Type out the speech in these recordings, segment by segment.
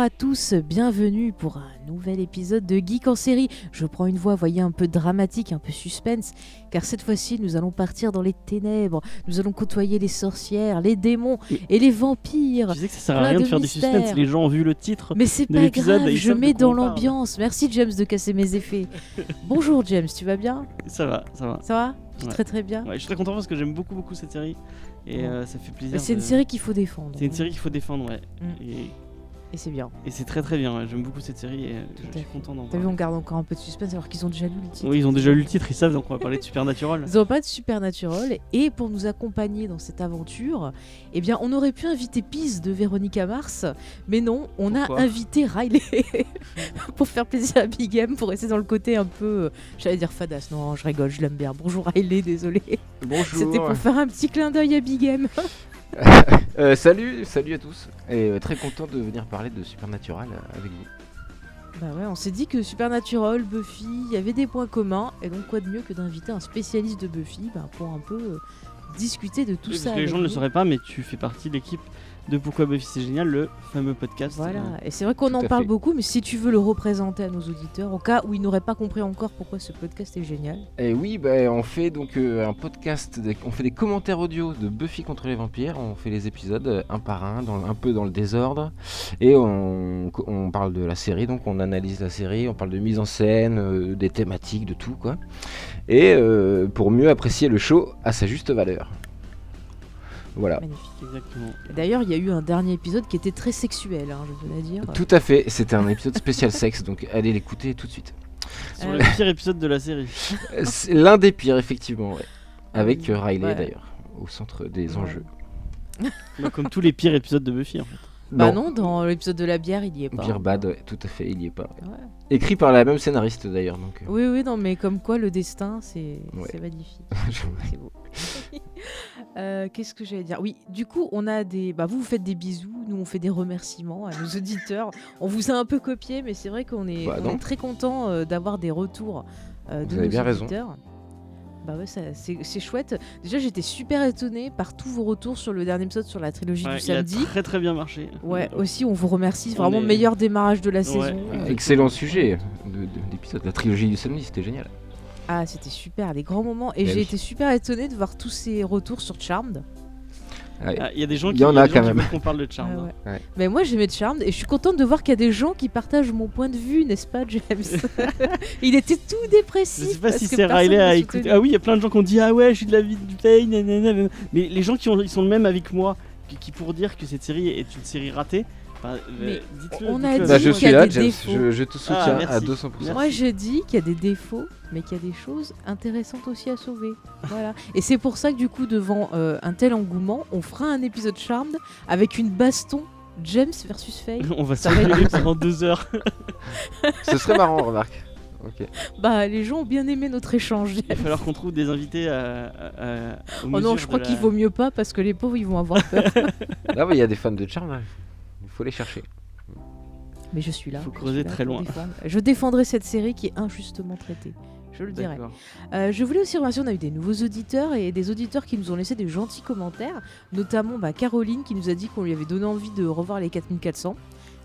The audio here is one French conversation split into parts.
à tous, bienvenue pour un nouvel épisode de Geek en série. Je prends une voix, voyez, un peu dramatique, un peu suspense, car cette fois-ci nous allons partir dans les ténèbres, nous allons côtoyer les sorcières, les démons et les vampires. Tu sais que ça sert à rien de de faire du mystères. suspense, les gens ont vu le titre. Mais c'est pas grave, je mets dans l'ambiance. Merci James de casser mes effets. Bonjour James, tu vas bien? Ça va, ça va. Ça va? Ouais. Très très bien. Ouais, je suis très content parce que j'aime beaucoup beaucoup cette série et Ouais. euh, ça fait plaisir. C'est une série qu'il faut défendre. C'est une série qu'il faut défendre, ouais. Mm. Et, Et c'est bien. et c'est très très bien. J'aime beaucoup cette série et euh, Tout je suis content d'en T'as vu, parler. on garde encore un peu de suspense alors qu'ils ont déjà lu le titre. Oui, ils ont déjà lu le titre, ils savent donc on va parler de Supernatural. Ils n'ont pas de Supernatural et pour nous accompagner dans cette aventure, eh bien, on aurait pu inviter Peace de Véronica Mars, mais non, on a invité Riley pour faire plaisir à Big M, pour rester dans le côté un peu, euh, j'allais dire fadasse, non, je rigole, je l'aime bien. Bonjour Riley, désolé. Bonjour. C'était pour faire un petit clin d'œil à Big M. Euh, salut, salut à tous. Et euh, très content de venir parler de Supernatural euh, avec vous. Bah ouais, on s'est dit que Supernatural, Buffy, il y avait des points communs, et donc quoi de mieux que d'inviter un spécialiste de Buffy bah, pour un peu euh, discuter de tout Oui, ça. parce que les gens ne le sauraient pas, mais tu fais partie de l'équipe de Pourquoi Buffy c'est génial, le fameux podcast. Voilà, euh, et c'est vrai qu'on en parle fait. beaucoup, mais si tu veux le représenter à nos auditeurs, au cas où ils n'auraient pas compris encore pourquoi ce podcast est génial. Et oui, bah, on fait donc euh, un podcast, des- on fait des commentaires audio de Buffy contre les vampires. On fait les épisodes euh, un par un, dans, un peu dans le désordre. Et on, on parle de la série, donc on analyse la série, on parle de mise en scène, euh, des thématiques, de tout quoi. Et euh, pour mieux apprécier le show à sa juste valeur. Voilà. Magnifique. Exactement. Et D'ailleurs, il y a eu un dernier épisode qui était très sexuel, hein, je tenais à dire. Tout à fait, c'était un épisode spécial sexe, donc allez l'écouter tout de suite. Sur Euh, le pire épisode de la série. Euh, C'est l'un des pires, effectivement, ouais. Avec oui. euh, Riley Ouais. d'ailleurs, au centre des Ouais. enjeux. Donc, comme tous les pires épisodes de Buffy en fait. Bah non, dans l'épisode de la bière, il y est pas. Beer Bad, ouais, tout à fait, il y est pas. Ouais. Écrit par la même scénariste d'ailleurs, donc. euh, Oui, oui, non, mais comme quoi le destin, c'est Ouais. c'est magnifique. C'est beau. Euh, Qu'est-ce que j'allais dire? Oui, du coup, on a des. Bah, vous, vous faites des bisous, nous, on fait des remerciements à nos auditeurs. On vous a un peu copié, mais c'est vrai qu'on est, Bah, on non. est très content d'avoir des retours euh, de Vous avez nos bien raison. auditeurs. Bah ouais, c'est chouette. Déjà, j'étais super étonnée par tous vos retours sur le dernier épisode sur la trilogie Ouais, du il a samedi. très très bien marché. Ouais, Euh, aussi, on vous remercie. On Vraiment, est- meilleur démarrage de la Ouais. saison. Excellent sujet de, de l'épisode. La trilogie du samedi, c'était génial. Ah, c'était super, des grands moments. Et Bah j'ai oui. été super étonnée de voir tous ces retours sur Charmed. Ouais. ah, Il y a des gens Il qui, y en il a des quand gens même. qu'on parle de Charmed. Ah hein. ouais. Ouais. Mais moi j'aimais Charmed et je suis contente de voir qu'il y a des gens qui partagent mon point de vue, n'est-ce pas, James? Il était tout Je dépressif. sais pas si c'est Riley à écouter. Ah oui, il y a plein de gens qui ont dit Ah ouais, je suis de la vie du pain. nanana. Mais les gens qui ont, ils sont le même avec moi, qui, qui pour dire que cette série est une série ratée, bah, Mais dites-le. on a dit Bah, qu'il je y suis a là, des James. défauts. Je, je te soutiens merci. à 200%. Merci. Moi je dis qu'il y a des défauts, mais qu'il y a des choses intéressantes aussi à sauver. Voilà. Et c'est pour ça que du coup, devant euh, un tel engouement, on fera un épisode Charmed avec une baston James versus Faye. On va bien. pendant deux heures. Ce serait marrant, remarque. Ok. Bah les gens ont bien aimé notre échange. Il va falloir qu'on trouve des invités à. à- à- aux Oh non, je crois qu'il vaut mieux pas parce que les pauvres ils vont avoir peur. Là, bah, il y a des fans de Charm. Il faut les chercher. Mais je suis là. Faut je creuser très loin. défendre. Je défendrai cette série qui est injustement traitée. Je le dirai. Euh, je voulais aussi remercier, on a eu des nouveaux auditeurs et des auditeurs qui nous ont laissé des gentils commentaires, notamment bah, Caroline qui nous a dit qu'on lui avait donné envie de revoir les 4400.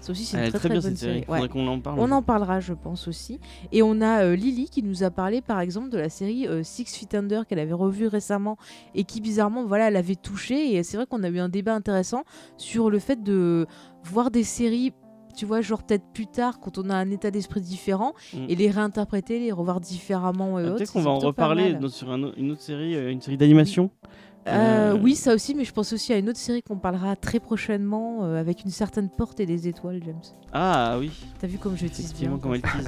Ça aussi, c'est une très très très, bien bonne cette série. série. Ouais. qu'on en parle. On en parlera, je pense aussi. Et on a euh, Lily qui nous a parlé, par exemple, de la série euh, Six Feet Under qu'elle avait revue récemment et qui, bizarrement, voilà, elle avait touché. Et c'est vrai qu'on a eu un débat intéressant sur le fait de voir des séries, tu vois, genre peut-être plus tard, quand on a un état d'esprit différent, Mm. et les réinterpréter, les revoir différemment et Ah. Peut-être qu'on va en reparler dans- sur un une autre série, euh, une série d'animation. Euh, Euh, Oui, ça aussi, mais je pense aussi à une autre série qu'on parlera très prochainement euh, avec une certaine porte et des étoiles, James. Ah oui, T'as vu comme je tease bien comment elle tease.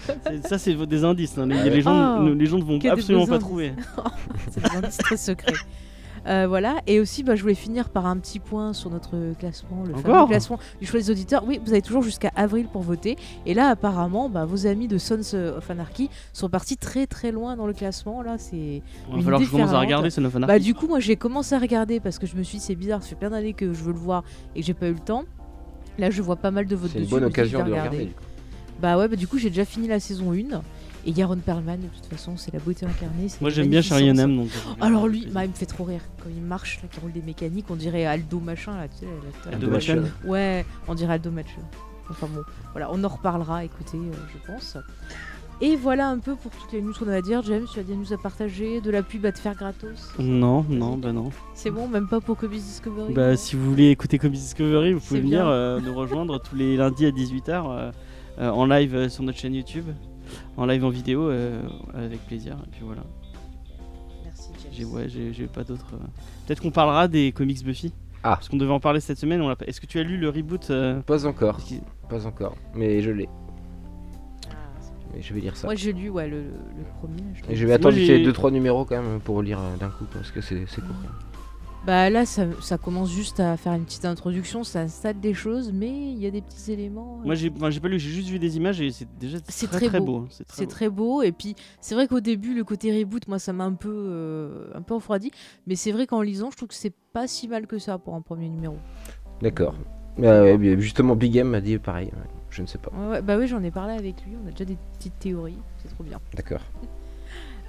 C'est- Ça, c'est des indices. hein. Les, les gens, ne- les gens ne vont absolument pas indices. trouver. C'est des indices très secrets. Euh, voilà, et aussi bah, je voulais finir par un petit point sur notre classement, le fameux classement du choix des auditeurs. Oui, vous avez toujours jusqu'à avril pour voter. Et là, apparemment, bah, vos amis de Sons of Anarchy sont partis très très loin dans le classement. Là, c'est Il va falloir que je commence à regarder Son of Anarchy. Bah du coup moi j'ai commencé à regarder parce que je me suis dit c'est bizarre, ça fait plein d'années que je veux le voir et que j'ai pas eu le temps. Là je vois pas mal de votes C'est une dessus. bonne occasion de regarder. regarder. Bah ouais bah du coup j'ai déjà fini la saison 1 Et Yaron Perlman, de toute façon, c'est la beauté incarnée. Moi j'aime bien. Charlie Hunnam donc. euh, Alors lui, bah, il me fait trop rire. Quand il marche, là, qui roule des mécaniques, on dirait Aldo machin là, tu sais. Aldo Machin. Ouais, on dirait Aldo Machin. Enfin bon, voilà, on en reparlera, écoutez, euh, je pense. Et voilà un peu pour toutes les news qu'on a à dire. James, tu as des news à partager, de la pub à te faire gratos. Non, non, bah non. C'est bon, même pas pour Comics Discovery Bah si vous voulez écouter Comics Discovery, vous pouvez venir euh, nous rejoindre tous les lundis à 18h en live euh, sur notre chaîne YouTube, en live en vidéo euh, avec plaisir. Et puis voilà. Merci. J'ai ouais, pas d'autres. euh. Peut-être qu'on parlera des comics Buffy. Ah. Parce qu'on devait en parler cette semaine. on l'a pas- Est-ce que tu as lu le reboot euh, Pas encore, pas encore. Mais je l'ai. Ah. Mais je vais lire ça. Moi j'ai lu ouais, le, le premier. je Et je vais attendre Moi, qu'il y ait j'ai- 2-3 numéros quand même pour lire d'un coup parce que c'est c'est court. Bah là, ça, ça commence juste à faire une petite introduction, ça installe des choses, mais il y a des petits éléments. euh, Moi j'ai enfin, pas lu, j'ai juste vu des images et c'est déjà très très très beau. beau. hein, C'est très C'est beau. très beau et puis c'est vrai qu'au début le côté reboot moi ça m'a un peu euh, un peu refroidi mais c'est vrai qu'en lisant je trouve que c'est pas si mal que ça pour un premier numéro. D'accord. Euh, mais justement, Big M m'a dit pareil. Je ne sais pas. Ouais, bah oui j'en ai parlé avec lui, on a déjà des petites théories, c'est trop bien. D'accord.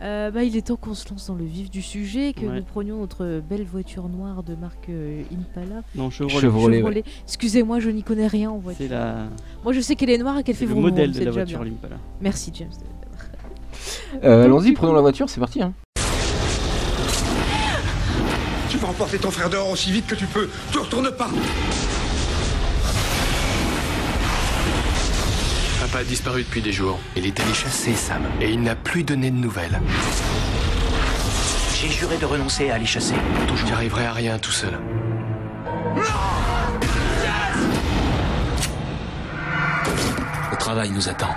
Euh, bah il est temps qu'on se lance dans le vif du sujet, que Ouais. nous prenions notre belle voiture noire de marque euh, Impala. Non, Chevrolet. Chevrolet. Chevrolet. Excusez-moi je n'y connais rien en voiture. C'est la Moi je sais qu'elle est noire et qu'elle c'est fait le vroom modèle de c'est la voiture bien. Impala. Merci James. Euh, Allons-y, prenons coup- la voiture, c'est parti. Hein. Tu vas emporter ton frère dehors aussi vite que tu peux. Tu retournes pas. Papa a disparu depuis des jours. Il est allé chasser Sam et il n'a plus donné de nouvelles. J'ai juré de renoncer à aller chasser. Je n'y arriverai à rien tout seul. Le travail nous attend.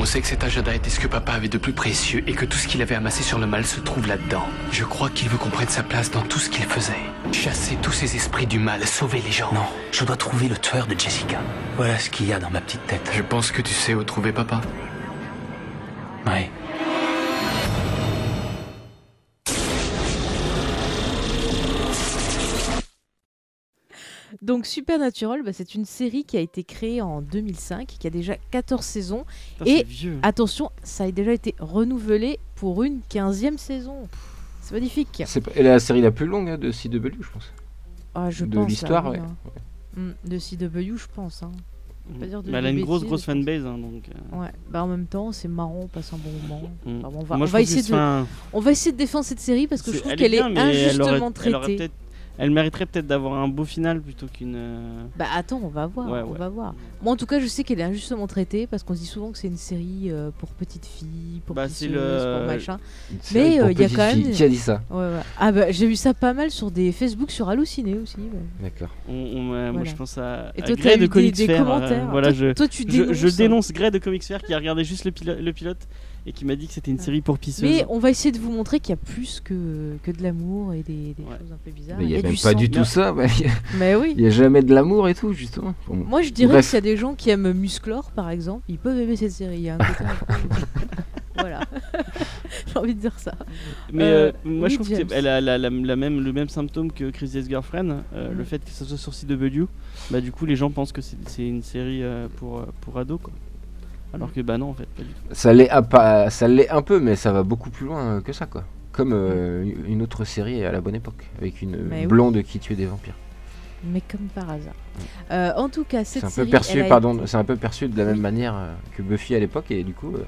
On sait que cet agenda était ce que papa avait de plus précieux et que tout ce qu'il avait amassé sur le mal se trouve là-dedans. Je crois qu'il veut qu'on prenne sa place dans tout ce qu'il faisait. Chasser tous ces esprits du mal, sauver les gens. Non, je dois trouver le tueur de Jessica. Voilà ce qu'il y a dans ma petite tête. Je pense que tu sais où trouver papa. Ouais. Donc Supernatural, bah, c'est une série qui a été créée en 2005, qui a déjà 14 saisons. Putain, Et-. Attention, ça a déjà été renouvelé pour une 15e saison. C'est magnifique. C'est pas- elle est la série la plus longue hein, de CW, je pense. Ah, je de pense, l'histoire, oui, ouais. hein. Mm, de CW, je pense. hein. pas dire de Bah, elle a une grosse grosse fanbase hein, donc. euh, Ouais, bah en même temps, c'est marrant, on passe un bon moment. mm. Enfin, bon, on va, Moi, on essayer de, enfin, on va essayer de défendre cette série parce que je trouve elle qu'elle est, bien, mais elle aurait- injustement elle aurait traitée. peut-être- Elle mériterait peut-être d'avoir un beau final plutôt qu'une. euh, Bah attends, on va voir, Ouais, on ouais. va voir. Moi en tout cas, je sais qu'elle est injustement traitée parce qu'on dit souvent que c'est une série euh, pour petites filles, pour Bah, le- pour machin. Mais, pour euh, y a quand même- filles. Qui a dit ça Ouais, ouais. Ah bah j'ai vu ça pas mal sur des Facebook sur Halluciné aussi. ouais. D'accord. on- on- euh, Moi, je pense à, Et à toi, Grey de Comics des Fair, euh, voilà, toi, je, toi, tu je, dénonces. je dénonce Grey de Comics Fair qui a regardé juste le, pilo- le pilote et qui m'a dit que c'était une Ouais. série pour pisseuses. Mais on va essayer de vous montrer qu'il y a plus que, que de l'amour et des, des Ouais. choses un peu bizarres. Mais il n'y a, du même pas sang. du tout ça. bah, Il Mais oui. n'y a jamais de l'amour et tout, justement. Bon. Moi je dirais qu'il y a des gens qui aiment Musclor par exemple, ils peuvent aimer cette série. Il y a un côté voilà. J'ai envie de dire ça. Mais Euh, euh, moi oui, je trouve qu'elle a la, la- la même, le même symptôme que Crazy's Girlfriend, euh, Mm. le fait que ça soit sur CW, bah du coup les gens pensent que c'est une série euh, pour, pour ados quoi. Alors que bah non en fait pas du tout. Ça l'est pas- ça l'est un peu, mais ça va beaucoup plus loin euh, que ça, quoi. Comme euh, une autre série à la bonne époque, avec une Mais oui. blonde qui tuait des vampires. Mais comme par hasard. Euh, en tout cas, cette C'est un peu série, perçu, elle a pardon, été- c'est un peu perçu de la même manière euh, que Buffy à l'époque, et du coup, euh,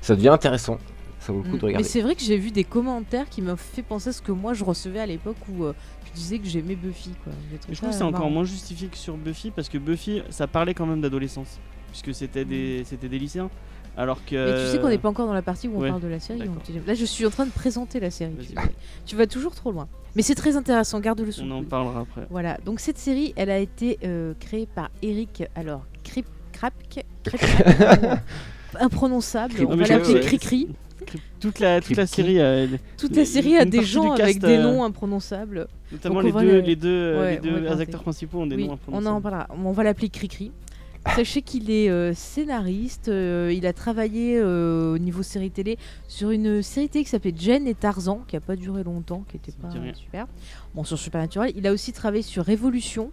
ça devient intéressant. Ça vaut le coup Mm. de Mais regarder. c'est vrai que j'ai vu des commentaires qui m'ont fait penser à ce que moi je recevais à l'époque où euh, je disais que j'aimais Buffy. Quoi. J'ai trouvé Et je trouve que c'est encore marrant. moins justifié que sur Buffy parce que Buffy ça parlait quand même d'adolescence puisque c'était des c'était des lycéens alors que Mais tu sais qu'on n'est pas encore dans la partie où on ouais, parle de la série. donc Là, je suis en train de présenter la série. Vas-y, Tu, vas-y. tu vas toujours trop loin. Mais c'est très intéressant, garde-le sous on en parlera après. Voilà, donc cette série, elle a été euh, créée par Eric, alors, Krip, Krapke, imprononçable, on va l'appeler ouais. Cricri. Toute la toute la série euh, Toute Les- la série a des gens avec des euh, noms imprononçables. notamment les deux les deux Ouais, les deux acteurs principaux ont des Oui, noms on en imprononçables. parlera. On va l'appeler Cricri. Sachez qu'il est euh, scénariste. euh, il a travaillé euh, au niveau série télé sur une série télé qui s'appelait Jen et Tarzan, qui a pas duré longtemps, qui était Ça pas super. Bon, sur Supernatural. Il a aussi travaillé sur Révolution,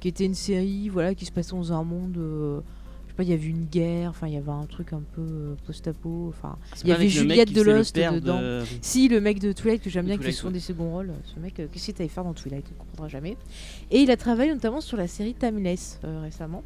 qui était une série voilà qui se passait dans un monde. euh, sais pas, il y avait une guerre, enfin il y avait un truc un peu post-apo, enfin C'est il y avait Juliette qui de faisait le Lost père dedans. de- Si, le mec de Twilight que j'aime bien, qui ouais. des seconds rôles, ce mec, qu'est-ce qu'il t'avait fait dans Twilight? On comprendra jamais. Et il a travaillé notamment sur la série Timeless euh, récemment.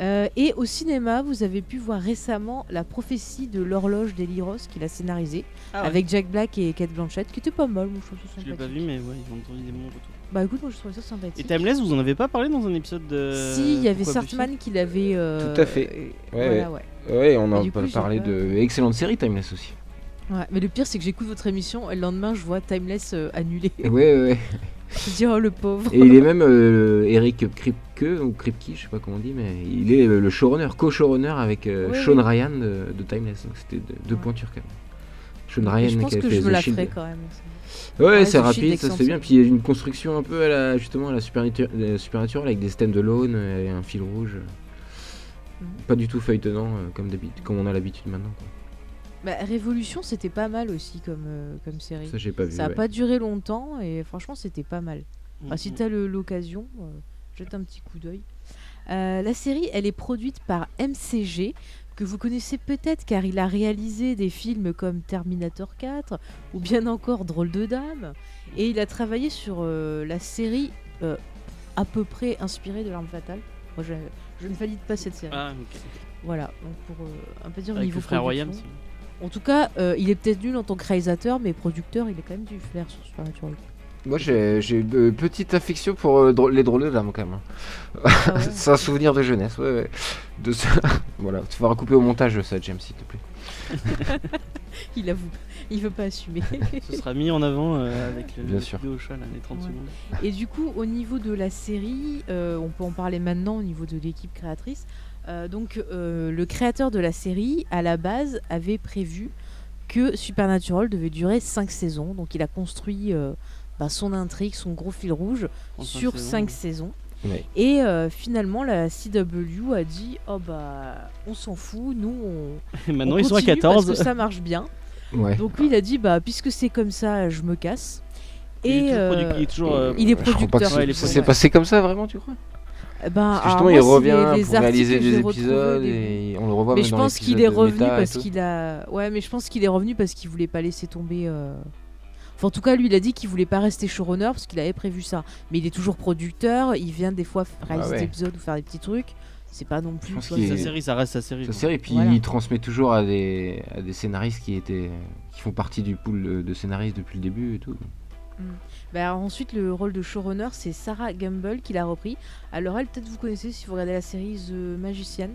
Euh, et au cinéma, vous avez pu voir récemment La prophétie de l'horloge d'Eli Ross qu'il a scénarisé Ah ouais. avec Jack Black et Kate Blanchett, qui était pas mal, moi je trouve ça Je l'ai pas vu, mais ouais, ils ont entendu des bons retours. Bah écoute, moi je trouvais ça sympathique. Et Timeless, vous en avez pas parlé dans un épisode de. Si, il y avait Sartman qui l'avait. euh, Tout à fait. Ouais, voilà, ouais. Ouais, on Mais a parlé pas- de excellente série Timeless aussi. Ouais, Mais le pire, c'est que j'écoute votre émission et le lendemain, je vois Timeless euh, annulé. Ouais, ouais, ouais. je dis, oh le pauvre. Et il est même euh, Eric Kripke ou Kripke, je sais pas comment on dit, mais il est euh, le showrunner, co-showrunner avec euh, Oui, Sean oui. Ryan de, de Timeless. Donc c'était deux, deux Ouais. pointures quand même. Sean Ryan je pense qui a que fait je me la ferai quand même. Ouais, Ouais, c'est rapide, ça se fait excellente bien. Puis il y a une construction un peu à la, justement à la Supernatu- Supernatural avec des stand-alone et un fil rouge. Mhm. Pas du tout feuilletonnant comme, comme on a l'habitude maintenant. quoi. Bah, Révolution, c'était pas mal aussi comme, euh, comme série. Ça, j'ai pas vu. Ça a ouais. pas duré longtemps et franchement, c'était pas mal. Enfin, si Mhm. t'as l'occasion, euh, jette un petit coup d'œil. Euh, la série, elle est produite par MCG, que vous connaissez peut-être car il a réalisé des films comme Terminator 4 ou bien encore Drôle de Dame. Et il a travaillé sur euh, la série euh, à peu près inspirée de L'Arme Fatale. Moi, je, je ne valide pas cette série. Ah, ok. Voilà, donc pour euh, un peu dire au Avec niveau le frère production. En tout cas, euh, il est peut-être nul en tant que réalisateur, mais producteur, il est quand même du flair sur Supernatural. Moi, j'ai une petite affection pour euh, les drôles de dames quand même. hein. Ah ouais. c'est un souvenir de jeunesse, ouais, ouais. De ça. voilà, tu vas recouper au montage ça, James, s'il te plaît. il avoue, il veut pas assumer. Ce sera mis en avant euh, avec le, Bien le sûr. vidéo chat, là, les 30 Ouais. secondes. Et du coup, au niveau de la série, euh, on peut en parler maintenant au niveau de l'équipe créatrice. Euh, donc, euh, le créateur de la série, à la base, avait prévu que Supernatural devait durer 5 saisons. Donc, il a construit euh, bah, son intrigue, son gros fil rouge En cinq sur saisons, 5 ouais. saisons. Ouais. Et euh, finalement, la CW a dit Oh bah, on s'en fout, nous on. Et maintenant, on ils sont à continue Parce 14. que ça marche bien. Ouais. Donc, lui, il a dit Bah, puisque c'est comme ça, je me casse. Il est Et toujours euh, il est toujours, euh, il est Je crois pas que producteur. ça- Ouais, passé comme ça, vraiment, tu crois? Ben, Parce que alors justement, moi, il revient les- les pour réaliser des épisodes et on le revoit Mais même je pense qu'il est revenu parce qu'il a. Ouais, mais je pense qu'il est revenu parce qu'il voulait pas laisser tomber. euh, Enfin, en tout cas, lui, il a dit qu'il voulait pas rester showrunner parce qu'il avait prévu ça. Mais il est toujours producteur. Il vient des fois réaliser ouais. des épisodes ou faire des petits trucs. C'est pas non plus. est- Sa série, ça reste sa série. Sa quoi. série, et puis Voilà. il transmet toujours à des, à des scénaristes qui étaient qui font partie du pool de, de scénaristes depuis le début et tout. Bah, ensuite, le rôle de showrunner, c'est Sarah Gamble qui l'a repris. Alors, elle, peut-être vous connaissez si vous regardez la série The Magician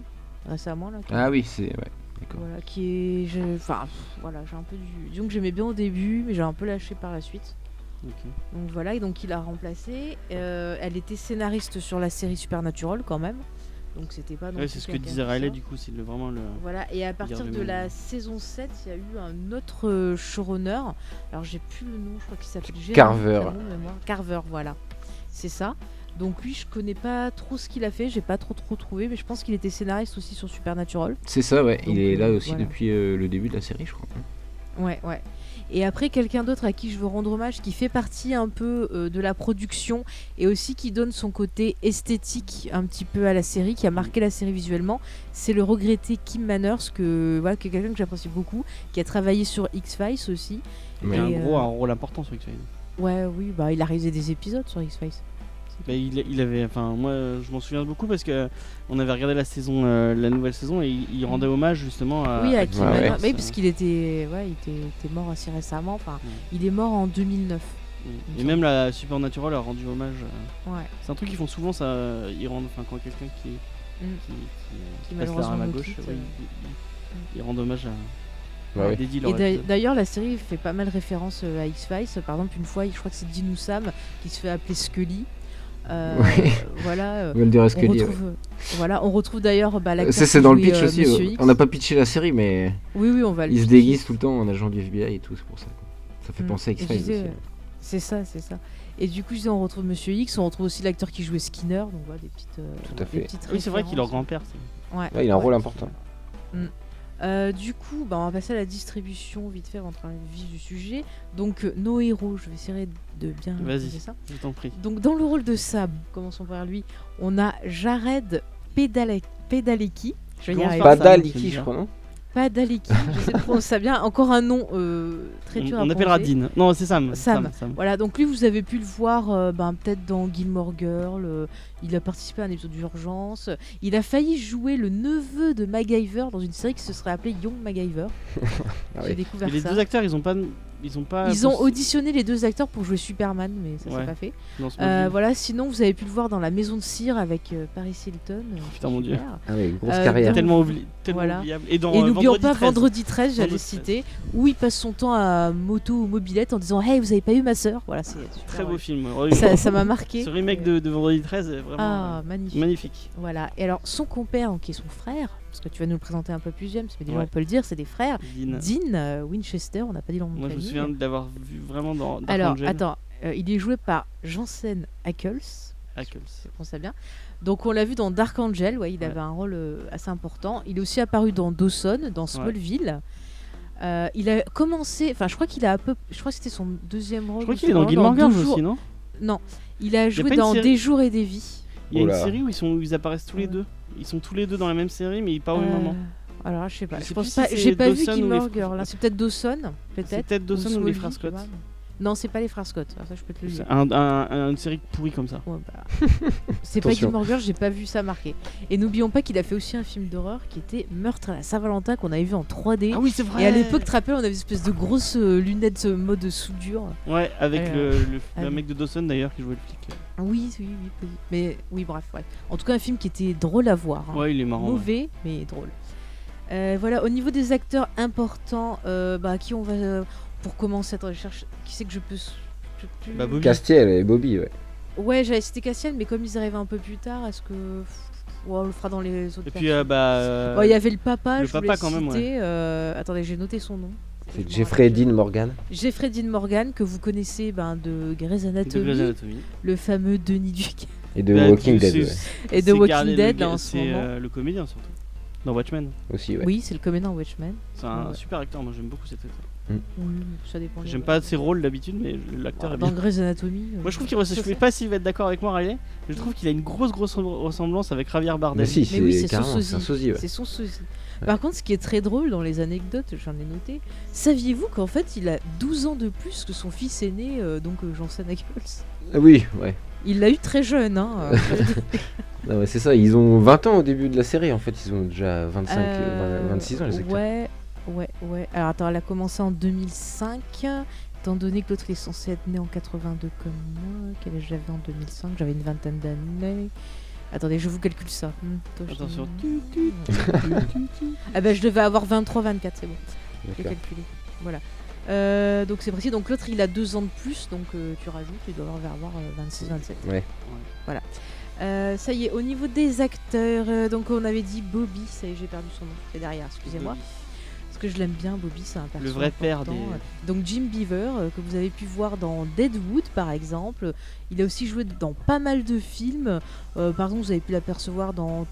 récemment. Là, Ah oui, c'est ouais, d'accord. Voilà, qui est. je- Enfin, pff, voilà, j'ai un peu du. Disons que j'aimais bien au début, mais j'ai un peu lâché par la suite. Donc voilà, et donc il a remplacé. Euh, elle était scénariste sur la série Supernatural quand même. Donc c'était pas non Ouais, plus c'est ce que disait Riley, du coup, c'est le- vraiment le. Voilà, et à partir de la saison 7, il y a eu un autre euh, showrunner. Alors j'ai plus le nom, je crois qu'il s'appelle Carver. Carver, voilà. C'est ça. Donc lui, je connais pas trop ce qu'il a fait, j'ai pas trop trop trouvé, mais je pense qu'il était scénariste aussi sur Supernatural. C'est ça, ouais. Donc, il est là euh, aussi voilà. depuis euh, le début de la série, je crois. Ouais, ouais. Et après, quelqu'un d'autre à qui je veux rendre hommage, qui fait partie un peu euh, de la production et aussi qui donne son côté esthétique un petit peu à la série, qui a marqué la série visuellement, c'est le regretté Kim Manners, que, voilà, qui est quelqu'un que j'apprécie beaucoup, qui a travaillé sur X-Files aussi. Il Ouais. a un Et, gros euh, un rôle important sur X-Files. Ouais, oui, bah il a réalisé des épisodes sur X-Files. Bah, il, il avait, enfin moi euh, je m'en souviens beaucoup parce que on avait regardé la saison, euh, la nouvelle saison et il, il rendait hommage justement à. oui, à ouais, Oui, euh, parce qu'il était, ouais, il était, était mort assez récemment. Enfin, Ouais. il est mort en 2009. Et même la Supernatural a rendu hommage. euh, Ouais. C'est un truc qu'ils font souvent, ça. euh, Ils rendent, enfin quand quelqu'un qui, Mm. qui, qui, euh, Qui passe malheureusement l'arme à gauche, quitte, ouais, euh. ils, ils- ils rendent hommage à. Ouais, ouais. dédient Et d'ailleurs, la série fait pas mal référence euh, à X-Files. Par exemple, une fois, je crois que c'est Dean Sam qui se fait appeler Scully. Euh. Voilà. euh, on retrouve, euh, voilà, on retrouve d'ailleurs bah, Ça, c'est dans le pitch euh, aussi. On n'a pas pitché la série, mais Oui, oui, on va le il se déguise tout le temps en agent du FBI et tout, c'est pour ça. Ça fait Mm. penser à X-Files C'est ça, c'est ça. Et du coup, on retrouve Monsieur X, on retrouve aussi l'acteur qui jouait Skinner. Donc voilà, des petites. euh, Tout à des fait. petites Oui, c'est vrai qu'il est leur grand-père. c'est- Ouais, il a un ouais. rôle important. Euh, du coup, bah, on va passer à la distribution vite fait de parler du vif du sujet. Donc, euh, nos héros, je vais essayer de bien Vas-y. ça. Je t'en prie. Donc dans le rôle de Sam, commençons par lui, on a Jared Pedale- Pedalecki. Je vais y c'est je crois, non? J'essaie de prononcer ça bien. Encore un nom euh, très dur On, à on appellera. Dean. Non, c'est Sam. Sam. Sam. Voilà, donc lui, vous avez pu le voir euh, ben, peut-être dans Gilmore Girl. euh, il a participé à un épisode d'urgence. Il a failli jouer le neveu de MacGyver dans une série qui se serait appelée Young MacGyver. Ah J'ai découvert Et les ça. deux acteurs, ils ont pas. Ils ont pas. Ils ont auditionné les deux acteurs pour jouer Superman, mais ça Ouais. s'est pas fait. Euh, voilà, sinon vous avez pu le voir dans La Maison de Cire avec euh, Paris Hilton. euh, Putain, mon Dieu. Ah oui, grosse Euh, carrière. dans- Tellement, oubli... tellement Voilà. oubliable. Et euh, n'oublions pas 13. Vendredi 13, j'allais Vendredi 13. citer, où il passe son temps à moto ou mobilette en disant Hey, vous avez pas eu ma sœur Voilà, c'est super, Très beau ouais. film. Ça m'a marqué. Ce remake de, de Vendredi 13 est vraiment Ah, euh, magnifique. magnifique. Voilà. Et alors, son compère, qui est son frère, parce que tu vas nous le présenter un peu plus, James, mais déjà Ouais. on peut le dire, c'est des frères. Dean. Dean euh, Winchester, on n'a pas dit le nom de Moi, je me souviens de l'avoir vu vraiment dans Dark Alors, Angel. attends, euh, il est joué par Jansen Ackles. Ackles. je pense ça bien. Donc on l'a vu dans Dark Angel, ouais, il Ouais. avait un rôle euh, assez important. Il est aussi apparu dans Dawson, dans Smallville. Euh, il a commencé, enfin je crois qu'il a un peu, je crois que c'était son deuxième rôle. Je crois qu'il est dans Gilmore Girls aussi, non? Non, il a joué dans série- Des jours et des vies. Il y a Oula. une série où ils, sont, où ils apparaissent tous les deux? Ils sont tous les deux dans la même série, mais pas au même Euh, moment. Alors je sais pas, Je je, sais pense si pas, c'est j'ai pas vu Dawson frères- Girl. là. C'est peut-être Dawson, C'est peut-être. peut-être Dawson ou, les frères Scott. Non, c'est pas les frères Scott. Alors ça je peux te le C'est dire. un, un- un- une série pourrie comme ça. Ouais, bah, c'est pas. Gilmore Girls, j'ai pas vu ça marqué. Et n'oublions pas qu'il a fait aussi un film d'horreur qui était Meurtre à la Saint-Valentin qu'on avait vu en 3D. Ah oui, c'est vrai Et à l'époque, tu te rappelles, on avait une espèce de grosses euh, lunettes euh, mode soudure. Ouais, avec Euh, le, le, ah le oui. mec de Dawson d'ailleurs qui jouait le flic. Oui, oui, oui. oui. Mais oui, bref, ouais. En tout cas, un film qui était drôle à voir. hein. Ouais, il est marrant. ouais. Mauvais, mais drôle. Euh, voilà, au niveau des acteurs importants, euh, bah, qui on va. euh, pour commencer, attends, je cherche. Qui c'est que je peux. je peux Bah, Bobby. Castiel et Bobby, ouais. Ouais, j'avais cité Cassian, mais comme ils arrivaient un peu plus tard, est-ce que. Ouais, on le fera dans les autres Et puis, euh, bah. euh, Bon, il y avait le papa, le je papa quand même, citer, euh, attendez, j'ai noté son nom. C'est Jeffrey. Dean Morgan. Jeffrey Dean Morgan, que vous connaissez ben, de Grey's de Anatomy, Grey's Anatomy. le fameux Denis Duc Et de Bah, Walking c'est- Dead, ouais. et de c'est Walking Dead là, en ce C'est moment. euh, le comédien surtout. Dans Watchmen. aussi, ouais. Oui, c'est le comédien Watchmen. C'est un Ouais. super acteur, moi j'aime beaucoup cet acteur. Oui, ça dépend. J'aime pas ses rôles d'habitude, mais l'acteur est Dans bien. Grey's Anatomy. euh, Moi je trouve qu'il ressemble. Je sais pas s'il va être d'accord avec moi, Riley. mais Je trouve qu'il a une grosse grosse ressemblance avec Javier Bardem. Mais si, oui, c'est c'est son carrément, c'est un sosie. Ouais. Par contre, ce qui est très drôle dans les anecdotes, j'en ai noté, saviez-vous qu'en fait il a 12 ans de plus que son fils aîné, euh, donc euh, Jansen Ackles Ah Oui, ouais. Il l'a eu très jeune, hein. euh, Non, mais c'est ça, ils ont 20 ans au début de la série, en fait, ils ont déjà 25, Euh, euh, 26 ans, les acteurs. Ouais, ouais, ouais. Alors attends, elle a commencé en 2005. Étant donné que l'autre est censé être né en 82 comme moi, quel âge j'avais en 2005 J'avais une vingtaine d'années. Attendez, je vous calcule ça. Hmm, Attention. ah bah je devais avoir 23-24, c'est bon. J'ai calculé. Voilà. Euh, donc c'est précis. Donc l'autre il a deux ans de plus, donc euh, tu rajoutes, il doit avoir, avoir 26-27. Ouais. Voilà. Euh, ça y est, au niveau des acteurs, euh, donc on avait dit Bobby, ça y est, j'ai perdu son nom, c'est derrière, excusez-moi. Parce que je l'aime bien, Bobby, c'est un personnage. vrai père des- Donc Jim Beaver, euh, que vous avez pu voir dans Deadwood par exemple. Il a aussi joué dans pas mal de films. Euh, par exemple, vous avez pu l'apercevoir dans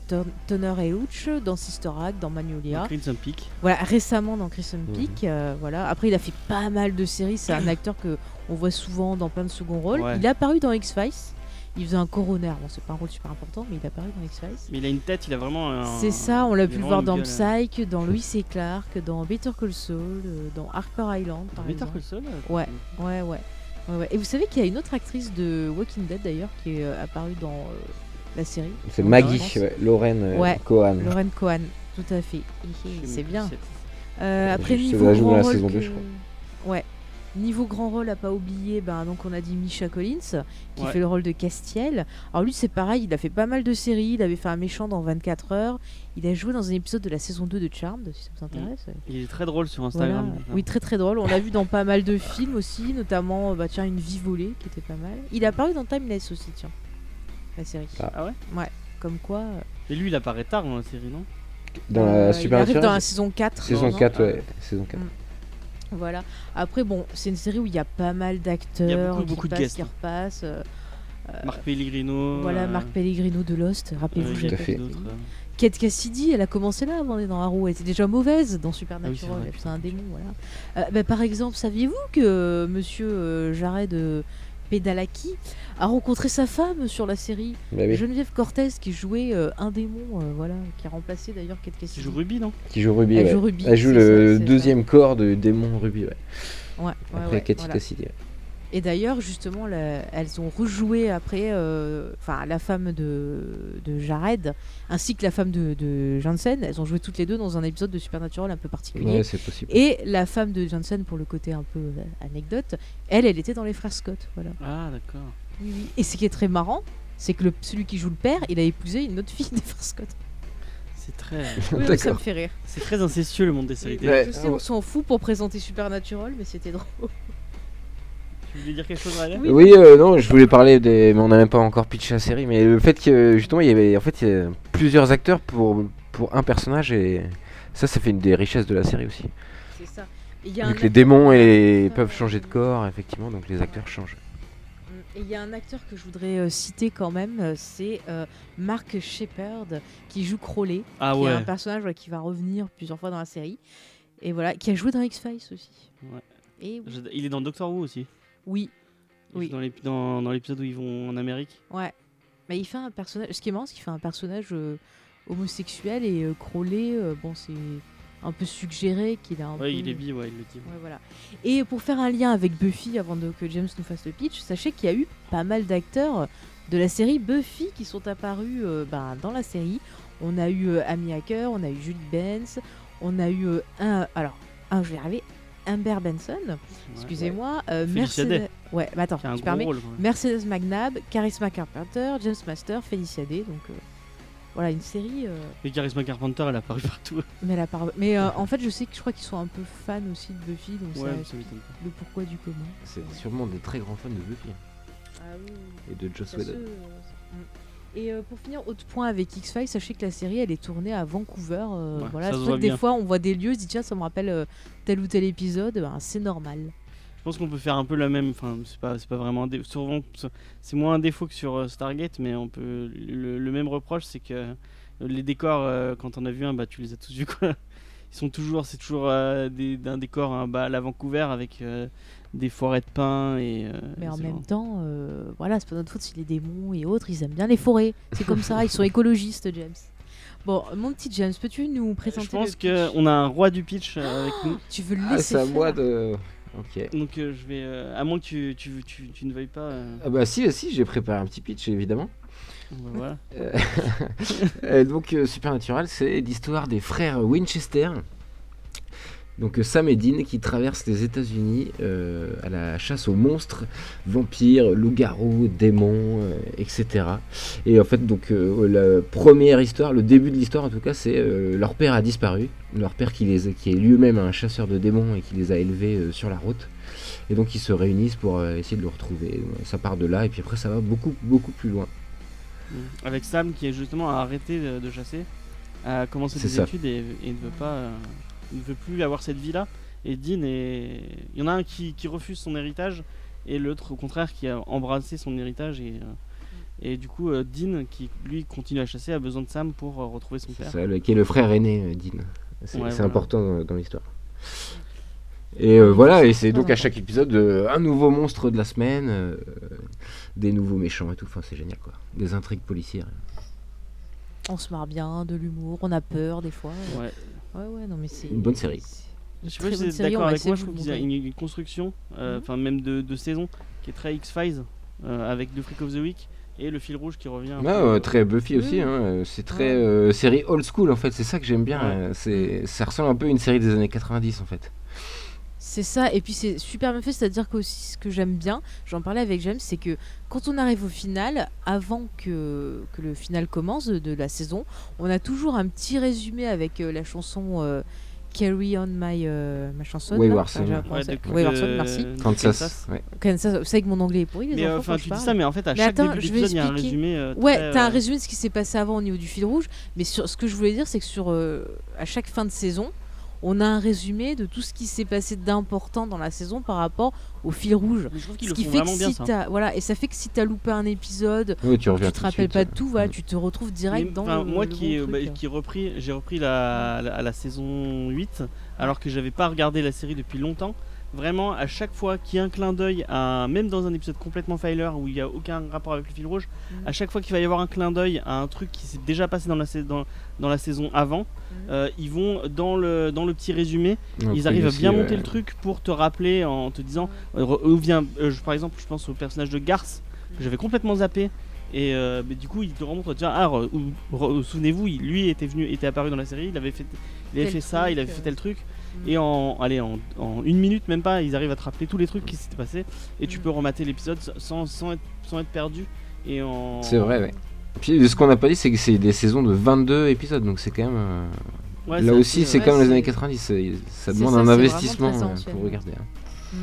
Turner et Hooch, dans Sister Act, dans Magnolia. Crimson Peak. Voilà, récemment dans Crimson Mhm. Peak. euh, voilà. Après, il a fait pas mal de séries. C'est un acteur que on voit souvent dans plein de second rôles. Ouais. Il est apparu dans X-Files. Il faisait un coroner. Bon, c'est pas un rôle super important, mais il est apparu dans X-Files. Mais il a une tête, il a vraiment un. C'est ça, on l'a pu le voir dans gueule, hein. Psych, dans Louis et Clark, dans Better Call Saul, euh, dans Harper Island. Par Better exemple. Call Saul Ouais. Ouais, ouais. Ouais, ouais. Et vous savez qu'il y a une autre actrice de Walking Dead d'ailleurs qui est euh, apparue dans euh, la série. C'est Maggie, ouais, Lorraine euh, Ouais. Cohen. Lauren Cohen, tout à fait. C'est bien. Euh, après niveau la la rôle saison que- 2, je crois. Ouais. Niveau grand rôle à pas oublier, ben donc on a dit Misha Collins qui Ouais. fait le rôle de Castiel. Alors lui c'est pareil, il a fait pas mal de séries, il avait fait un méchant dans 24 heures, il a joué dans un épisode de la saison 2 de Charmed si ça vous intéresse. Il est très drôle sur Voilà. Instagram. Oui, très très drôle. On l'a vu dans pas mal de films aussi, notamment bah, tiens, Une vie volée qui était pas mal. Il a apparu dans Timeless aussi, tiens, la série. Ah. Ah ouais? Comme quoi. euh, Et lui, il apparaît tard dans la série, non? Dans euh, la il Super arrive dans la saison 4. Saison non? 4, Ah. ouais. Saison 4. Mm. Voilà. Après, bon, c'est une série où il y a pas mal d'acteurs Il y a beaucoup, de guests, qui hein. repassent. euh, Marc Pellegrino. voilà, euh, Marc Pellegrino de Lost, rappelez-vous, euh, j'ai fait. euh, Kate Cassidy, elle a commencé là avant d'être dans Arrow. Elle était déjà mauvaise dans Ah oui, Supernatural. c'est vrai, c'est un démon, voilà. Euh, bah, par exemple, saviez-vous que Monsieur euh, Jared euh, Pedalaki a rencontré sa femme sur la série, Bah oui. Geneviève Cortez, qui jouait euh, un démon, euh, voilà, qui a remplacé d'ailleurs Kate Qui Cassidy. joue Ruby, non? Qui joue Ruby. Elle ouais. joue Ruby, Elle joue le ça, deuxième corps de démon Ruby. Ouais. Ouais, ouais, Après ouais, Katy voilà. Cassidy. ouais. Et d'ailleurs, justement, la- elles ont rejoué après, euh, enfin, la femme de, de Jared, ainsi que la femme de, de Jansen. Elles ont joué toutes les deux dans un épisode de Supernatural un peu particulier. Ouais, c'est possible. Et la femme de Jansen, pour le côté un peu anecdote, elle, elle était dans les frères Scott. Voilà. Ah, d'accord. Oui, oui. Et ce qui est très marrant, c'est que le, celui qui joue le père, il a épousé une autre fille des frères Scott. C'est très, Oui, oui, ça me fait rire. c'est très incestueux le monde des séries télé. Ouais. Je sais, on s'en fout pour présenter Supernatural, mais c'était drôle. Tu voulais dire quelque chose, Riley Oui. Oui, euh, non, je voulais parler des. Mais on n'a même pas encore pitché la série. Mais le fait que justement, il y avait en fait il y a plusieurs acteurs pour, pour un personnage et ça, ça fait une des richesses de la série aussi. C'est ça. Il y a Vu un que les démons et Euh, peuvent changer de corps, effectivement, donc les acteurs changent. Et il y a un acteur que je voudrais euh, citer quand même, euh, c'est euh, Mark Shepard qui joue Crowley, Ah qui est ouais. un personnage qui va revenir plusieurs fois dans la série. Et voilà, qui a joué dans X-Files aussi. Ouais. Et oui, Je- Il est dans Doctor Who aussi. oui, Il Oui. joue Dans l'ép- dans dans l'épisode où ils vont en Amérique. ouais. Mais il fait un personnage. Ce qui est marrant, c'est qu'il fait un personnage euh, homosexuel et Crowley, bon, c'est un peu suggéré qu'il a un peu. Ouais, il est bi, ouais, il le dit. Ouais, voilà. Et pour faire un lien avec Buffy, avant de, que James nous fasse le pitch, sachez qu'il y a eu pas mal d'acteurs de la série Buffy qui sont apparus euh, ben, dans la série. On a eu euh, Amy Hacker, on a eu Julie Benz, on a eu euh, un. Alors, un, je vais y arriver. Amber Benson, excusez-moi. euh, Felicia Mercedes. Ouais, mais attends, tu permets. rôle. Mercedes McNabb, Charisma Carpenter, James Master, Felicia Day. Donc euh, voilà, une série. euh, Et Charisma Carpenter, elle a partout. mais par- mais euh, en fait, je sais que je crois qu'ils sont un peu fans aussi de Buffy, donc Ouais, ça le pourquoi du comment. C'est sûrement des très grands fans de Buffy hein, Ah oui, et de Joss Whedon. Mm. Et euh, pour finir, autre point avec X-Files, sachez que la série elle est tournée à Vancouver. euh, Ouais, voilà, ça c'est se voit que des bien. fois on voit des lieux, on se dit tiens, ça me rappelle euh, tel ou tel épisode, ben, c'est normal. Je pense qu'on peut faire un peu la même. Enfin, c'est pas, c'est pas vraiment un défaut. C'est moins un défaut que sur euh, Stargate, mais on peut. Le, le même reproche, c'est que euh, les décors, euh, quand on a vu un, bah tu les as tous vus quoi. Ils sont toujours, c'est toujours euh, des- d'un décor hein, bah, à la Vancouver avec euh, des forêts de pins et. euh, Mais en même temps, euh, voilà, c'est pas notre faute si les démons et autres ils aiment bien les forêts. C'est comme ça, ils sont écologistes, James. Bon, mon petit James, peux-tu nous présenter Je pense qu'on a un roi du pitch avec nous. Tu veux le Ah, laisser c'est à faire? moi de. Ok. Donc euh, je vais. euh, à moins que tu, tu, tu, tu ne veuilles pas. euh, Ah bah si, si, j'ai préparé un petit pitch évidemment. bah, voilà. Euh, euh, donc euh, Supernatural, c'est l'histoire des frères Winchester. Donc euh, Sam et Dean qui traversent les États-Unis euh, à la chasse aux monstres, vampires, loups-garous, démons, euh, etc. Et en fait, donc euh, la première histoire, le début de l'histoire en tout cas, c'est leur père a disparu. Leur père qui, les, qui est lui-même un chasseur de démons et qui les a élevés sur la route. Et donc ils se réunissent pour essayer de le retrouver. Ça part de là et puis après ça va beaucoup beaucoup plus loin. Mm. Avec Sam qui est justement a arrêté de, chasser, a commencé des ça. études et, et ne veut pas, ne veut plus avoir cette vie-là. Et Dean est, il y en a un qui, qui refuse son héritage et l'autre au contraire qui a embrassé son héritage et euh, et du coup euh, Dean qui lui continue à chasser a besoin de Sam pour euh, retrouver son C'est père. ça, le- qui est le frère aîné, euh, Dean. C'est Ouais, c'est voilà. important dans, dans l'histoire. Et euh, voilà, et c'est donc à chaque épisode euh, un nouveau monstre de la semaine, euh, des nouveaux méchants et tout. Enfin, c'est génial quoi. Des intrigues policières. On se marre bien, de l'humour, on a peur des fois. Ouais. Ouais, ouais, non mais c'est Une bonne série. Je sais pas si vous êtes d'accord avec moi, je trouve qu'il y a une, une construction, euh, Mhm. enfin même de, de saison, qui est très X-Files, euh, avec le Freak of the Week et le fil rouge qui revient. euh, euh, très Buffy aussi, oui. hein, euh, c'est très Ouais. euh, série old school en fait, c'est ça que j'aime bien. Ouais. c'est, ça ressemble un peu à une série des années 90 en fait. C'est ça, et puis c'est super bien fait, c'est-à-dire que aussi ce que j'aime bien, j'en parlais avec James, c'est que quand on arrive au final, avant que, que le final commence de, de la saison, on a toujours un petit résumé avec euh, la chanson euh, Carry On My, euh, ma chanson. Wayward Enfin, ouais, de- merci. Kansas. Ouais. Kansas, vous savez que mon anglais est pourri, les Mais euh, enfants, quand tu je dis parle. ça, mais en fait, à Mais chaque attends, début je vais d'épisode, il y a un expliquer. résumé. euh, Ouais, t'as un résumé de ce qui s'est passé avant au niveau du fil rouge, mais sur ce que je voulais dire, c'est que sur euh, à chaque fin de saison, on a un résumé de tout ce qui s'est passé d'important dans la saison par rapport au fil rouge. mais Je trouve qu'ils Ce le qui font fait que vraiment bien si ça. t'as voilà et ça fait que si t'as loupé un épisode, tu te rappelles suite, pas de tout, voilà, Mm. tu te retrouves direct Mais, dans le, moi le qui, bon bah, truc. qui repris, j'ai repris la, la, à la saison 8, alors que j'avais pas regardé la série depuis longtemps, vraiment à chaque fois qu'il y a un clin d'œil, à, même dans un épisode complètement filer où il n'y a aucun rapport avec le fil rouge, Mhm. à chaque fois qu'il va y avoir un clin d'œil à un truc qui s'est déjà passé dans la, sais- dans, dans la saison avant, Mhm. euh, ils vont dans le, dans le petit résumé, ils arrivent à bien monter le truc pour te rappeler en te disant euh, où vient, euh, je- par exemple, je pense au personnage de Garth que j'avais complètement zappé. Et euh, mais du coup, il te remontre, tiens, ah, souvenez-vous, lui était venu, était apparu dans la série, il avait fait, il avait Tel fait ça, il avait fait tel truc. Mm. Et en, allez, en, en une minute, même pas, ils arrivent à te rappeler tous les trucs qui s'étaient passés. Et tu Mm. peux remater l'épisode sans, sans, être, sans être perdu. Et en... C'est vrai, ouais. Puis ce qu'on n'a pas dit, c'est que c'est des saisons de 22 épisodes, donc c'est quand même. euh, Ouais, là c'est aussi, c'est comme les c'est- années 90, c'est- ça C'est demande ça, un c'est investissement euh, pour regarder. hein.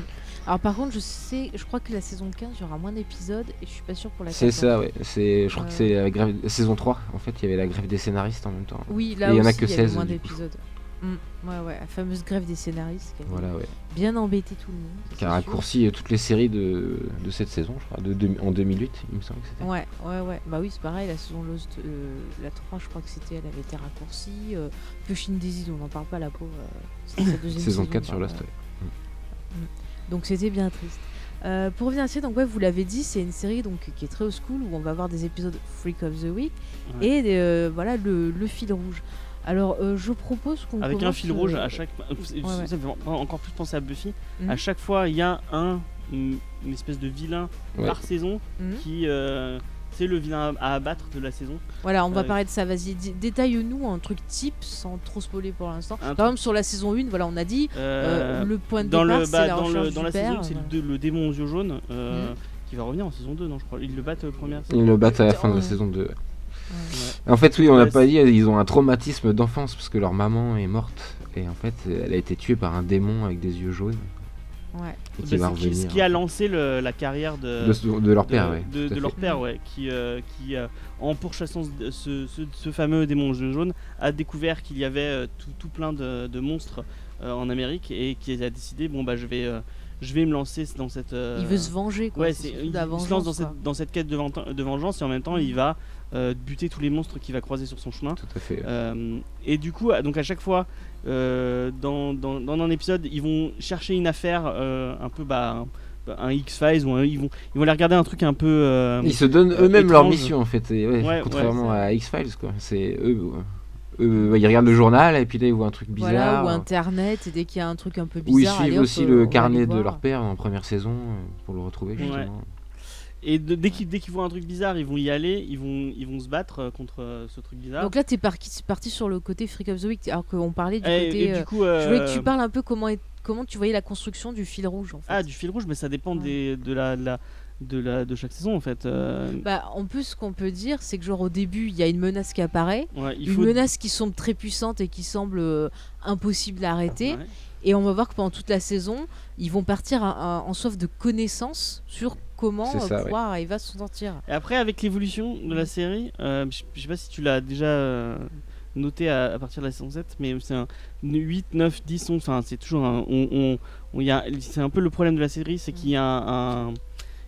Alors par contre, je sais, je crois que la saison 15, il y aura moins d'épisodes et je suis pas sûre pour la C'est 14. ça, ouais. C'est, je crois que Ouais. c'est la grève, saison 3. En fait, il y avait la grève des scénaristes en même temps. Oui, Et là il y en a que il y avait 16, moins d'épisodes. Mm, Ouais, ouais, la fameuse grève des scénaristes qui a Voilà, ouais. bien embêté tout le monde. Qui a sûr. raccourci euh, toutes les séries de, de cette saison, je crois, de, de- en 2008, il me semble que c'était. Ouais, ouais, ouais. Bah oui, c'est pareil, la saison Lost, euh, la 3, je crois que c'était, elle avait été raccourcie. Euh, Pushing Daisy, on n'en parle pas, la pauvre. euh, c'était sa deuxième Saison saison, 4 sur Lost, ouais. ouais. Donc c'était bien triste. Euh, pour revenir à ça, donc ouais, vous l'avez dit, c'est une série donc qui est très old school où on va avoir des épisodes Freak of the Week Ouais. et euh, voilà le, le fil rouge. Alors euh, je propose qu'on Avec un fil rouge euh, à chaque. Ça ouais. me fait encore plus penser à Buffy. Mhm. À chaque fois, il y a un, une, une espèce de vilain Ouais. par saison Mhm. qui. euh, c'est le vilain à, abattre de la saison. Voilà, on va parler de ça. Vas-y, détaille-nous un truc type sans trop spoiler pour l'instant. Par exemple, sur la saison 1, voilà, on a dit Euh, euh, le point de dans départ, le, bah, la dans, le, la père, saison, c'est le, le démon aux yeux jaunes euh, Mhm. qui va revenir en saison 2, non je crois. Ils le battent euh, première saison. Ils le battent à la fin de la saison 2. Ouais. En fait, oui, on n'a Ouais, pas dit, ils ont un traumatisme d'enfance parce que leur maman est morte. Et en fait, elle a été tuée par un démon avec des yeux jaunes. Ouais. Et qui Bah, va revenir. ce qui a lancé le- la carrière de, de, de leur de- père, ouais. de, à de leur père, ouais, qui, euh, qui euh, en pourchassant ce, ce, ce- ce fameux démon aux yeux jaunes, a découvert qu'il y avait euh, tout, tout plein de, de monstres euh, en Amérique et qui a décidé bon bah je vais, euh, je vais me lancer dans cette. euh, Il veut se venger, quoi. Ouais, il, il se lance dans cette, dans cette quête de, de vengeance et en même temps il va euh, buter tous les monstres qu'il va croiser sur son chemin. Tout à fait. Euh, et du coup, donc à chaque fois, euh, dans, dans, dans un épisode, ils vont chercher une affaire euh, un peu bah, un, un X-Files ou un- ils, vont, ils vont aller regarder un truc un peu. euh, Ils se donnent eux-mêmes leur mission en fait, et ouais, Ouais, contrairement ouais, à X-Files quoi. C'est eux, euh, eux, ils regardent le journal et puis là ils voient un truc bizarre. Voilà, ou Internet, et dès qu'il y a un truc un peu Où ils bizarre, allez, suivent hop, aussi le carnet de leur père en première saison pour le retrouver Ouais. Et de- dès qu'ils voient un truc bizarre, ils vont y aller, ils vont, ils vont se battre euh, contre euh, ce truc bizarre. Donc là, t'es parti, parti sur le côté Freak of the Week, alors qu'on parlait du et, côté. et euh, du coup, Je voulais que tu parles un peu comment, est- comment tu voyais la construction du fil rouge, en fait. Ah, du fil rouge, mais ça dépend Ouais. des, de, la, de, la, de, la, de chaque saison en fait. euh, Bah, en plus, ce qu'on peut dire, c'est que genre au début, il y a une menace qui apparaît, ouais, il une menace qui semble très puissante et qui semble euh, impossible à arrêter. Ouais. Et on va voir que pendant toute la saison, ils vont partir à- à- en soif de connaissances sur comment euh, ça, ouais. pouvoir arriver à s'en sortir. Et après, avec l'évolution de la série, euh, je sais pas si tu l'as déjà euh, noté à, à partir de la saison 7, mais c'est un 8, 9, 10, 11, enfin c'est toujours un. On, on- on- il y a- c'est un peu le problème de la série, c'est qu'il y a un. un-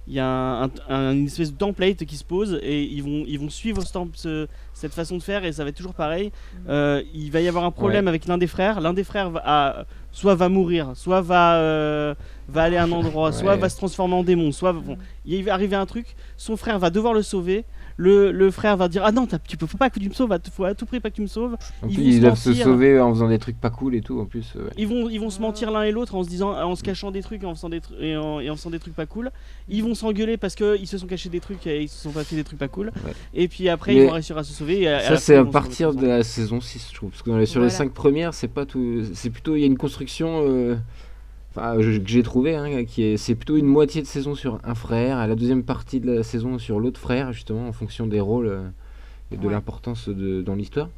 il y a un- un- une espèce de template qui se pose et ils vont, ils vont suivre ce temp- ce- cette façon de faire et ça va être toujours pareil. Euh, il va y avoir un problème avec l'un des frères. L'un des frères va, a- soit va mourir, soit va, euh, va aller à un endroit, soit Ouais. va se transformer en démon, soit bon, il va arriver un truc, son frère va devoir le sauver. Le, le frère va dire ah non tu peux pas que tu me sauves, faut à tout prix pas que tu me sauves. En Ils plus, vont ils se doivent se mentir. sauver en faisant des trucs pas cool et tout en plus. ouais. Ils vont ils vont se mentir l'un et l'autre en se disant en se cachant des trucs et en faisant des tru- et en, et en faisant des trucs pas cool. Ils vont s'engueuler parce que ils se sont cachés des trucs et ils se sont pas fait des trucs pas cool. Ouais. Et puis après Mais ils vont réussir à se sauver. et à- Ça c'est à partir de la saison 6 je trouve parce que dans les- sur Voilà. les 5 premières c'est pas tout c'est plutôt il y a une construction euh, enfin, je- que j'ai trouvé hein, qui est c'est plutôt une moitié de saison sur un frère et la deuxième partie de la saison sur l'autre frère justement en fonction des rôles euh, et de Ouais. l'importance de, dans l'histoire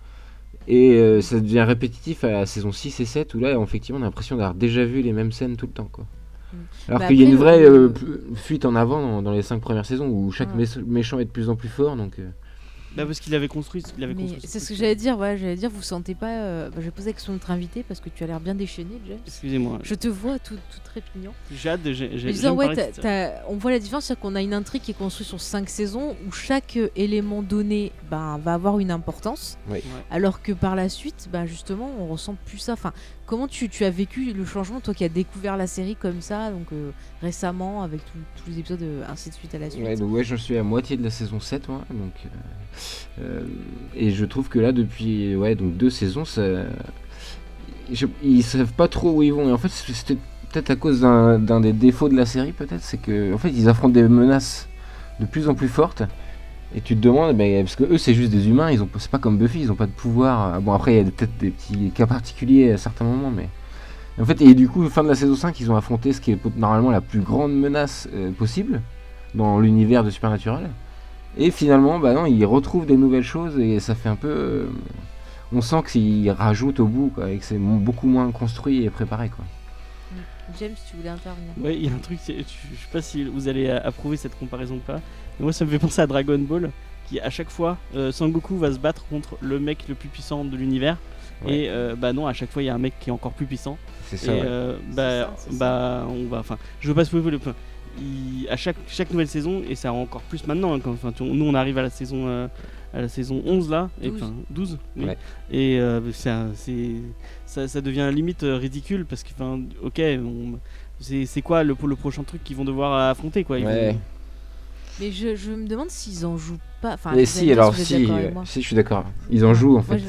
et euh, ça devient répétitif à la saison 6 et 7 où là effectivement on a l'impression d'avoir déjà vu les mêmes scènes tout le temps quoi Mm. alors Bah qu'il y a une vraie euh, fuite en avant dans, dans les 5 premières saisons où chaque Ouais. mé- méchant est de plus en plus fort donc euh, Bah parce qu'il avait construit, il avait Mais construit. c'est ce que j'allais dire, ouais, j'allais dire, vous sentez pas. euh, bah, je vais poser la question de notre invité parce que tu as l'air bien déchaîné, James. Excusez-moi. Je te vois tout, tout trépignant. J'ai hâte de. j'ai- ouais, on voit la différence, c'est qu'on a une intrigue qui est construite sur 5 saisons où chaque euh, élément donné ben, va avoir une importance, Oui. Ouais. alors que par la suite, ben, justement, on ressent plus ça. Enfin, comment tu, as vécu le changement, toi qui as découvert la série comme ça, donc euh, récemment, avec tous les épisodes, euh, ainsi de suite à la suite? Ouais, je suis à moitié de la saison 7, moi. Donc, euh, et je trouve que là, depuis ouais, donc deux saisons, ça, je- ils savent pas trop où ils vont. Et en fait, c'était peut-être à cause d'un des défauts de la série, peut-être, c'est que ils affrontent des menaces de plus en plus fortes. Et tu te demandes, parce que eux, c'est juste des humains, ils ont, c'est pas comme Buffy, ils ont pas de pouvoir. Bon, après, il y a peut-être des petits cas particuliers à certains moments, mais. En fait, et du coup, fin de la saison 5, ils ont affronté ce qui est normalement la plus grande menace euh, possible dans l'univers de Supernatural. Et finalement, bah non, ils retrouvent des nouvelles choses et ça fait un peu. euh, on sent qu'ils rajoutent au bout, quoi, et que c'est beaucoup moins construit et préparé, quoi. James, tu voulais intervenir Ouais, il y a un truc, c'est- je je sais pas si vous allez approuver cette comparaison ou pas, mais moi ça me fait penser à Dragon Ball, qui à chaque fois, euh, Sangoku va se battre contre le mec le plus puissant de l'univers, Ouais. et euh, bah non, à chaque fois il y a un mec qui est encore plus puissant, C'est et ça, ouais. euh, bah, ça, bah on va, enfin, je veux pas spoiler le point. Il- à chaque, chaque nouvelle saison, et ça encore plus maintenant, hein, quand, nous on arrive à la saison, euh, à la saison 11 là, et 12. enfin 12, oui. Ouais. et euh, c'est un- c'est- ça, ça devient limite euh, ridicule parce que, enfin, ok, c'est c'est quoi le, le prochain truc qu'ils vont devoir affronter quoi? Ils Ouais. vont- Mais je, je me demande s'ils en jouent pas. Enfin, Mais si, alors si, si, je suis d'accord. Ils en jouent, en Moi, fait.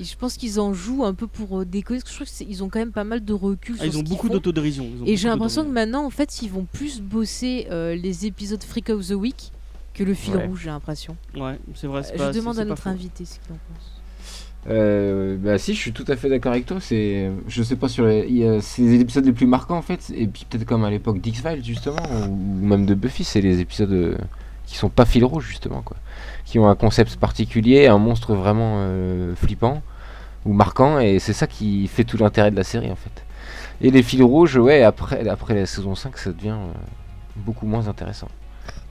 je, je pense qu'ils en jouent un peu pour euh, déconner. parce que Je trouve qu'ils ont quand même pas mal de recul. Ah, sur ils ont beaucoup d'autodérision. Et j'ai l'impression que maintenant, en fait, ils vont plus bosser euh, les épisodes Freak of the Week que le fil Ouais. rouge, j'ai l'impression. Ouais, c'est vrai. Euh, pas- je demande à notre invité ce qu'il en pense. Euh, bah si, je suis tout à fait d'accord avec toi. C'est, je sais pas sur les, c'est les épisodes les plus marquants en fait. Et puis peut-être comme à l'époque d'X Files justement, ou même de Buffy, c'est les épisodes euh, qui sont pas fil rouge justement quoi, qui ont un concept particulier, un monstre vraiment euh, flippant ou marquant, et c'est ça qui fait tout l'intérêt de la série en fait. Et les fils rouges, ouais, après après la saison 5, ça devient euh, beaucoup moins intéressant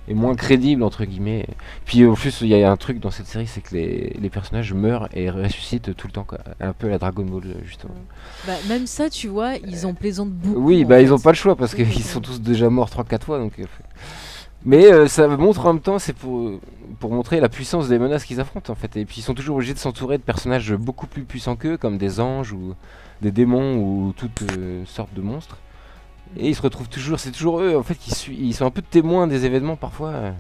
et moins crédible entre guillemets. Puis en plus, il y a un truc dans cette série, c'est que les, les personnages meurent et ressuscitent tout le temps, quoi. un peu la Dragon Ball justement. Bah, même ça, tu vois, ils en plaisantent beaucoup. Oui, bah ils ont pas le choix parce qu'ils oui. sont tous déjà morts 3-4 fois. Donc, euh, Mais euh, ça montre en même temps, c'est pour, pour montrer la puissance des menaces qu'ils affrontent en fait. Et puis ils sont toujours obligés de s'entourer de personnages beaucoup plus puissants qu'eux, comme des anges ou des démons ou toutes euh, sortes de monstres. Et ils se retrouvent toujours, c'est toujours eux en fait qui ils sont un peu témoins des événements parfois. euh.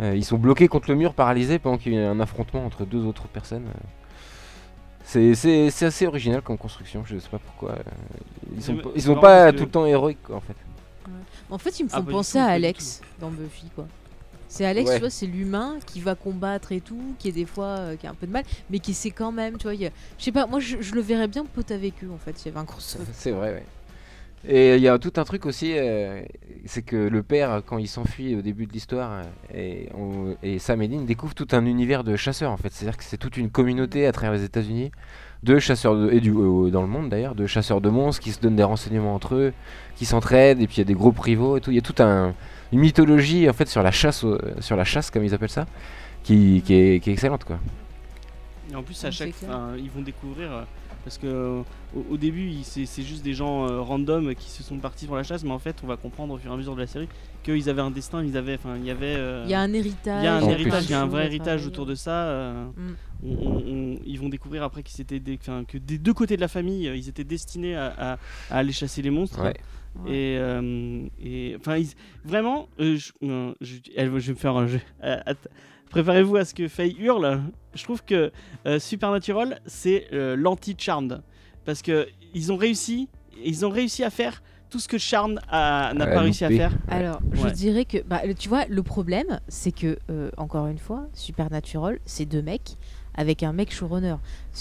Euh, ils sont bloqués contre le mur, paralysés pendant qu'il y a un affrontement entre deux autres personnes. C'est- C'est c'est assez original comme construction, je sais pas pourquoi. Ils sont, ils sont pas tout le temps héroïques quoi, en fait. En fait, ils me Ah, font du penser tout, à Alex dans Buffy, quoi. C'est Alex, Ouais. tu vois, c'est l'humain qui va combattre et tout, qui est des fois euh, qui a un peu de mal, mais qui sait quand même, tu vois. a- Je sais pas, moi je, je le verrais bien pote avec eux en fait, s'il y avait un crossover. C'est vrai, ouais. Et il y a tout un truc aussi, euh, c'est que le père, quand il s'enfuit au début de l'histoire, euh, et, on- et Sam et Dean découvrent tout un univers de chasseurs en fait. C'est-à-dire que c'est toute une communauté à travers les États-Unis de chasseurs de, et du, euh, dans le monde d'ailleurs, de chasseurs de monstres qui se donnent des renseignements entre eux, qui s'entraident, et puis il y a des groupes rivaux et tout. Il y a toute un, une mythologie en fait sur la chasse, sur la chasse comme ils appellent ça, qui, qui, est, qui est excellente quoi. Et en plus, à Ouais, chaque fin, ils vont découvrir. Parce que euh, au, au début, c'est juste des gens euh, random qui se sont partis pour la chasse, mais en fait, on va comprendre au fur et à mesure de la série qu'ils avaient un destin, ils avaient, enfin, il y avait. euh, Il y a un héritage. il y a un héritage, il y a un vrai héritage autour de ça. euh, Mm. on- on- on- ils vont découvrir après qu'ils étaient des- enfin, que des deux côtés de la famille, ils étaient destinés à, à- à aller chasser les monstres. Ouais. Ouais. Et, enfin, vraiment, euh, je, non, je, elle- je vais me faire un jeu. Préparez-vous à ce que Faye hurle. Je trouve que euh, Supernatural, c'est euh, l'anti-Charmed. Parce que ils ont réussi, ils ont réussi à faire tout ce que Charmed a- n'a Ouais, pas réussi à faire. Alors, je dirais que, bah, tu vois, le problème, c'est que, euh, encore une fois, Supernatural, c'est deux mecs avec un mec showrunner.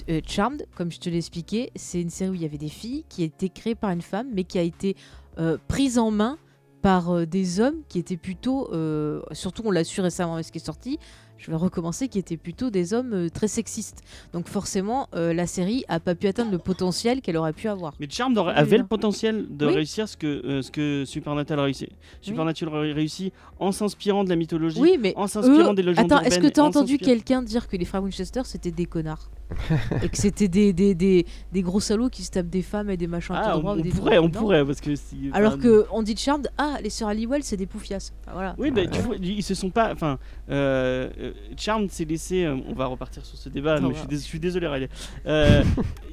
Euh, Charmed, comme je te l'ai expliqué, c'est une série où il y avait des filles qui étaient créées par une femme, mais qui a été euh, prise en main par euh, des hommes qui étaient plutôt, euh, surtout on l'a su récemment avec ce qui est sorti, je vais recommencer, qui étaient plutôt des hommes euh, très sexistes. Donc forcément, euh, la série a pas pu atteindre le potentiel qu'elle aurait pu avoir. Mais Charmed Oui, avait là. le potentiel de Oui. réussir ce que, ce que Supernatural a réussi. Supernatural a réussi en s'inspirant de la mythologie, Oui, mais en s'inspirant des légendes Attends, est-ce que urbaines, tu as en entendu quelqu'un dire que les frères Winchester c'était des connards? Et que c'était des, des, des, des gros salauds qui se tapent des femmes et des machins à Ah, on, on des pourrait, trucs, on pourrait, parce que si. Alors enfin, que on dit de Charmed, ah, les sœurs Halliwell c'est des poufias. Enfin, voilà. Oui, bah, Ouais. tu vois, ils se sont pas. Enfin, euh, euh, Charmed s'est laissé, euh, on va repartir sur ce débat, Ah, mais je suis, dés- je suis désolé Riley. Euh,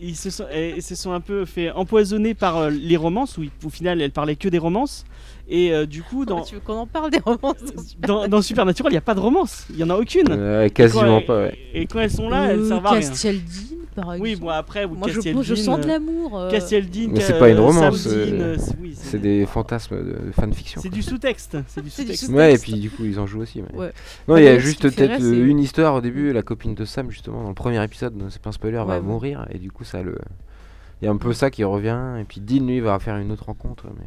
ils se sont, ils se sont un peu fait empoisonner par les romances, où au final elle parlait que des romances, et euh, du coup dans, Tu veux qu'on en parle des romances dans, dans Supernatural il n'y a pas de romance, il y en a aucune. Euh, Et quasiment quand- pas, ouais. Et quand elles sont là, elles Euh, servent à rien. Castiel Dean, par exemple. Oui, bon après, ou Moi, je, Castiel je Dean, sens de l'amour. euh, Castiel Dean, Mais c'est pas une romance, c'est- oui, C'est des fantasmes de fanfiction. C'est du sous-texte. C'est du sous-texte. sous- Ouais, et puis du coup, ils en jouent aussi. mais- Ouais. Non, Ah, il y a juste peut-être une histoire au début, la copine de Sam, justement, dans le premier épisode, c'est pas un spoiler, va mourir, et du coup, ça le. Il y a un peu ça qui revient, et puis Dean, lui, va faire une autre rencontre, mais.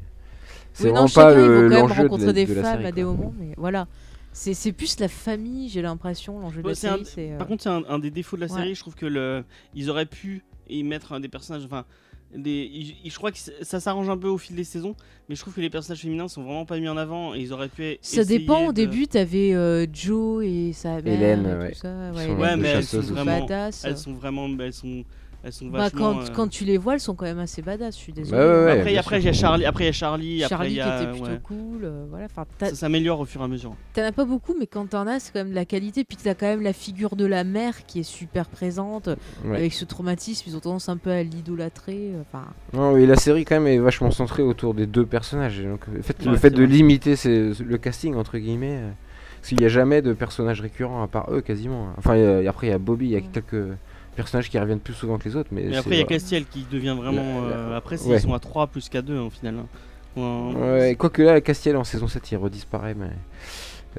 C'est Oui, non, vraiment pas chacun, ils vont le- quand même l'enjeu de rencontrer la, des de la femmes série, à des moments, mais voilà. C'est c'est plus la famille, j'ai l'impression, l'enjeu de la un- série. euh, Par contre, c'est un, un des défauts de la Ouais. série. Je trouve que le, ils auraient pu y mettre un des personnages. Enfin, des, je crois que ça s'arrange un peu au fil des saisons, mais je trouve que les personnages féminins sont vraiment pas mis en avant et ils auraient pu. Ça dépend, au début, t'avais euh, Joe et sa mère Hélène, et ouais. tout ça. Qui Ouais, mais elles sont vraiment. badass. Elles sont vraiment. Elles sont. Elles sont Bah, vachement. quand, euh, quand tu les vois, elles sont quand même assez badass, je suis. Bah ouais, ouais. après, après, il y a Charlie. Après, il y a Charlie. Après, Charlie y qui a. était plutôt ouais. cool, euh, voilà. Enfin, t'as- Ça s'améliore au fur et à mesure. t'en as pas beaucoup, mais quand t'en as, c'est quand même de la qualité. Puis t'as quand même la figure de la mère qui est super présente, Ouais. avec ce traumatisme. Ils ont tendance un peu à l'idolâtrer. euh, Enfin, Non, oui, la série quand même est vachement centrée autour des deux personnages. donc, le fait, Ouais, le fait c'est de vrai. limiter le casting entre guillemets, euh, parce qu'il n'y a jamais de personnages récurrents à part eux quasiment. Enfin, y a- après il y a Bobby, il y a quelques personnages qui reviennent plus souvent que les autres, mais, après, il y a. Castiel qui devient vraiment. La- la- euh, après, ouais. ils sont à 3 plus qu'à 2 au final. hein. Ouais. Ouais, quoique là, Castiel en saison 7 il redisparaît, mais.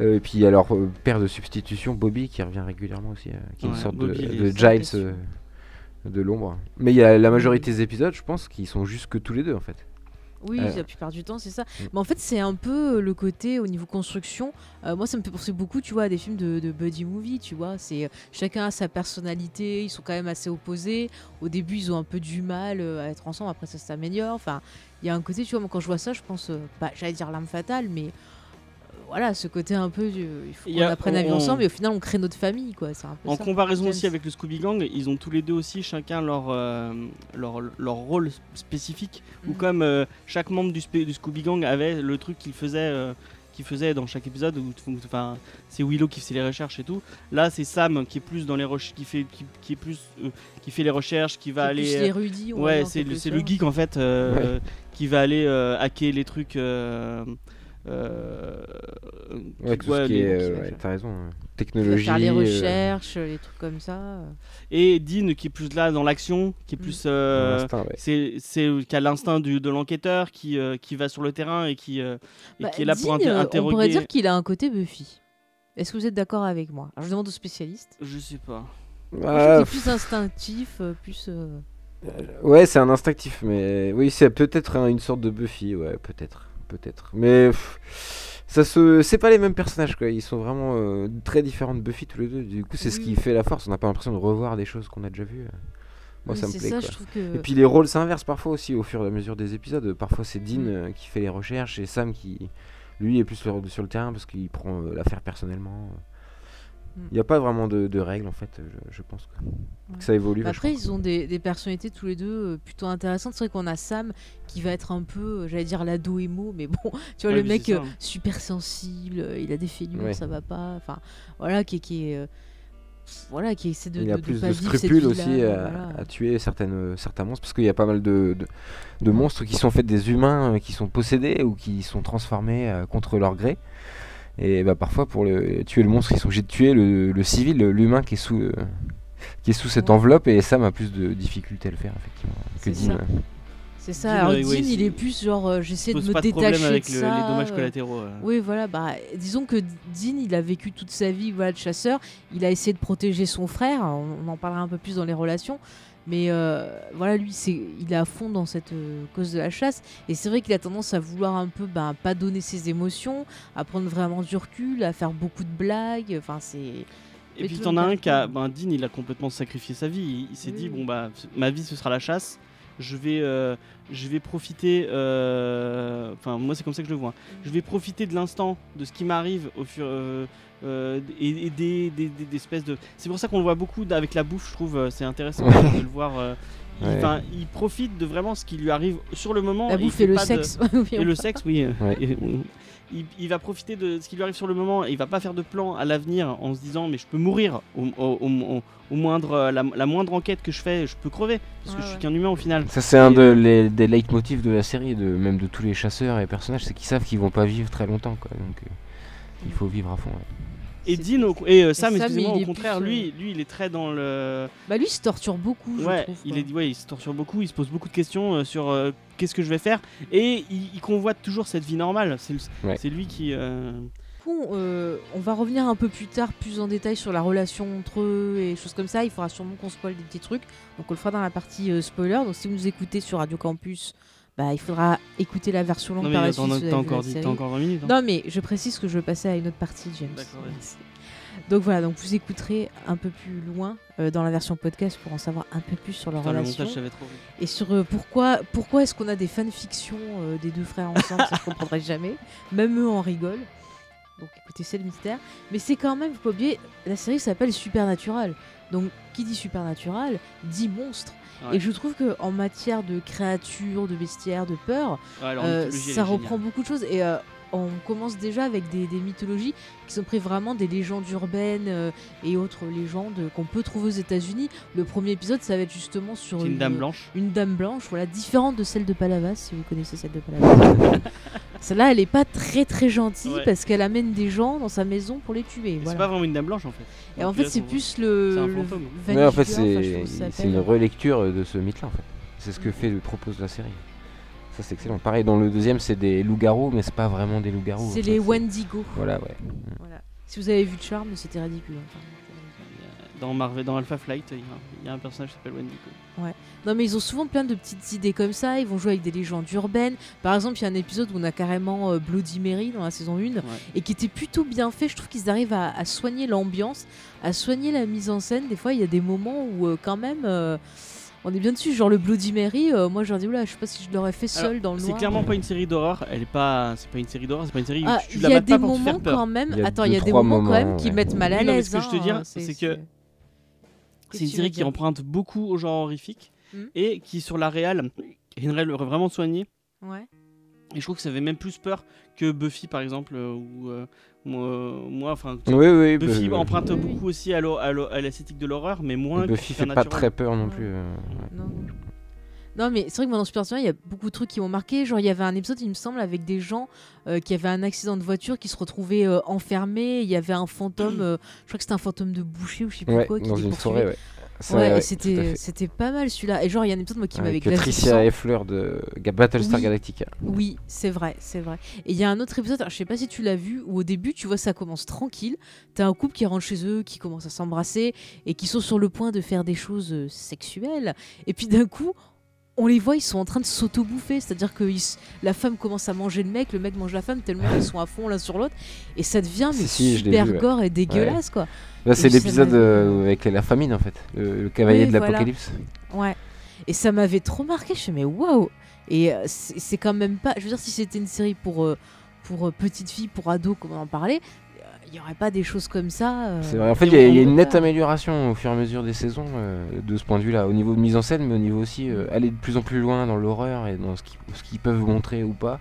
Euh, et puis il y a leur euh, père de substitution, Bobby, qui revient régulièrement aussi, euh, qui est une sorte Bobby, de, de Giles euh, de l'ombre. Mais il y a la majorité des épisodes, je pense, qui sont juste que tous les deux en fait. Oui, Euh. la plupart du temps, c'est ça. Mm. Mais en fait, c'est un peu euh, le côté au niveau construction. Euh, moi, ça me fait penser beaucoup, tu vois, à des films de, de buddy movie, tu vois. C'est euh, chacun a sa personnalité, ils sont quand même assez opposés. Au début, ils ont un peu du mal à être ensemble. Après, ça s'améliore. Enfin, il y a un côté, tu vois, moi, quand je vois ça, je pense, bah, j'allais dire l'arme fatale, mais voilà, ce côté un peu, euh, il faut qu'on apprenne à vivre on- ensemble et au final, on crée notre famille, quoi. C'est un peu En ça. comparaison aussi avec le Scooby Gang, ils ont tous les deux aussi chacun leur, euh, leur, leur rôle spécifique. Ou Mhm. comme euh, chaque membre du, du Scooby Gang avait le truc qu'il faisait, euh, qu'il faisait dans chaque épisode. Où, enfin, c'est Willow qui fait les recherches et tout. Là, c'est Sam qui est plus dans les recherches, qui fait, qui, qui est plus, euh, qui fait les recherches, qui va C'est aller. plus va Ouais, c'est le, geek en fait euh, qui va aller euh, hacker les trucs. Euh, euh, Ouais, tout ce qui les- est, euh, ouais, t'as raison, euh, technologie. faire les euh, recherches, les trucs comme ça. euh. Et Dean qui est plus là dans l'action, qui est Mm. plus euh, c'est c'est qui a l'instinct du- de l'enquêteur qui euh, qui va sur le terrain et qui euh, et Bah, qui est là pour inter- euh, interroger. On pourrait dire qu'il a un côté Buffy. Est-ce que vous êtes d'accord avec moi? Alors, Je demande aux spécialistes. Je sais pas. Ah, est plus instinctif, euh, plus. euh, Ouais, c'est un instinctif, mais oui, c'est peut-être un- une sorte de Buffy, ouais, peut-être, peut-être. Mais pff, ça se, c'est pas les mêmes personnages, quoi. Ils sont vraiment euh, très différents de Buffy tous les deux. Du coup, c'est ce qui fait la force. On n'a pas l'impression de revoir des choses qu'on a déjà vues. Moi, oui, ça me plaît. ça, quoi. que. Et puis les rôles s'inversent parfois aussi au fur et à mesure des épisodes. Parfois c'est Dean euh, qui fait les recherches et Sam qui, lui, est plus sur, sur le terrain parce qu'il prend euh, l'affaire personnellement. Il n'y a pas vraiment de, de règles en fait. Je, je pense que, que ça évolue. Bah, Après, ils ont des, des personnalités tous les deux euh, plutôt intéressantes. C'est vrai qu'on a Sam qui va être un peu, euh, j'allais dire l'ado émo, mais bon, tu vois, Ouais, le mec euh, super sensible, il a des fêlures, Ouais. ça va pas. Enfin, voilà, qui, est- qui est. euh, voilà, qui essaie de. il a de- de plus de scrupules aussi à, voilà. à tuer certaines, certains monstres parce qu'il y a pas mal de, de, de monstres qui sont faits des humains qui sont possédés ou qui sont transformés euh, contre leur gré. Et bah, parfois pour le, tuer le monstre, ils sont obligés de tuer le, le civil, l'humain qui est sous, euh, qui est sous cette Ouais. enveloppe et Sam a plus de difficultés à le faire effectivement que C'est Dean. ça. C'est ça. Dean, Alors, Dean, il est plus genre, euh, j'essaie de me pas de détacher avec de le- ça. les dommages euh, collatéraux. euh. Oui, voilà. Bah, disons que Dean, il a vécu toute sa vie voilà, de chasseur. Il a essayé de protéger son frère. On, on en parlera un peu plus dans les relations. Mais euh, voilà, lui, c'est, il est à fond dans cette euh, cause de la chasse. Et c'est vrai qu'il a tendance à vouloir un peu bah, pas donner ses émotions, à prendre vraiment du recul, à faire beaucoup de blagues. Enfin, c'est. Et Mais puis t'en as un qui a, ben, Dean, il a complètement sacrifié sa vie. Il, il s'est Oui, dit bon bah ma vie ce sera la chasse. Je vais, euh, je vais profiter. euh, Enfin moi c'est comme ça que je le vois. Je vais profiter de l'instant, de ce qui m'arrive au fur euh, euh, et, et des, des, des- des espèces de. C'est pour ça qu'on le voit beaucoup avec la bouffe. Je trouve euh, c'est intéressant de le voir. euh, il, Ouais. enfin, il profite de vraiment ce qui lui arrive sur le moment. La bouffe et le de- sexe. Oui, Et le sexe, oui. Ouais. et, il, il va profiter de ce qui lui arrive sur le moment et il va pas faire de plan à l'avenir en se disant mais je peux mourir au, au- au- au- au moindre, euh, la, la moindre enquête que je fais, je peux crever parce que Ouais, je suis qu'un humain au final. Ça c'est un Et- de, les, des leitmotifs de la série, de, même de tous les chasseurs et personnages, c'est qu'ils savent qu'ils vont pas vivre très longtemps. Quoi, donc euh, il faut vivre à fond. ouais. Et Dean au- et euh, Sam, Sam, excusez-moi, il est au contraire, plus, euh, lui, lui, il est très dans le. Bah lui il se torture beaucoup. je Ouais, trouve, il est, ouais, il se torture beaucoup, il se pose beaucoup de questions euh, sur euh, qu'est-ce que je vais faire et il, il convoite toujours cette vie normale. C'est Ouais. lui qui. euh, Du coup, euh, on va revenir un peu plus tard, plus en détail sur la relation entre eux et choses comme ça. Il faudra sûrement qu'on spoil des petits trucs. Donc on le fera dans la partie euh, spoiler. Donc si vous nous écoutez sur Radio Campus, bah, il faudra écouter la version longue Non, mais par la suite. t'as encore, dit- encore 20 minutes. hein. Non mais je précise que je veux passer à une autre partie, James. D'accord, vas-y. Donc voilà, donc vous écouterez un peu plus loin euh, dans la version podcast pour en savoir un peu plus sur leur Putain, le relation montage, et sur euh, pourquoi pourquoi est-ce qu'on a des fanfictions euh, des deux frères ensemble, ça je comprendrai jamais. Même eux en rigolent. Donc écoutez, c'est le mystère. Mais c'est quand même, faut pas oublier, la série s'appelle Supernatural. Donc qui dit Supernatural dit monstre. Ouais. Et je trouve que en matière de créatures, de bestiaires, de peur, Ouais, euh, ça reprend beaucoup de choses et on commence déjà avec des, des mythologies qui sont prises vraiment des légendes urbaines euh, et autres légendes qu'on peut trouver aux États-Unis. Le premier épisode, ça va être justement sur une dame blanche. une dame blanche, voilà, différente de celle de Palavas, si vous connaissez celle de Palavas. Celle-là, elle est pas très très gentille Ouais. parce qu'elle amène des gens dans sa maison pour les tuer. Mais C'est pas vraiment une dame blanche en fait. Et en fait, c'est plus le. c'est un le fantôme. Ouais, en fait, enfin, c'est une relecture de ce mythe-là. En fait. C'est ce que fait, propose la série. Ça, c'est excellent. Pareil, dans le deuxième, c'est des loups-garous, mais c'est pas vraiment des loups-garous. C'est les Wendigo. Voilà, ouais. Voilà. Si vous avez vu Charm, c'était ridicule. enfin. Dans Marvel, dans Alpha Flight, il y a- il y, a un personnage qui s'appelle Wendigo. Non mais ils ont souvent plein de petites idées comme ça, ils vont jouer avec des légendes urbaines. Par exemple, il y a un épisode où on a carrément euh, Bloody Mary dans la saison 1 Ouais. et qui était plutôt bien fait. Je trouve qu'ils arrivent à, à soigner l'ambiance, à soigner la mise en scène. Des fois, il y a des moments où euh, quand même euh, on est bien dessus. Genre le Bloody Mary, euh, moi je leur dis oula, je sais pas si je l'aurais fait seul Alors, dans le C'est clairement pas une série d'horreur. Elle est pas. C'est pas une série d'horreur. C'est pas une série. où Ah, tu, tu il la y a mates des pas pour te moments faire peur. quand même. Il y a Attends, il y a des moments, quand même moments, qui ouais. mettent mal à Oui, l'aise. ce que je te hein, dire, c'est que C'est une série qui emprunte beaucoup au genre horrifique Hmm. et qui sur la réal est une réal vraiment soignée. Ouais. Et je trouve que ça fait même plus peur que Buffy par exemple euh, ou euh, moi, enfin. Oui, oui. Buffy bah, emprunte Oui, beaucoup aussi à l'esthétique de l'horreur, mais moins. que Buffy fait pas très peur non plus. euh, Non, non. Non, mais c'est vrai que moi dans Supernatural, il y a beaucoup de trucs qui m'ont marqué. Genre, il y avait un épisode, il me semble, avec des gens euh, qui avaient un accident de voiture, qui se retrouvaient euh, enfermés. Il y avait un fantôme, euh, je crois que c'était un fantôme de boucher ou je sais plus Ouais, quoi, qui dans les une forêt, ouais. Ouais, et c'était pas mal celui-là. Et genre, il y a un épisode moi, qui m'avait glacé Tricia sang. Effler de Battlestar Oui. Galactica. Oui, c'est vrai, c'est vrai. Et il y a un autre épisode, alors, je sais pas si tu l'as vu, où au début, tu vois, ça commence tranquille. T'as un couple qui rentre chez eux, qui commence à s'embrasser et qui sont sur le point de faire des choses euh, sexuelles. Et puis d'un coup, on les voit, ils sont en train de s'auto-bouffer. C'est-à-dire que ils la femme commence à manger le mec, le mec mange la femme, tellement ils sont à fond l'un sur l'autre. Et ça devient mais, Si, super vu, ouais. gore et dégueulasse, quoi. Là, c'est l'épisode euh, avec la famine en fait. Le, le cavalier Oui, de voilà. l'apocalypse. Ouais. Et ça m'avait trop marqué. Je me suis dit, mais waouh! Et euh, c'est quand même pas. Je veux dire, si c'était une série pour, euh, pour petites filles, pour ados, comme on en parlait, euh, il y aurait pas des choses comme ça. euh, C'est vrai. En fait, il y, a- il y a une nette amélioration au fur et à mesure des saisons euh, de ce point de vue-là, au niveau de mise en scène, mais au niveau aussi euh, aller de plus en plus loin dans l'horreur et dans ce qu'ils peuvent montrer ou pas.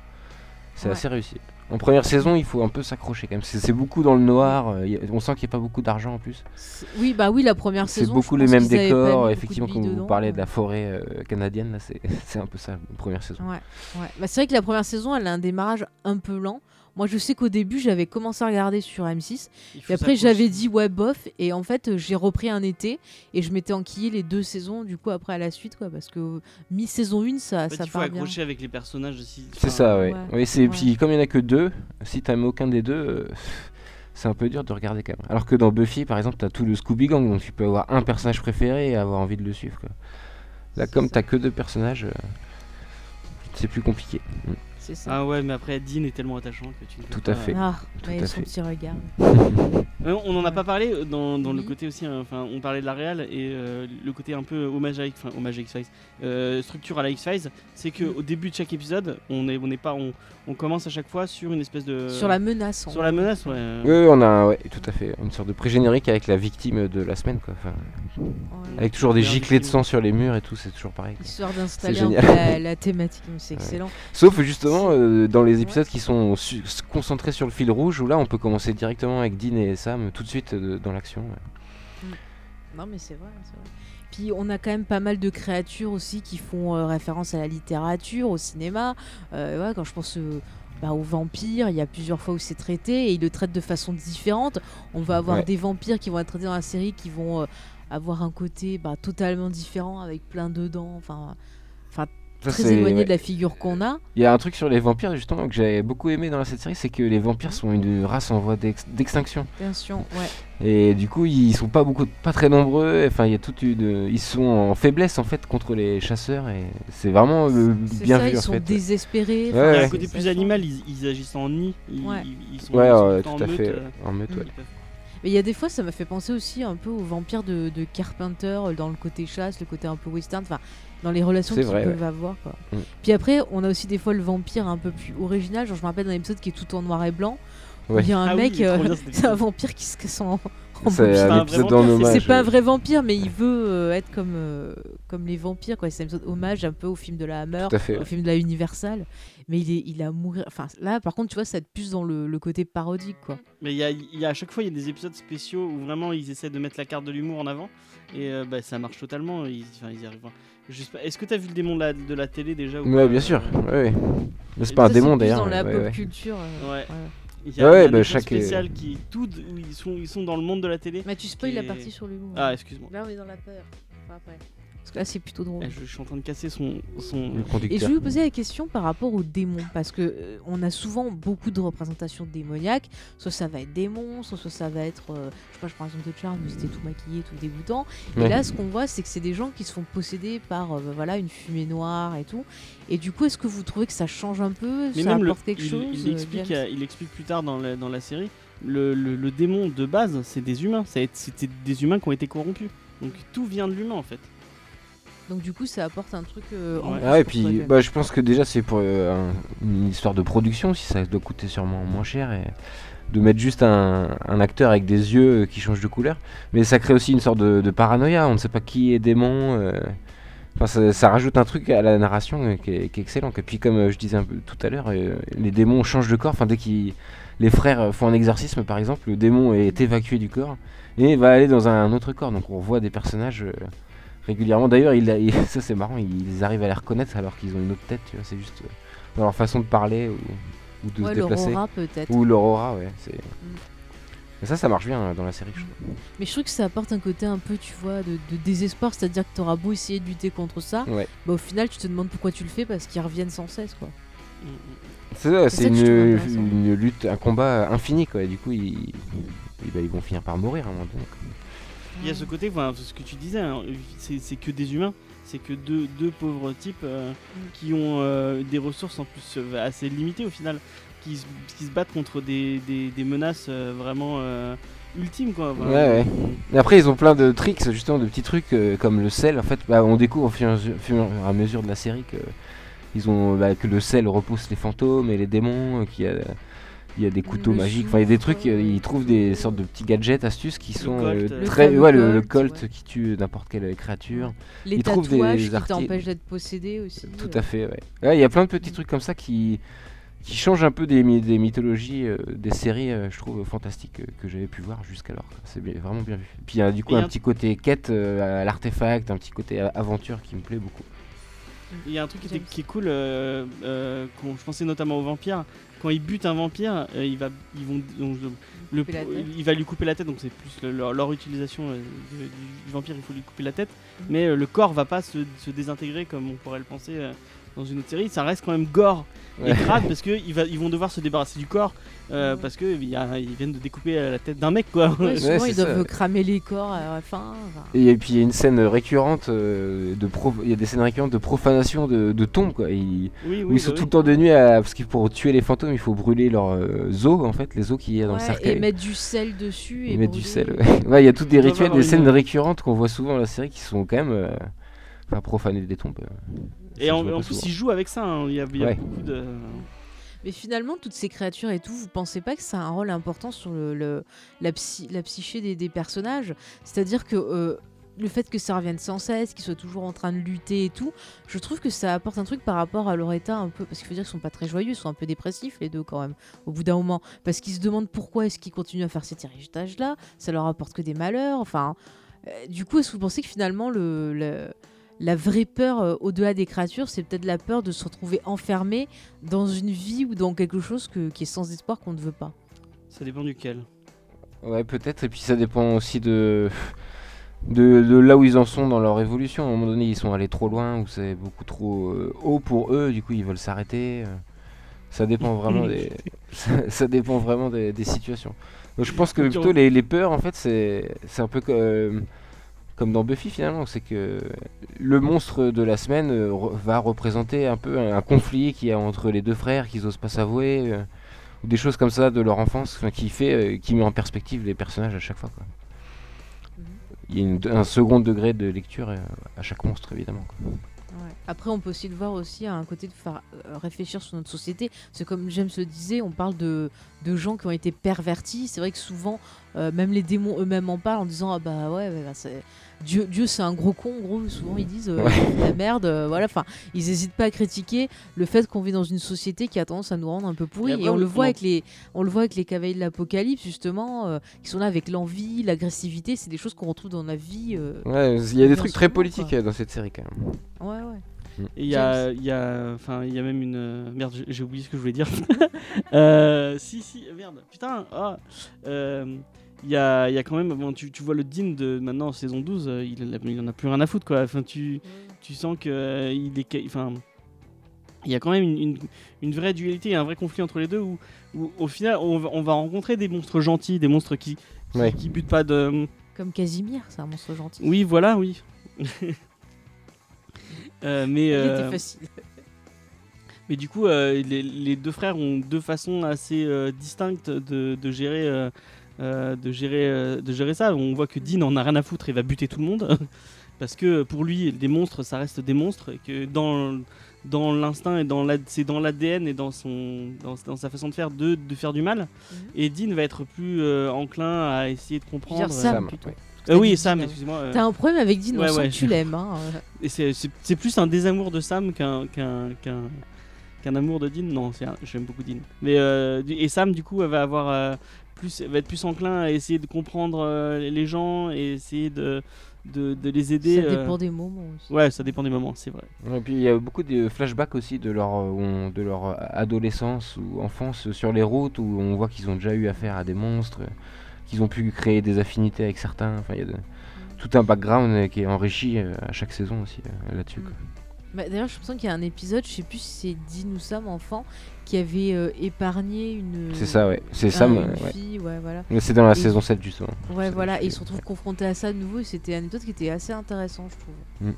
C'est Ouais. assez réussi. En première saison, il faut un peu s'accrocher quand même. C'est c'est beaucoup dans le noir. euh, a- on sent qu'il n'y a pas beaucoup d'argent en plus. c'est- Oui, bah oui, la première C'est saison. beaucoup je les mêmes décors. beaucoup Effectivement, billes vous parlez de la forêt canadienne, c'est c'est un peu ça, la première saison. Ouais, ouais. Bah, c'est vrai que la première saison, elle a un démarrage un peu lent. Moi, je sais qu'au début, j'avais commencé à regarder sur M6. Il faut Et après, j'avais dit ouais, bof. Et en fait, euh, j'ai repris un été et je m'étais enquillé les deux saisons, du coup, après à la suite, quoi. Parce que euh, mi-saison 1, ça, En fait, ça il faut part bien. accrocher avec les personnages aussi. C'est ça, oui. ouais. Oui, c'est Ouais. puis comme il n'y en a que deux, si t'aimes aucun des deux, euh, c'est un peu dur de regarder quand même. Alors que dans Buffy, par exemple, t'as tout le Scooby Gang, donc tu peux avoir un personnage préféré et avoir envie de le suivre. Quoi. Là, comme t'as que deux personnages, euh, c'est plus compliqué. Mm. C'est ça. Ah ouais, mais après, Dean est tellement attachant que tu. ne peux Tout à pas- fait. Ah, Tout ouais, à son fait. petit regard. Euh, on en a pas parlé euh, dans, dans le côté aussi, hein, enfin on parlait de la réal et euh, le côté un peu hommage à, X- enfin, hommage à X-Files, euh, structure à la X-Files, c'est que Mm. au début de chaque épisode, on est, on est pas, on, on commence à chaque fois sur une espèce de Sur la menace. en sur la menace, ouais. Oui, oui, on a ouais, tout à fait une sorte de pré-générique avec la victime de la semaine, quoi. Enfin, Ouais. avec toujours des giclées de sang sur les murs et tout, c'est toujours pareil. quoi. Histoire d'installer la, la thématique, mais c'est Ouais. excellent. Sauf justement euh, dans les épisodes qui sont su- concentrés sur le fil rouge, où là on peut commencer directement avec Dean et Sam tout de suite euh, dans l'action. ouais. Non, mais c'est vrai, c'est vrai. Puis on a quand même pas mal de créatures aussi qui font euh, référence à la littérature, au cinéma. Euh, ouais, quand je pense euh, bah, aux vampires, il y a plusieurs fois où c'est traité et ils le traitent de façon différente. On va avoir Ouais. des vampires qui vont être traités dans la série qui vont avoir un côté bah, totalement différent avec plein de dents. Enfin, Ça, très éloigné ouais. de la figure qu'on a. Il y a un truc sur les vampires justement que j'avais beaucoup aimé dans cette série, c'est que les vampires sont une race en voie d'ex- d'extinction. Attention, ouais. Et du coup, ils sont pas beaucoup, pas très nombreux. Enfin, il y a toute une, ils sont en faiblesse en fait contre les chasseurs et c'est vraiment euh, C'est bien ça, vu ils en sont fait. désespérés. Ouais, Il y a ouais. un côté plus animal, ils, ils agissent en nid, ils, Ouais. ils- ils sont, Ouais, ils sont ouais, tout en à meute, fait. euh, En meute, ouais. ils peuvent- Mais il y a des fois, ça m'a fait penser aussi un peu aux vampires de, de Carpenter euh, dans le côté chasse, le côté un peu western, enfin dans les relations qu'ils peuvent avoir. Quoi. Mm. Puis après, on a aussi des fois le vampire un peu plus original. Genre, je me rappelle d'un épisode qui est tout en noir et blanc. Ouais. Il y a un Ah mec, euh, c'est un vampire qui se casse en C'est bobine. un un vrai épisode vampire, en c'est- hommage. C'est pas un vrai vampire, mais il veut euh, être comme, euh, comme les vampires. quoi. C'est un épisode hommage un peu au film de la Hammer, fait. au film de la Universal. Mais il est, il a mourir. Enfin, là, par contre, tu vois, ça te plus dans le, le côté parodique, quoi. Mais il y a, il y a- à chaque fois, il y a des épisodes spéciaux où vraiment ils essaient de mettre la carte de l'humour en avant et euh, bah, ça marche totalement. Ils, enfin, ils y arrivent. Pas, Est-ce que tu as vu le démon de la, de la télé déjà ou Ouais, pas? bien sûr. Ouais, c'est pas un démon d'ailleurs. Dans la ouais, pop ouais. culture. euh, Ouais. Ouais. Il y a, Ouais, il y a bah, des chaque, spéciales qui tout où ils sont ils sont dans le monde de la télé. Mais tu spoil la est- partie sur l'humour. Ah excuse-moi. Là, on est dans la peur. Enfin, après. Parce que là, c'est plutôt drôle. Eh, Je, je suis en train de casser son son. Et je vais vous poser la question par rapport aux démons, parce que euh, on a souvent beaucoup de représentations démoniaques. Soit ça va être des monstres, soit ça va être, euh, je sais pas, je prends l'exemple de Charme, où c'était tout maquillé, tout dégoûtant. Et là, ce qu'on voit, c'est que c'est des gens qui se font posséder par, euh, bah, voilà, une fumée noire et tout. Et du coup, est-ce que vous trouvez que ça change un peu, Mais ça même le, apporte quelque il, chose il explique euh, il explique plus tard dans la, dans la série. Le, le- le démon de base, c'est des humains. C'était des humains qui ont été corrompus. Donc tout vient de l'humain en fait. Donc du coup, ça apporte un truc. euh, en Ouais. Ah ouais, toi, puis bah, je pense que déjà c'est pour euh, un- une histoire de production, si ça doit coûter sûrement moins cher et de mettre juste un, un acteur avec des yeux euh, qui changent de couleur. Mais ça crée aussi une sorte de, de paranoïa, on ne sait pas qui est démon. euh. Enfin, ça, ça rajoute un truc à la narration euh, qui, est, qui est excellent. Et puis comme euh, je disais un peu tout à l'heure, euh, les démons changent de corps. Enfin, dès qu'ils les frères font un exorcisme par exemple, le démon est évacué du corps et va aller dans un autre corps. Donc on voit des personnages euh, régulièrement. D'ailleurs, il, il- ça c'est marrant, ils arrivent à les reconnaître alors qu'ils ont une autre tête. Tu vois, c'est juste euh, dans leur façon de parler ou, ou de ouais, se déplacer. l'aurora peut-être. Ou l'aurora, ouais. C'est... Mais ça, ça marche bien euh, dans la série, je trouve. Mais je trouve que ça apporte un côté un peu, tu vois, de, de désespoir. C'est-à-dire que t'auras beau essayer de lutter contre ça, Ouais. bah, au final, tu te demandes pourquoi tu le fais parce qu'ils reviennent sans cesse, quoi. C'est, ça, C'est une, lutte, un combat infini, quoi. Et du coup, ils, ils, bah, ils vont finir par mourir à un moment donné. quoi. Il y a ce côté, enfin, ce que tu disais, hein, c'est que des humains. C'est que deux, deux pauvres types euh, qui ont euh, des ressources en plus euh, assez limitées au final, qui, se- qui se battent contre des, des, des menaces euh, vraiment euh, ultimes quoi. Ouais, ouais. Et après, ils ont plein de tricks, justement, de petits trucs euh, comme le sel. En fait, bah, on découvre au fur et à mesure- de la série que, ils ont, bah, que le sel repousse les fantômes et les démons, euh, qu'il y a, il y a des couteaux Le magiques. Enfin, il y a des trucs, euh, ils trouvent des sortes de petits gadgets, astuces qui sont colt, euh, Le très. fameux Ouais, le, le colt, ouais. qui tue n'importe quelle créature. Les Ils trouvent des qui t'empêchent d'être possédé aussi. Tout euh. à fait, ouais. Ouais, il y a plein de petits trucs comme ça qui, qui changent un peu des, my- des mythologies, euh, des séries, euh, je trouve, fantastiques euh, que j'avais pu voir jusqu'alors. C'est vraiment bien vu. Puis il y a du coup un un- petit côté quête euh, à l'artefact, un petit côté a- aventure qui me plaît beaucoup. Il y a un truc qui, était- James. qui est cool, euh, euh, je pensais notamment aux vampires. Quand ils butent un vampire, euh, il va, ils vont, donc, le, il va lui couper la tête. Donc c'est plus le- leur, leur utilisation euh, du, du vampire. Il faut lui couper la tête, Mhm. mais euh, le corps va pas se, se désintégrer comme on pourrait le penser. dans une autre série, ça reste quand même gore et Ouais. crade parce que ils, va- ils vont devoir se débarrasser du corps euh, Ouais. parce que il y a- ils viennent de découper euh, la tête d'un mec quoi. Ouais, souvent, ils doivent ça. cramer les corps à la fin. enfin. Et puis il y a une scène récurrente euh, de il y a des scènes récurrentes de profanation de, de tombes quoi. Ils, oui, où oui, ils sont bah tout le temps de nuit à... parce que pour tuer les fantômes il faut brûler leurs os en fait, les os qu'il y a dans le cercueil. et mettre du sel dessus. Et Ils mettent du sel. Ouais, Ouais, il y a toutes des rituels, des scènes récurrentes qu'on voit souvent dans la série qui sont quand même euh, enfin, profaner des tombes. euh. Et en, plus, ils jouent avec ça. hein. Il y a, il y a Ouais. beaucoup de. Mais finalement, toutes ces créatures et tout, vous pensez pas que ça a un rôle important sur le, le- la, psy- la psyché des, des personnages? C'est-à-dire que euh, le fait que ça revienne sans cesse, qu'ils soient toujours en train de lutter et tout, je trouve que ça apporte un truc par rapport à leur état un peu. Parce qu'il faut dire qu'ils sont pas très joyeux, ils sont un peu dépressifs les deux quand même, au bout d'un moment. Parce qu'ils se demandent pourquoi est-ce qu'ils continuent à faire cet héritages-là, ça leur apporte que des malheurs. Enfin, euh, du coup, est-ce que vous pensez que finalement le. le- la vraie peur euh, au-delà des créatures, c'est peut-être la peur de se retrouver enfermé dans une vie ou dans quelque chose que- qui est sans espoir qu'on ne veut pas. Ça dépend duquel. Ouais, peut-être. Et puis ça dépend aussi de... de de là où ils en sont dans leur évolution. À un moment donné, ils sont allés trop loin ou c'est beaucoup trop euh, haut pour eux. Du coup, ils veulent s'arrêter. euh. Ça dépend vraiment des ça, ça dépend vraiment des, des situations. Donc je pense que plutôt les, les peurs en fait c'est c'est un peu comme comme dans Buffy finalement, c'est que le monstre de la semaine euh, re- va représenter un peu un, un conflit qu'il y a entre les deux frères qui osent pas s'avouer, euh, ou des choses comme ça de leur enfance, qui fait, euh, qui met en perspective les personnages à chaque fois. Quoi. Mhm. Il y a une- un second degré de lecture à chaque monstre évidemment. quoi. Ouais. Après, on peut aussi le voir aussi à un côté de faire réfléchir sur notre société. C'est comme James le disait, on parle de, de gens qui ont été pervertis. C'est vrai que souvent, euh, même les démons eux-mêmes en parlent en disant ah bah ouais, bah, c'est- Dieu, Dieu c'est un gros con. En gros, souvent ils disent euh, Ouais. la merde. euh, voilà, enfin, ils n'hésitent pas à critiquer le fait qu'on vit dans une société qui a tendance à nous rendre un peu pourris. Et Et, après, on on- le voit on- avec les, on le voit avec les cavaliers de l'Apocalypse justement, euh, qui sont là avec l'envie, l'agressivité. C'est des choses qu'on retrouve dans la vie. euh, Ouais, il y a des trucs très politiques dans cette série quand même. Ouais, ouais. Et il y a, il y a, enfin, il y a même une merde. j'ai- oublié ce que je voulais dire. Euh, si, si, merde. Putain. ah, euh, il y a, il y a quand même, bon, tu, tu vois le Dean de maintenant saison 12, euh, il, en a- il en a plus rien à foutre quoi. Enfin, tu, tu sens que euh, il est, enfin, il y a quand même une, une, une vraie dualité, un vrai conflit entre les deux où, où au final on va, on va rencontrer des monstres gentils, des monstres qui, qui, Ouais. qui butent pas de. Comme Casimir, c'est un monstre gentil. Oui, voilà, oui. Euh, mais Il euh, était facile. Mais du coup, euh, les, les deux frères ont deux façons assez euh, distinctes de, de gérer, euh, de, gérer, euh, de gérer ça. On voit que Dean en a rien à foutre et va buter tout le monde. Parce que pour lui, des monstres, ça reste des monstres. Et que dans, dans l'instinct et dans la- c'est dans l'ADN et dans, son, dans, dans sa façon de faire de, de faire du mal. Mhm. Et Dean va être plus euh, enclin à essayer de comprendre. Sam, plutôt. Euh, oui, Sam, excuse-moi. euh, T'as un problème avec Dean, on Ouais, sent que tu l'aimes. Hein. C'est- c'est c'est plus un désamour de Sam qu'un qu'un qu'un qu'un amour de Dean. Non, j'aime beaucoup Dean. Mais euh, et Sam du coup elle va avoir euh, plus va être plus enclin à essayer de comprendre euh, les gens et essayer de de, de les aider. Ça euh. dépend des moments aussi. Ouais, ça dépend des moments, c'est vrai. Et puis il y a beaucoup de flashbacks aussi de leur, euh, on- de leur adolescence ou enfance sur les routes où on voit qu'ils ont déjà eu affaire à des monstres, qu'ils ont pu créer des affinités avec certains. Enfin, il y a de- tout un background euh, qui est enrichi euh, à chaque saison aussi euh, là-dessus. Bah, D'ailleurs, je pense qu'il y a un épisode, je sais plus si c'est Dean ou Sam enfant, qui avait euh, épargné une. C'est ça, ouais. C'est Sam. une euh, ouais. fille, ouais, voilà. Mais c'est dans la Et- saison 7 justement. Ouais, voilà. Et ils se retrouvent confrontés à ça de nouveau. Et c'était un épisode qui était assez intéressant, je trouve. Mm.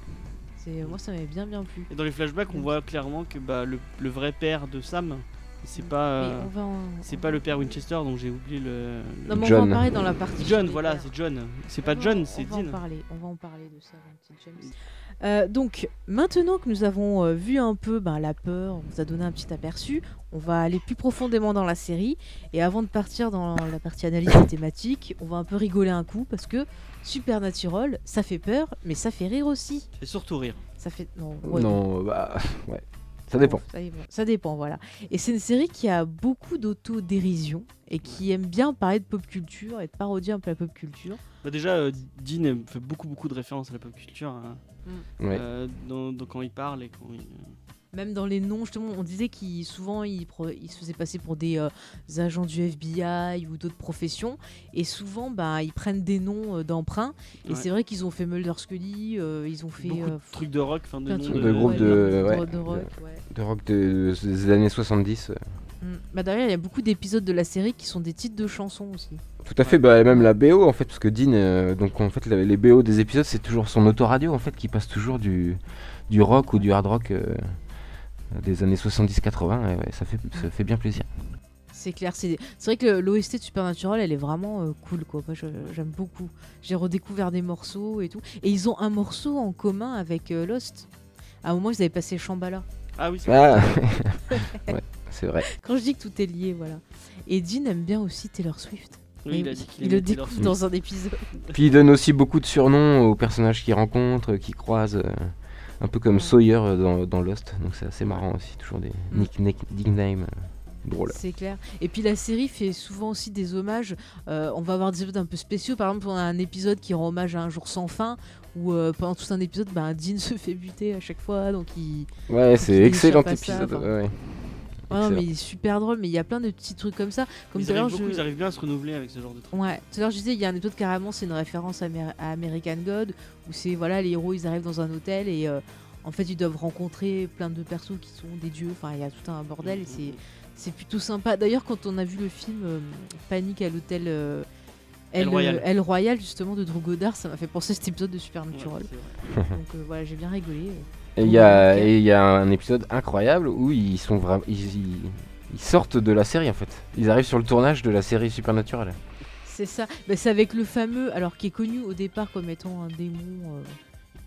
C'est moi, ça m'avait bien bien plu. Et dans les flashbacks, on voit clairement que bah, le, le vrai père de Sam, c'est pas euh, va en- c'est pas va- le père Winchester dont j'ai oublié le. Non, mais on va John. en parler dans la partie. John, voilà, c'est John. C'est pas va- John, c'est On va en Dean. parler, on va en parler de ça, mon petit James. Euh, donc, maintenant que nous avons euh, vu un peu ben, la peur, on vous a donné un petit aperçu, on va aller plus profondément dans la série. Et avant de partir dans la partie analyse des thématiques, on va un peu rigoler un coup parce que Supernatural, ça fait peur, mais ça fait rire aussi. Et surtout rire. Ça fait non, ouais, non, bah ouais. Ça dépend. Bon, ça, dépend. Ça dépend, voilà. Et c'est une série qui a beaucoup d'autodérision et qui aime bien parler de pop culture et de parodier un peu la pop culture. Bah déjà, euh, Dean fait beaucoup beaucoup de références à la pop culture. hein. Ouais. Euh, dans, dans- quand il parle et quand il, euh, Même dans les noms, justement, on disait qu'ils souvent ils, se faisaient passer pour des euh, agents du FBI ou d'autres professions, et souvent bah, ils prennent des noms euh, d'emprunt. Et Ouais. c'est vrai qu'ils ont fait Mulder Scully, euh, ils ont fait Beaucoup euh, de trucs de rock, enfin de de trucs de groupes ouais, de- ouais, de de- rock, ouais. De rock de- des années 70. euh. Mm. Bah, D'ailleurs, il y a beaucoup d'épisodes de la série qui sont des titres de chansons aussi. Tout à fait, bah, et même la BO en fait, parce que Dean, euh, donc en fait les BO des épisodes c'est toujours son autoradio en fait qui passe toujours du, du rock ou du hard rock euh, des années 70-80, et ouais, ça, fait, ça fait bien plaisir. C'est clair, c'est c'est vrai que l'OST de Supernatural, elle est vraiment euh, cool, quoi. Moi, j'aime beaucoup. J'ai redécouvert des morceaux et tout. Et ils ont un morceau en commun avec euh, Lost. À un moment, ils avaient passé Shambhala. Ah oui, c'est Ah Ouais, c'est vrai. Quand je dis que tout est lié, voilà. Et Dean aime bien aussi Taylor Swift. Oui, il a dit il le découvre dans un épisode. Puis il donne aussi beaucoup de surnoms aux personnages qu'il rencontre, qu'il croise, euh, un peu comme. Sawyer euh, dans, dans Lost, donc c'est assez marrant aussi, toujours des Mm. nick- nick- nicknames euh, drôles. C'est clair. Et puis la série fait souvent aussi des hommages. Euh, on va avoir des épisodes un peu spéciaux. Par exemple, on a un épisode qui rend hommage à Un jour sans fin, où euh, pendant tout un épisode, bah, Dean se fait buter à chaque fois. Donc il. Ouais, c'est excellent épisode. enfin. ouais, ouais. Ouais, non, mais il est super drôle. Mais il y a plein de petits trucs comme ça. Comme Ils tout à l'heure, arrivent, beaucoup, je- ils arrivent bien à se renouveler avec ce genre de trucs. Ouais, tout à l'heure je disais, il y a un épisode carrément, c'est une référence à, Amer- à American God, où c'est, voilà, les héros, ils arrivent dans un hôtel et euh, en fait, ils doivent rencontrer plein de persos qui sont des dieux, enfin, il y a tout un bordel et c'est, c'est plutôt sympa. D'ailleurs, quand on a vu le film euh, Panique à l'hôtel euh, El Royal. El Royal, justement, de Drew Goddard, ça m'a fait penser à cet épisode de Supernatural. Donc euh, voilà, j'ai bien rigolé. Et il y a, y un épisode incroyable où ils sont vraiment, ils, ils- ils sortent de la série en fait. Ils arrivent sur le tournage de la série Supernatural. C'est ça. Bah, c'est avec le fameux, alors qui est connu au départ comme étant un démon, euh,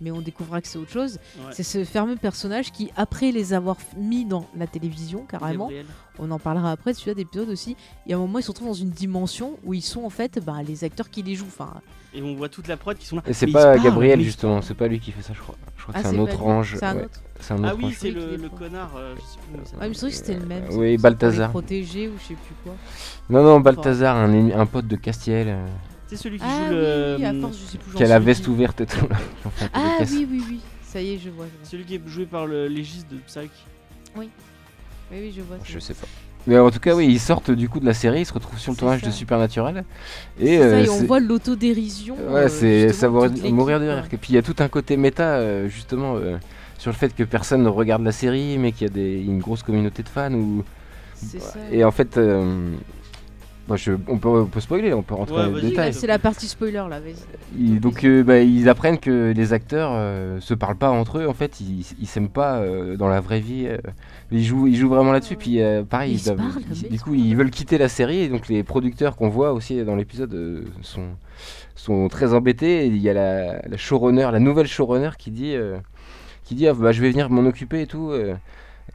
mais on découvrira que c'est autre chose. Ouais. C'est ce fameux personnage qui, après les avoir mis dans la télévision, carrément, Gabriel. on en parlera après de celui-là d'épisode aussi, il y a un moment ils se retrouvent dans une dimension où ils sont en fait bah, les acteurs qui les jouent. Enfin, Et on voit toute la prod qui sont là. Et c'est pas Gabriel justement, c'est pas lui qui fait ça, je crois. Je crois que ah, c'est un autre lui. ange. C'est un ouais. autre. C'est un autre Ah oui, c'est Oui, le, connard. euh, je sais plus comment s'appelle. Ah, mais c'est vrai que c'était le même. Euh, c'est oui, ça, Balthazar. protéger ou je sais plus quoi. Non, non, Balthazar, un, ennemi- un pote de Castiel euh, C'est celui qui Ah joue oui, le. oui, à force, je sais plus. qui a la veste ouverte et tout. Ah oui, oui, oui. Ça y est, je vois. Je. Celui qui est joué par le légiste de Psyche. Oui, oui, je vois. Je sais pas. Mais en tout cas, oui, ils sortent du coup de la série, ils se retrouvent sur le tournage ça. de Supernatural. Et, Et, ça, euh, et on voit l'autodérision. Ouais, euh, c'est l'équipe, mourir de rire. Et puis il y a tout un côté méta, euh, justement, sur le fait que personne ne regarde la série, mais qu'il y a des, une grosse communauté de fans. Ou... C'est ça. Et en fait, je- on, peut, on peut spoiler, on peut rentrer Ouais, dans les détails. c'est la partie spoiler là, vas-y. Donc euh, bah, ils apprennent que les acteurs euh, se parlent pas entre eux en fait ils, s'aiment pas euh, dans la vraie vie euh. ils jouent ils jouent vraiment là-dessus puis euh, pareil Ils ils se doivent- parlent, ils- mais du coup ils veulent quitter la série et donc les producteurs qu'on voit aussi dans l'épisode euh, sont sont très embêtés et il y a la, la showrunner la nouvelle showrunner qui dit euh, qui dit ah, bah, je vais venir m'en occuper et tout euh.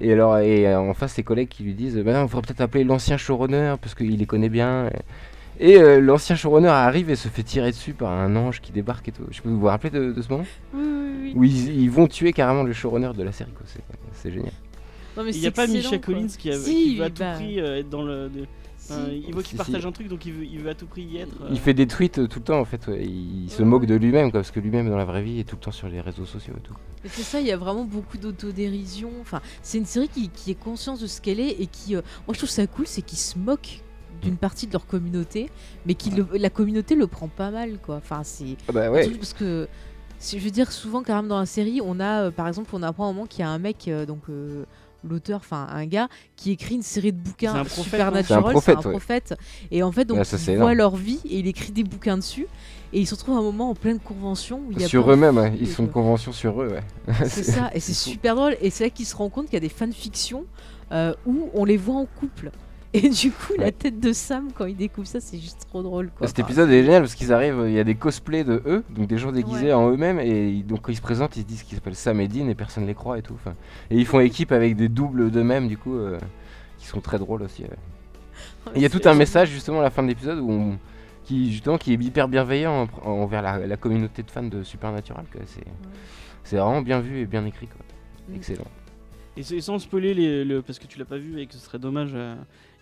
Et alors et euh, en face ses collègues qui lui disent bah non, il faudrait peut-être appeler l'ancien showrunner parce qu'il les connaît bien et euh, l'ancien showrunner arrive et se fait tirer dessus par un ange qui débarque et tout. Je sais pas, vous vous rappelez de, de ce moment? Oui, oui, oui. Où ils, ils vont tuer carrément le showrunner de la série. quoi. C'est- C'est génial. Non, mais Il n'y c'est a pas quoi. Collins qui, a- Si, qui veut à tout bah, prix euh, être dans le. de-. Enfin, il voit qu'il Si, partage si. un truc donc il veut, il veut à tout prix y être. euh. Il fait des tweets euh, tout le temps en fait. ouais. Il, se Ouais, moque de lui-même quoi, parce que lui-même dans la vraie vie est tout le temps sur les réseaux sociaux et tout. C'est ça, il y a vraiment beaucoup d'autodérision. Enfin, c'est une série qui, qui est conscience de ce qu'elle est et qui, euh, moi je trouve ça cool, c'est qu'ils se moquent d'une partie de leur communauté, mais qui la communauté le prend pas mal, quoi. Enfin, c'est Ah bah parce que je veux dire souvent quand même dans la série, on a euh, par exemple, on apprend à un moment qu'il y a un mec euh, donc euh, l'auteur, enfin un gars qui écrit une série de bouquins C'est un prophète, supernatural, C'est un prophète, ouais. prophète. Et en fait, donc Ouais, ça, c'est il voit énorme. leur vie et il écrit des bouquins dessus. Et ils se retrouvent à un moment en pleine convention où il y a Sur eux-mêmes, ouais. filles, ils sont une convention sur eux. Ouais. C'est ça, et c'est super drôle. Et c'est là qu'il se rend compte qu'il y a des fanfictions euh, où on les voit en couple. Et du coup, la tête de Sam, quand il découvre ça, c'est juste trop drôle. Quoi. Cet épisode est génial parce qu'ils arrivent, il y a des cosplays de eux, donc des gens déguisés Ouais. en eux-mêmes, et donc quand ils se présentent, ils se disent qu'ils s'appellent Sam et Dean et personne les croit et tout. enfin. Et ils font équipe avec des doubles d'eux-mêmes, du coup, euh, qui sont très drôles aussi. ouais. Il y a tout un message justement à la fin de l'épisode où on- qui justement qui est hyper bienveillant en- envers la, la communauté de fans de Supernatural. C'est c'est vraiment bien vu et bien écrit. Quoi. Mm. Excellent. Et, sans spoiler les, le, parce que tu l'as pas vu et que ce serait dommage. euh,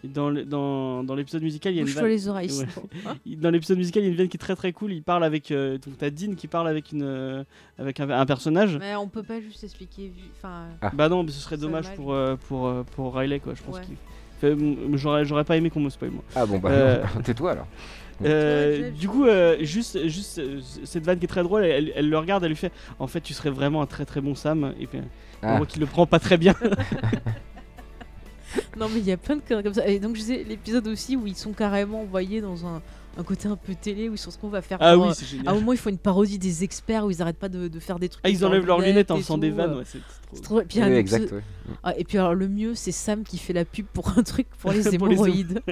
dans le- dans dans l'épisode musical, il y a une vanne- les oreilles. Ouais. sinon. Hein il- dans l'épisode musical, il y a une vanne qui est très très cool. Il parle avec euh, donc t'as Dean qui parle avec une euh, avec un, un personnage. Mais on peut pas juste expliquer. Enfin, Ah. Bah non, mais ce serait dommage pour euh, pour pour Riley quoi. Je pense Ouais. qu'il j'aurais j'aurais pas aimé qu'on me spoil moi. Ah bon, bah, Euh, tais-toi alors. Euh, du coup, euh, juste, juste euh, cette vanne qui est très drôle, elle, elle le regarde, elle lui fait En fait, tu serais vraiment un très très bon Sam. Et puis, on Ah. voit qu'il le prend pas très bien. Non, mais il y a plein de conneries comme ça. Et donc, je sais, l'épisode aussi où ils sont carrément envoyés dans un, un côté un peu télé où ils se retrouvent à faire. ah genre, oui, euh, c'est à un génial. moment, ils font une parodie des experts où ils arrêtent pas de, de faire des trucs. Ah, ils enlèvent leurs lunettes en et faisant des vannes. euh, Ouais, c'est trop. trop- Puis, il y a Oui, un exact, épisode- ouais. Ah, et puis alors le mieux c'est Sam qui fait la pub pour un truc pour les Pour les hémorroïdes.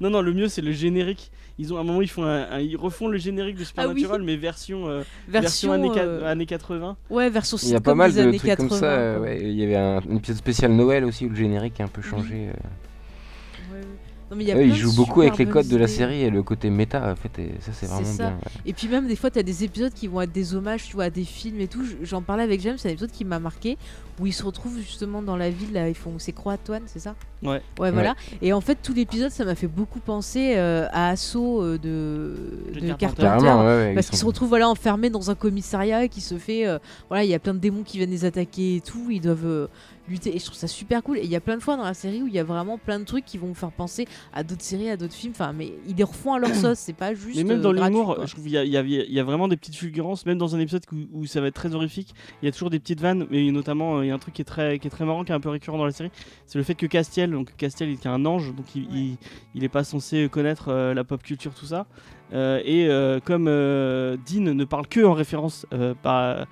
Non, non, le mieux c'est le générique. Ils ont à un moment, ils font un, un- ils refont le générique de Supernatural, mais version, euh, version, version, années, qua- euh, années 80. ouais version Il y a sitcom pas mal des de années trucs comme 80, ça. euh, quoi. ouais. Il y avait un, un épisode spécial Noël aussi où le générique est un peu changé. euh. Ouais, ouais. Non, mais il y a Ouais, il plein de joue beaucoup avec les codes de la série et le côté méta en fait. Et ça c'est vraiment ça. bien. ouais. Et puis même des fois, tu as des épisodes qui vont être des hommages, tu vois, à des films et tout. J'en parlais avec James, c'est un épisode qui m'a marqué où ils se retrouvent justement dans la ville. Là, ils font, c'est Croatoan, c'est ça? Ouais. Ouais, voilà. Et en fait, tout l'épisode, ça m'a fait beaucoup penser euh, à Assaut euh, de, De de Carpenter. Carpenter. Carrément, ouais, Parce qu'ils sont- se retrouvent voilà, enfermés dans un commissariat qui se fait. euh, voilà, il y a plein de démons qui viennent les attaquer et tout. Ils doivent euh, lutter. Et je trouve ça super cool. Et il y a plein de fois dans la série où il y a vraiment plein de trucs qui vont vous faire penser à d'autres séries, à d'autres films. Enfin, mais ils les refont à leur sauce. C'est pas juste. Mais même dans l'humour, je trouve qu'il y, a- il y a- il y a vraiment des petites fulgurances, même dans un épisode où, où ça va être très horrifique. Il y a toujours des petites vannes, mais notamment, il y a un truc qui est très, qui est très marrant, qui est un peu récurrent dans la série. C'est le fait que Castiel, donc Castiel est un ange, donc il, Ouais. il, il est pas censé connaître euh, la pop culture, tout ça. Euh, et euh, comme euh, Dean ne parle que en référence euh, par,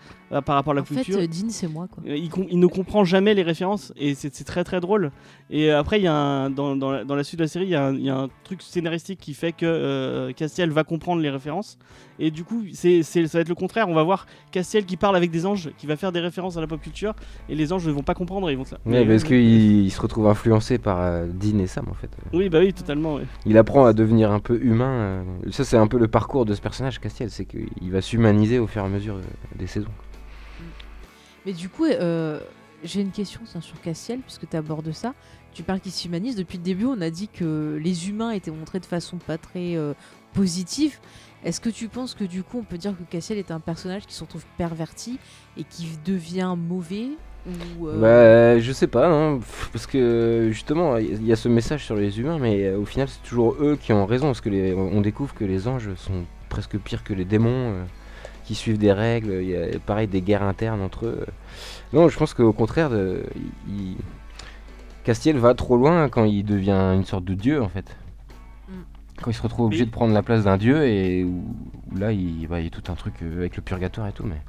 par rapport à la En fait, culture. euh, Dean, c'est moi, quoi. Euh, Il, ne comprend jamais les références et c'est c'est très très drôle. Et après, il y a un, dans, dans, la, dans la suite de la série, il y, a un- il y a un truc scénaristique qui fait que euh, Castiel va comprendre les références. Et du coup, c'est c'est- ça va être le contraire. On va voir Castiel qui parle avec des anges, qui va faire des références à la pop culture. Et les anges ne vont pas comprendre. Ils vont Ouais, Mais- parce qu'il il se retrouve influencé par euh, Dean et Sam en fait. Oui, bah oui, totalement. ouais. Il apprend à devenir un peu humain. euh. C'est un peu le parcours de ce personnage Castiel, c'est qu'il va s'humaniser au fur et à mesure euh, des saisons. Mais du coup, euh, j'ai une question sur Castiel, puisque tu abordes ça. Tu parles qu'il s'humanise. Depuis le début, on a dit que les humains étaient montrés de façon pas très euh, positive. Est-ce que tu penses que du coup, on peut dire que Castiel est un personnage qui se retrouve perverti et qui devient mauvais ou, euh, Bah, je sais pas, hein, parce que justement, il y a ce message sur les humains, mais euh, au final, c'est toujours eux qui ont raison, parce que les, on découvre que les anges sont presque pires que les démons, euh, qui suivent des règles. Il y a pareil des guerres internes entre eux. Non, je pense qu'au contraire, de, il- Castiel va trop loin quand il devient une sorte de dieu, en fait. Mm. Quand il se retrouve obligé de prendre la place d'un dieu, et où, où là, il, bah, il y a tout un truc euh, avec le purgatoire et tout, mais.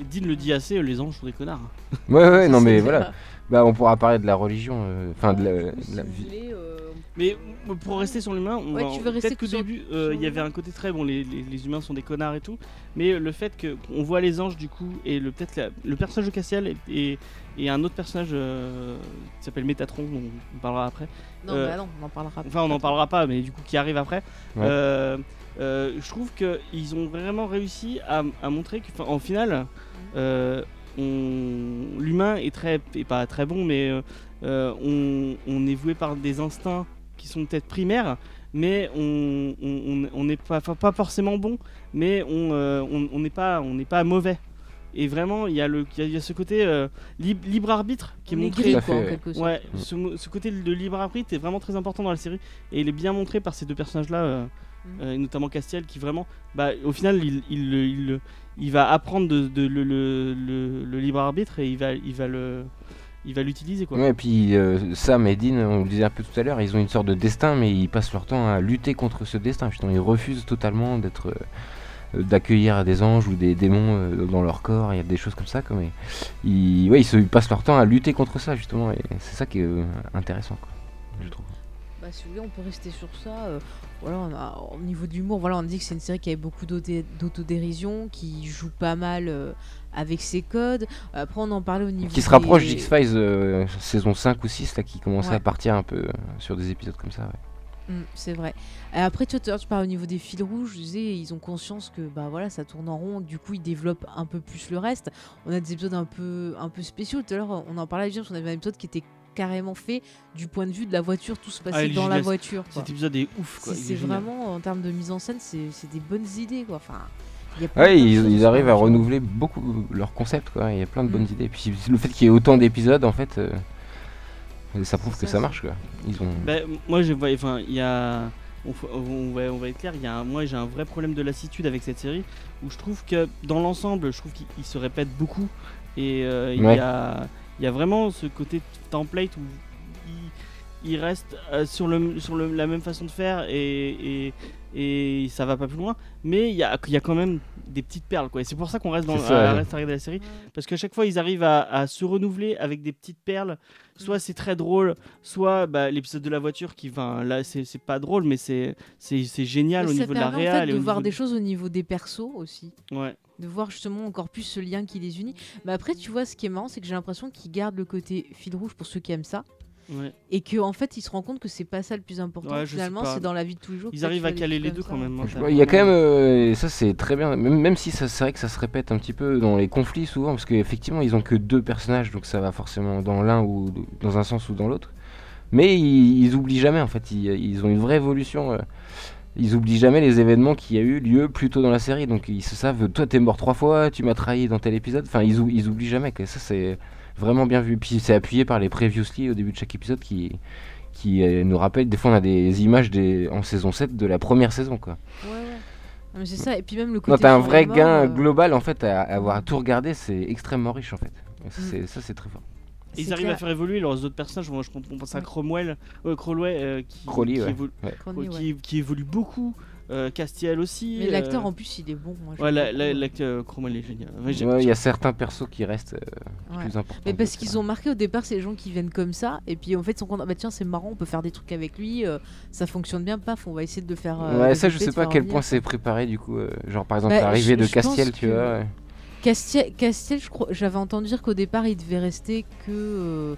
Et Dean le dit assez, les anges sont des connards. Ouais, ouais, non, mais voilà. Bah, on pourra parler de la religion, euh, enfin, de la, la vie. euh, Mais euh, pour rester sur l'humain, on Ouais, va- peut-être qu'au début, euh, il y avait un côté très bon, les, les- les humains sont des connards et tout, mais le fait qu'on voit les anges du coup, et le peut-être la- le personnage de Castiel et, et, et un autre personnage euh, qui s'appelle Métatron, dont on parlera après. Non, Euh, bah non, on en parlera. Enfin, on n'en parlera pas, mais du coup, qui arrive après. Ouais. Euh, euh, je trouve qu'ils ont vraiment réussi à, à montrer qu'en final, euh, l'humain est très, est pas très bon, mais euh, euh, on, on est voué par des instincts qui sont peut-être primaires, mais on n'est pas, forcément bon, mais on euh, on- on n'est pas, on n'est pas mauvais. Et vraiment, il y, a le- il y a- il y a ce côté euh, lib- libre arbitre qui est On est montré. gris, quoi, en quelque sorte. Ouais, ce, côté de libre arbitre est vraiment très important dans la série et il est bien montré par ces deux personnages-là, euh, Mm. euh, et notamment Castiel, qui vraiment, bah, au final, il, il, il, le- il va apprendre de, de- le, le- le- le libre arbitre et il va, il va le, il va l'utiliser quoi. Ouais, et puis euh, Sam et Dean, on le disait un peu tout à l'heure, ils ont une sorte de destin, mais ils passent leur temps à lutter contre ce destin. Justement, ils refusent totalement d'être, euh, d'accueillir des anges ou des démons euh, dans leur corps. Il y a des choses comme ça, comme ils, ouais, ils, se, passent leur temps à lutter contre ça justement, et c'est ça qui est euh, intéressant, quoi, je trouve. Bah, si vous voulez, on peut rester sur ça. euh, voilà, on a, au niveau de l'humour, voilà, on dit que c'est une série qui avait beaucoup d'auto- d'autodérision, qui joue pas mal euh, avec ses codes. Après, on en parlait au niveau. Qui se rapproche des- d'X-Files euh, saison 5 ou 6, là, qui commençait Ouais. à partir un peu sur des épisodes comme ça. ouais. Mm, c'est vrai. Après, tu tu parles au niveau des fils rouges, je disais, ils ont conscience que bah voilà, ça tourne en rond, du coup, ils développent un peu plus le reste. On a des épisodes un peu, un peu spéciaux. Tout à l'heure, on en parlait, qu'on avait un épisode qui était carrément fait du point de vue de la voiture, tout se passait Ah, il est dans la voiture. quoi. Cet épisode est ouf quoi. C'est vraiment, en termes de mise en scène, c'est c'est des bonnes idées, quoi. Enfin, Ouais, ils, arrivent à renouveler beaucoup leur concept, quoi. Il y a plein de bonnes Mm. idées. Puis le fait qu'il y ait autant d'épisodes, en fait, euh, ça prouve que ça, marche, quoi. Ils ont. Ben, moi, je vois, enfin, il y a. On, va, on va être clair, il y a un- moi j'ai un vrai problème de lassitude avec cette série où je trouve que dans l'ensemble, je trouve qu'il il se répète beaucoup et euh, il Ouais. y, a, il y a vraiment ce côté template où il, il reste euh, sur, le, sur le- la même façon de faire et, et, et ça va pas plus loin, mais il y a, il y a quand même des petites perles quoi. Et c'est pour ça qu'on reste dans C'est ça, à ouais. rester à regarder la série parce qu'à chaque fois ils arrivent à, à se renouveler avec des petites perles. Soit c'est très drôle, soit bah, l'épisode de la voiture qui va là c'est c'est pas drôle mais c'est c'est c'est génial Mais au ça niveau de la permet, en réal fait, et de voir des de- choses au niveau des persos aussi. Ouais. De voir justement encore plus ce lien qui les unit. Mais après, tu vois, ce qui est marrant, c'est que j'ai l'impression qu'ils gardent le côté fil rouge pour ceux qui aiment ça. ouais. Et qu'en en fait, ils se rendent compte que c'est pas ça le plus important. Ouais, Finalement, c'est dans la vie de tous les jours. Ils arrivent à caler les deux ça. quand même. hein, Il y a quand même, euh, et ça c'est très bien, même, même si ça c'est vrai que ça se répète un petit peu dans les conflits souvent, parce qu'effectivement ils ont que deux personnages, donc ça va forcément dans l'un ou dans un sens ou dans l'autre. Mais ils, ils oublient jamais en fait, ils, ils ont une vraie évolution. euh, ils oublient jamais les événements qui a eu lieu plus tôt dans la série, donc ils se savent, toi t'es mort trois fois, tu m'as trahi dans tel épisode, enfin ils, ou- ils oublient jamais, ça c'est vraiment bien vu. Puis c'est appuyé par les previously au début de chaque épisode qui, qui euh, nous rappellent, des fois on a des images des, en saison 7 de la première saison quoi. Ouais, ouais. C'est ça. Et puis même le côté. T'as un vrai gain euh, global en fait à, à avoir tout regardé, c'est extrêmement riche en fait. Ça, Mm. Ça c'est très fort. Et ils arrivent à faire évoluer leurs autres personnages. Moi, je pense- à. Cromwell, euh, Crowley, euh, qui, Crowley, qui, ouais. évolu- Crony, ouais, ouais. qui- qui évolue beaucoup. Euh, Castiel aussi. Mais l'acteur euh, en plus, il est bon. moi, Ouais, j'aime la- l'acteur Cromwell est génial. Ouais, j'ai- Ouais, Il y a certains persos qui restent euh, Ouais. plus importants. Mais parce qu'ils ont marqué au départ, c'est les gens qui viennent comme ça, et puis en fait, ils sont contents. Bah tiens, c'est marrant, on peut faire des trucs avec lui, euh, ça fonctionne bien, paf, on va essayer de le faire. euh, Ouais, ça je sais pas à quel revenir. point c'est préparé du coup. euh, genre par exemple Bah, l'arrivée de Castiel, tu que- vois. ouais. Castiel, Castiel, je crois, j'avais entendu dire qu'au départ, il devait rester que euh,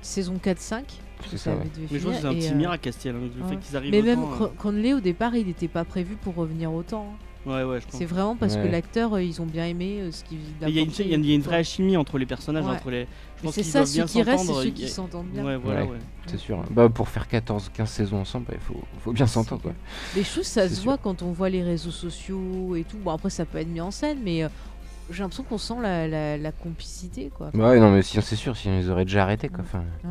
saison 4-5. C'est Ça ouais. Mais je pense que c'est un petit euh, miracle, Castiel. hein, le ouais. fait qu'ils arrivent Mais même euh, Conley, au départ, il n'était pas prévu pour revenir autant. hein. Ouais, ouais, je pense. C'est vraiment parce que l'acteur, euh, ils ont bien aimé euh, ce qu'il Il y, y y a une vraie quoi. alchimie entre les personnages, Ouais. entre les. Je Mais pense c'est ça, ceux bien qui restent, c'est ceux qui s'entendent bien. Ouais, voilà, Ouais. ouais. C'est sûr. Bah pour faire 14-15 saisons ensemble, il faut, faut bien s'entendre. Les choses, ça se sûr. voit quand on voit les réseaux sociaux et tout. Bon, après, ça peut être mis en scène, mais j'ai l'impression qu'on sent la, la, la complicité, quoi. Bah ouais, non mais sinon c'est sûr, sinon ils auraient déjà arrêté quoi. Enfin, Ouais,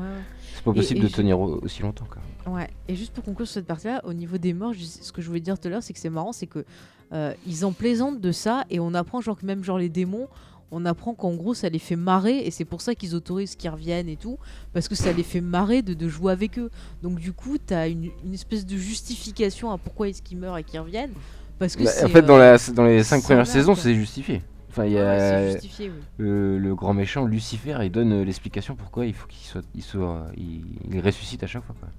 c'est pas possible et de tenir au- aussi longtemps quoi. Ouais, et juste pour conclure sur cette partie-là, au niveau des morts, ce que je voulais dire tout à l'heure, c'est que c'est marrant, c'est que euh, ils en plaisantent de ça et on apprend genre que même genre les démons, on apprend qu'en gros ça les fait marrer et c'est pour ça qu'ils autorisent qu'ils reviennent et tout, parce que ça les fait marrer de, de jouer avec eux. Donc du coup, t'as une, une espèce de justification à pourquoi est-ce qu'ils meurent et qu'ils reviennent, parce que Bah, en fait, euh, dans, la, dans les 5 sans premières saisons, c'est justifié. Enfin, il y a ouais, c'est justifié, oui. le, le grand méchant Lucifer, il donne euh, l'explication pourquoi il faut qu'il soit, il soit, il, il ressuscite à chaque fois quoi.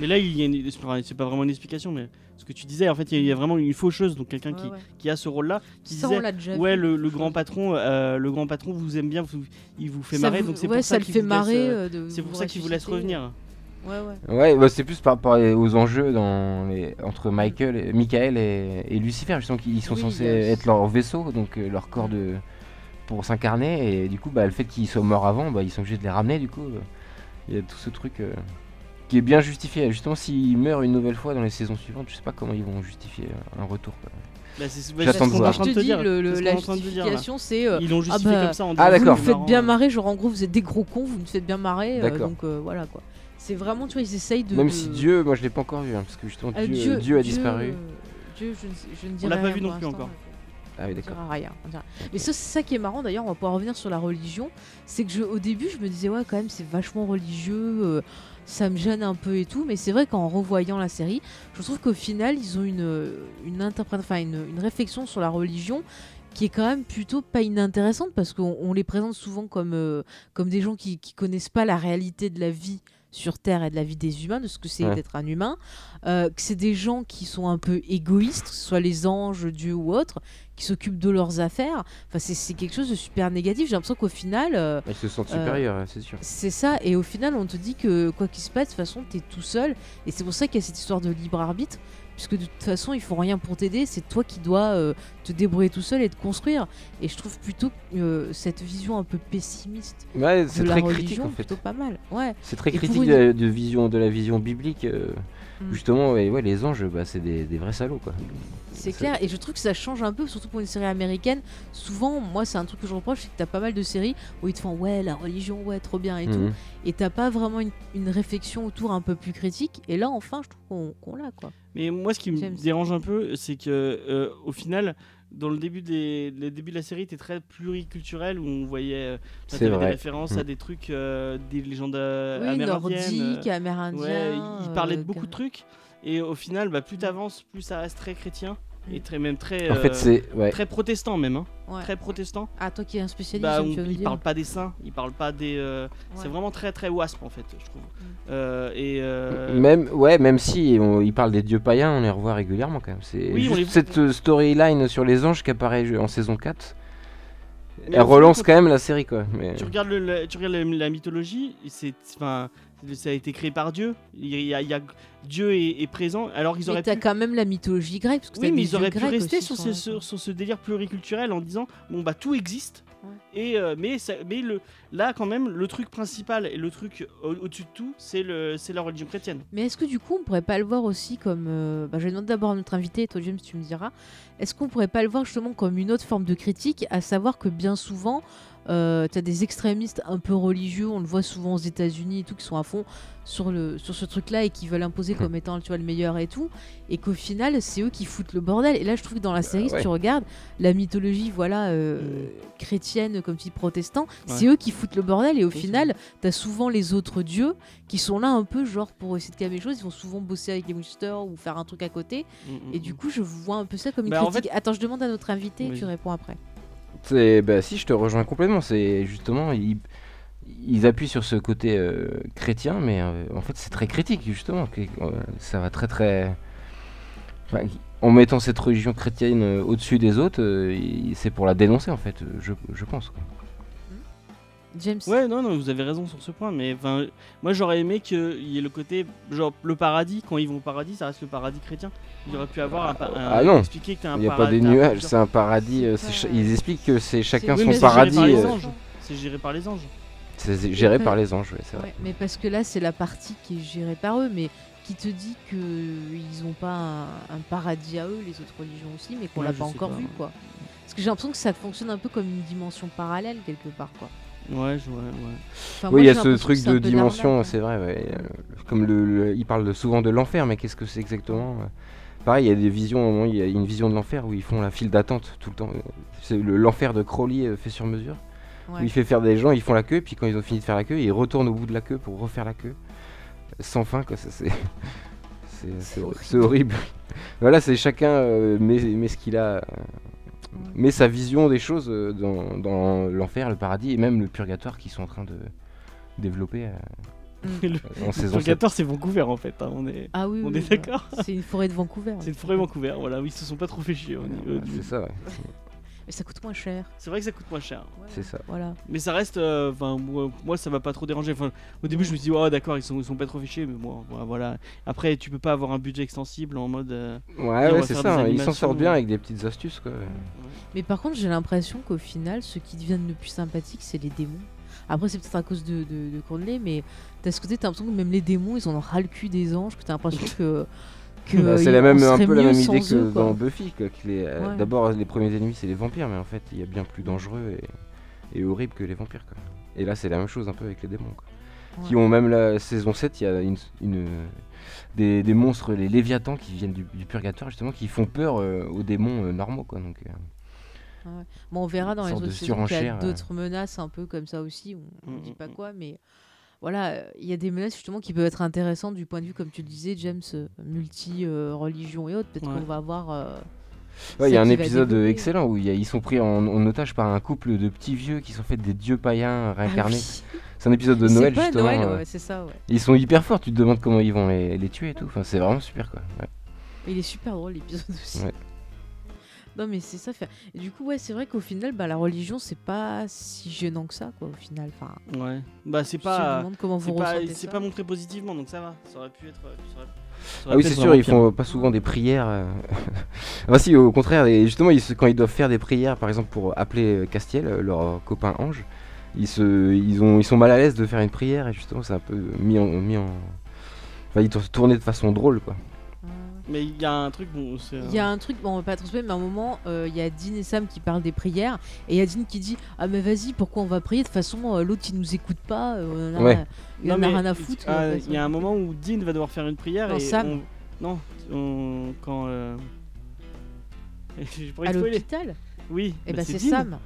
Mais là, il y a une- c'est pas vraiment une explication, mais ce que tu disais, en fait, il y a- vraiment une faucheuse, donc quelqu'un qui, Ouais, ouais. qui a ce rôle-là, qui Ça, disait déjà Ouais, le, grand patron, euh, le grand patron vous aime bien, vous- il vous fait Ça marrer, vous- donc c'est ouais, pour ça, le fait marrer. euh, c'est vous pour ça qu'il vous laisse revenir. Ouais, ouais. Ouais, bah, c'est plus par rapport aux enjeux dans les, entre Michael, et, Michael et, et Lucifer, justement, qu'ils sont Oui, censés il y a aussi- être leur vaisseau, donc euh, leur corps de pour s'incarner, et du coup, bah, le fait qu'ils soient morts avant, bah, ils sont obligés de les ramener, du coup, euh, il y a tout ce truc euh, qui est bien justifié. Justement, s'ils meurent une nouvelle fois dans les saisons suivantes, je sais pas comment ils vont justifier un retour. quoi. Bah, c'est J'attends de voir. Je te dis, le- le- la justification, c'est. euh, Ils l'ont justifié bah, comme ça en Ah, disant, vous c'est faites bien euh. marrer, genre en gros vous êtes des gros cons, vous nous faites bien marrer, euh, D'accord. donc euh, voilà quoi. C'est vraiment, tu vois, ils essayent de. Même si Dieu, moi je l'ai pas encore vu, hein, parce que justement Euh, Dieu, Dieu, a disparu. euh, Dieu, je, ne- je ne On dirai l'a pas vu non plus encore. Ah oui, On d'accord. dira rien, on dira- Mais ça, c'est ça qui est marrant d'ailleurs, on va pouvoir revenir sur la religion. C'est que je, au début, je me disais, ouais, quand même, c'est vachement religieux, euh, ça me gêne un peu et tout. Mais c'est vrai qu'en revoyant la série, je trouve qu'au final, ils ont une, une, enfin, une, une réflexion sur la religion qui est quand même plutôt pas inintéressante parce qu'on on les présente souvent comme, euh, comme des gens qui, qui connaissent pas la réalité de la vie sur Terre et de la vie des humains, de ce que c'est Ouais. d'être un humain, euh, que c'est des gens qui sont un peu égoïstes, que ce soit les anges, Dieu ou autres, qui s'occupent de leurs affaires. Enfin, c'est- c'est quelque chose de super négatif. J'ai l'impression qu'au final, euh, Ils se sentent Euh, supérieurs, c'est sûr. c'est ça, et au final, on te dit que quoi qu'il se passe, de toute façon, t'es tout seul. Et c'est pour ça qu'il y a cette histoire de libre arbitre, puisque de toute façon, ils font rien pour t'aider. C'est toi qui dois euh, te débrouiller tout seul et te construire. Et je trouve plutôt euh, cette vision un peu pessimiste Ouais, de c'est la très religion critique en fait. plutôt pas mal. Ouais. C'est très Et critique une- de, la, de vision, de la vision biblique. euh, Mm. Justement, ouais, ouais, les anges, bah, c'est des, des vrais salauds quoi. C'est clair, et je trouve que ça change un peu, surtout pour une série américaine. Souvent, moi, c'est un truc que je reproche, c'est que t'as pas mal de séries où ils te font ouais, la religion, ouais, trop bien et tout. Mhm. Et t'as pas vraiment une, une réflexion autour un peu plus critique. Et là, enfin, je trouve qu'on l'a, quoi. Mais moi, ce qui me dérange un peu, c'est que euh, au final, dans le début, des, le début de la série, était très pluriculturel où on voyait euh, des références Mm. à des trucs, euh, des légendes euh, oui, amérindiennes. nordique, euh, amérindien. ouais, il, il parlait de euh, beaucoup de trucs. Et au final, bah, plus t'avances, plus ça reste très chrétien et très même très En euh, fait, c'est ouais. très protestant même, hein. Ouais. très protestant. Ah, toi qui es un spécialiste, Bah, on- il dire. parle pas des saints, il parle pas des. euh, C'est vraiment très très wasp en fait, je trouve. Mm. Euh, et euh, Même, ouais, même si on, il parle des dieux païens, on les revoit régulièrement quand même. C'est Oui, les- cette euh, storyline sur les anges qui apparaît en saison 4. Mais Elle relance quand même la série quoi. Mais... tu regardes, le, la- tu regardes la, la mythologie, c'est, enfin, ça a été créé par Dieu. Il y a, il y a- Dieu est, est présent. Alors ils Mais auraient t'as pu. quand même la mythologie grecque. Parce que Oui, mais ils auraient pu rester sur, sur ce, sur, sur ce délire pluriculturel en disant bon bah tout existe. Et euh, mais ça- mais le là quand même le truc principal et le truc au- au-dessus de tout c'est le c'est la religion chrétienne. Mais est-ce que du coup, on pourrait pas le voir aussi comme. euh, bah, je vais demander d'abord à notre invité, et toi, James, tu me diras. Est-ce qu'on pourrait pas le voir justement comme une autre forme de critique, à savoir que bien souvent, euh, tu as des extrémistes un peu religieux, on le voit souvent aux États-Unis et tout, qui sont à fond sur, le, sur ce truc-là et qui veulent imposer comme étant tu vois, le meilleur et tout, et qu'au final, c'est eux qui foutent le bordel. Et là, je trouve que dans la série, ouais. si tu regardes, la mythologie voilà, euh, Mm. chrétienne, comme tu dis, protestant, c'est eux qui foutent le bordel, et au Oui, final, t'as souvent les autres dieux qui sont là un peu genre pour essayer de calmer les choses, ils vont souvent bosser avec les Winchester ou faire un truc à côté. Mm, Et du coup, je vois un peu ça comme une Bah, en critique. Attends, je demande à notre invité et tu réponds après. C'est- Bah, si, je te rejoins complètement. C'est justement, ils, appuient sur ce côté euh, chrétien, mais euh, en fait, c'est très critique, justement. euh, ça va très, très. En mettant cette religion chrétienne au-dessus des autres, c'est pour la dénoncer, en fait, je, je pense. James Ouais, non, non, vous avez raison sur ce point, mais moi j'aurais aimé qu'il y ait le côté, genre le paradis, quand ils vont au paradis, ça reste le paradis chrétien. Il aurait pu avoir un, un- Ah non. expliquer que un Il n'y a pas des nuages, c'est un paradis. euh, Ils expliquent que c'est chacun Oui, son mais c'est géré paradis. par les euh, anges. C'est géré par les anges. C'est géré Après- par les anges, ouais, c'est vrai. Ouais, mais parce que là, c'est la partie qui est gérée par eux, mais qui te dit qu'ils n'ont pas un, un paradis à eux, les autres religions aussi, mais qu'on Ouais, l'a pas encore pas. vu, quoi. Parce que j'ai l'impression que ça fonctionne un peu comme une dimension parallèle quelque part, quoi. Ouais, je, ouais, ouais. Enfin, Oui, il y a ce truc de dimension, c'est vrai. ouais, euh, Comme le, le- il parle souvent de l'enfer, mais qu'est-ce que c'est exactement euh Pareil, il y a des visions, il y a une vision de l'enfer où ils font la file d'attente tout le temps. euh, C'est le- l'enfer de Crowley fait sur mesure. Ouais. Où il fait faire des gens, ils font la queue, puis quand ils ont fini de faire la queue, ils retournent au bout de la queue pour refaire la queue. Sans fin, quoi. ça, C'est c'est- c'est hor- c'est horrible. voilà, c'est chacun euh, met, met ce qu'il a. euh, met sa vision des choses euh, dans, dans l'enfer, le paradis et même le purgatoire qu'ils sont en train de développer euh, Le en saison 7. purgatoire, c'est Vancouver en fait. hein, on est, Ah oui, on oui, est d'accord. C'est une forêt de Vancouver. C'est une forêt Vancouver. Voilà, oui, ils se sont pas trop fait chier. au niveau du- C'est ça, ouais. Mais ça coûte moins cher. C'est vrai que ça coûte moins cher. C'est ça. Voilà. Mais ça reste. euh, Enfin, moi, moi, ça m'a pas trop dérangé. Enfin, au début, je me suis dit, oh, d'accord, ils sont, ils sont pas trop fichés, mais bon, voilà, voilà. Après, tu peux pas avoir un budget extensible en mode. euh, Ouais, on ouais, c'est ça. hein, Ils s'en sortent bien ouais. avec des petites astuces, quoi. Mais par contre, j'ai l'impression qu'au final, ceux qui deviennent le plus sympathiques, c'est les démons. Après, c'est peut-être à cause de, de, de mais t'as ce côté, t'as l'impression que même les démons, ils en ont ras le cul des anges, que t'as l'impression que. Que Bah, c'est la même, un peu la même idée que eux, dans Buffy. quoi, que les- euh. D'abord, les premiers ennemis, c'est les vampires, mais en fait, il y a bien plus dangereux et, et horrible que les vampires. Quoi. Et là, c'est la même chose un peu avec les démons. quoi. Qui ont même la saison 7, il y a une, une- des, des monstres, les léviathans, qui viennent du, du purgatoire, justement, qui font peur euh, aux démons euh, normaux. Quoi, donc, euh, Bon, on verra dans les autres saisons qu'il y a surenchère, d'autres menaces un peu comme ça aussi. On ne Mm, dit mm, pas mm. quoi, mais voilà, euh, il y a des menaces justement qui peuvent être intéressantes du point de vue, comme tu le disais, James, multi-religion et autres. Peut-être Ouais. qu'on va avoir. euh, Ouais, il y a un épisode excellent où il y a- ils sont pris en, en otage par un couple de petits vieux qui sont faits des dieux païens Ah réincarnés. oui. C'est un épisode de Noël pas justement. Noël, euh, ouais, c'est ça, ouais. Ils sont hyper forts, tu te demandes comment ils vont les, les tuer et tout. Enfin, c'est vraiment super quoi. Ouais. Il est super drôle l'épisode aussi. Non mais c'est ça. fait- Et du coup ouais c'est vrai qu'au final bah, la religion c'est pas si gênant que ça quoi au final. Enfin, Ouais. Bah c'est je me pas. comment C'est vous pas, c'est pas montré positivement, donc ça va. Ça aurait pu être. ça aurait- ça Ah oui, c'est sûr, ils pire. font pas souvent des prières. euh. ah si, au contraire, et justement, ils se- quand ils doivent faire des prières, par exemple pour appeler Castiel, euh, leur copain ange, ils, se, ils, ont, ils sont mal à l'aise de faire une prière et justement, c'est un peu mis en. Mis en... Enfin, ils tourner de façon drôle quoi. Mais il y a un truc, bon, c'est. Il y a un truc, bon, on va pas trop mais à un moment, euh, il y a Dean et Sam qui parlent des prières, et il y a Dean qui dit Ah, mais vas-y, pourquoi on va prier? De toute façon, euh, l'autre il nous écoute pas, euh, on en a, Ouais. il en Non, a rien à foutre. ah, euh, Il y a un moment où Dean va devoir faire une prière Non, et. Sam. on- Non, on- quand. euh, à l'hôpital, Oui. et bah, bah c'est Dean. Sam.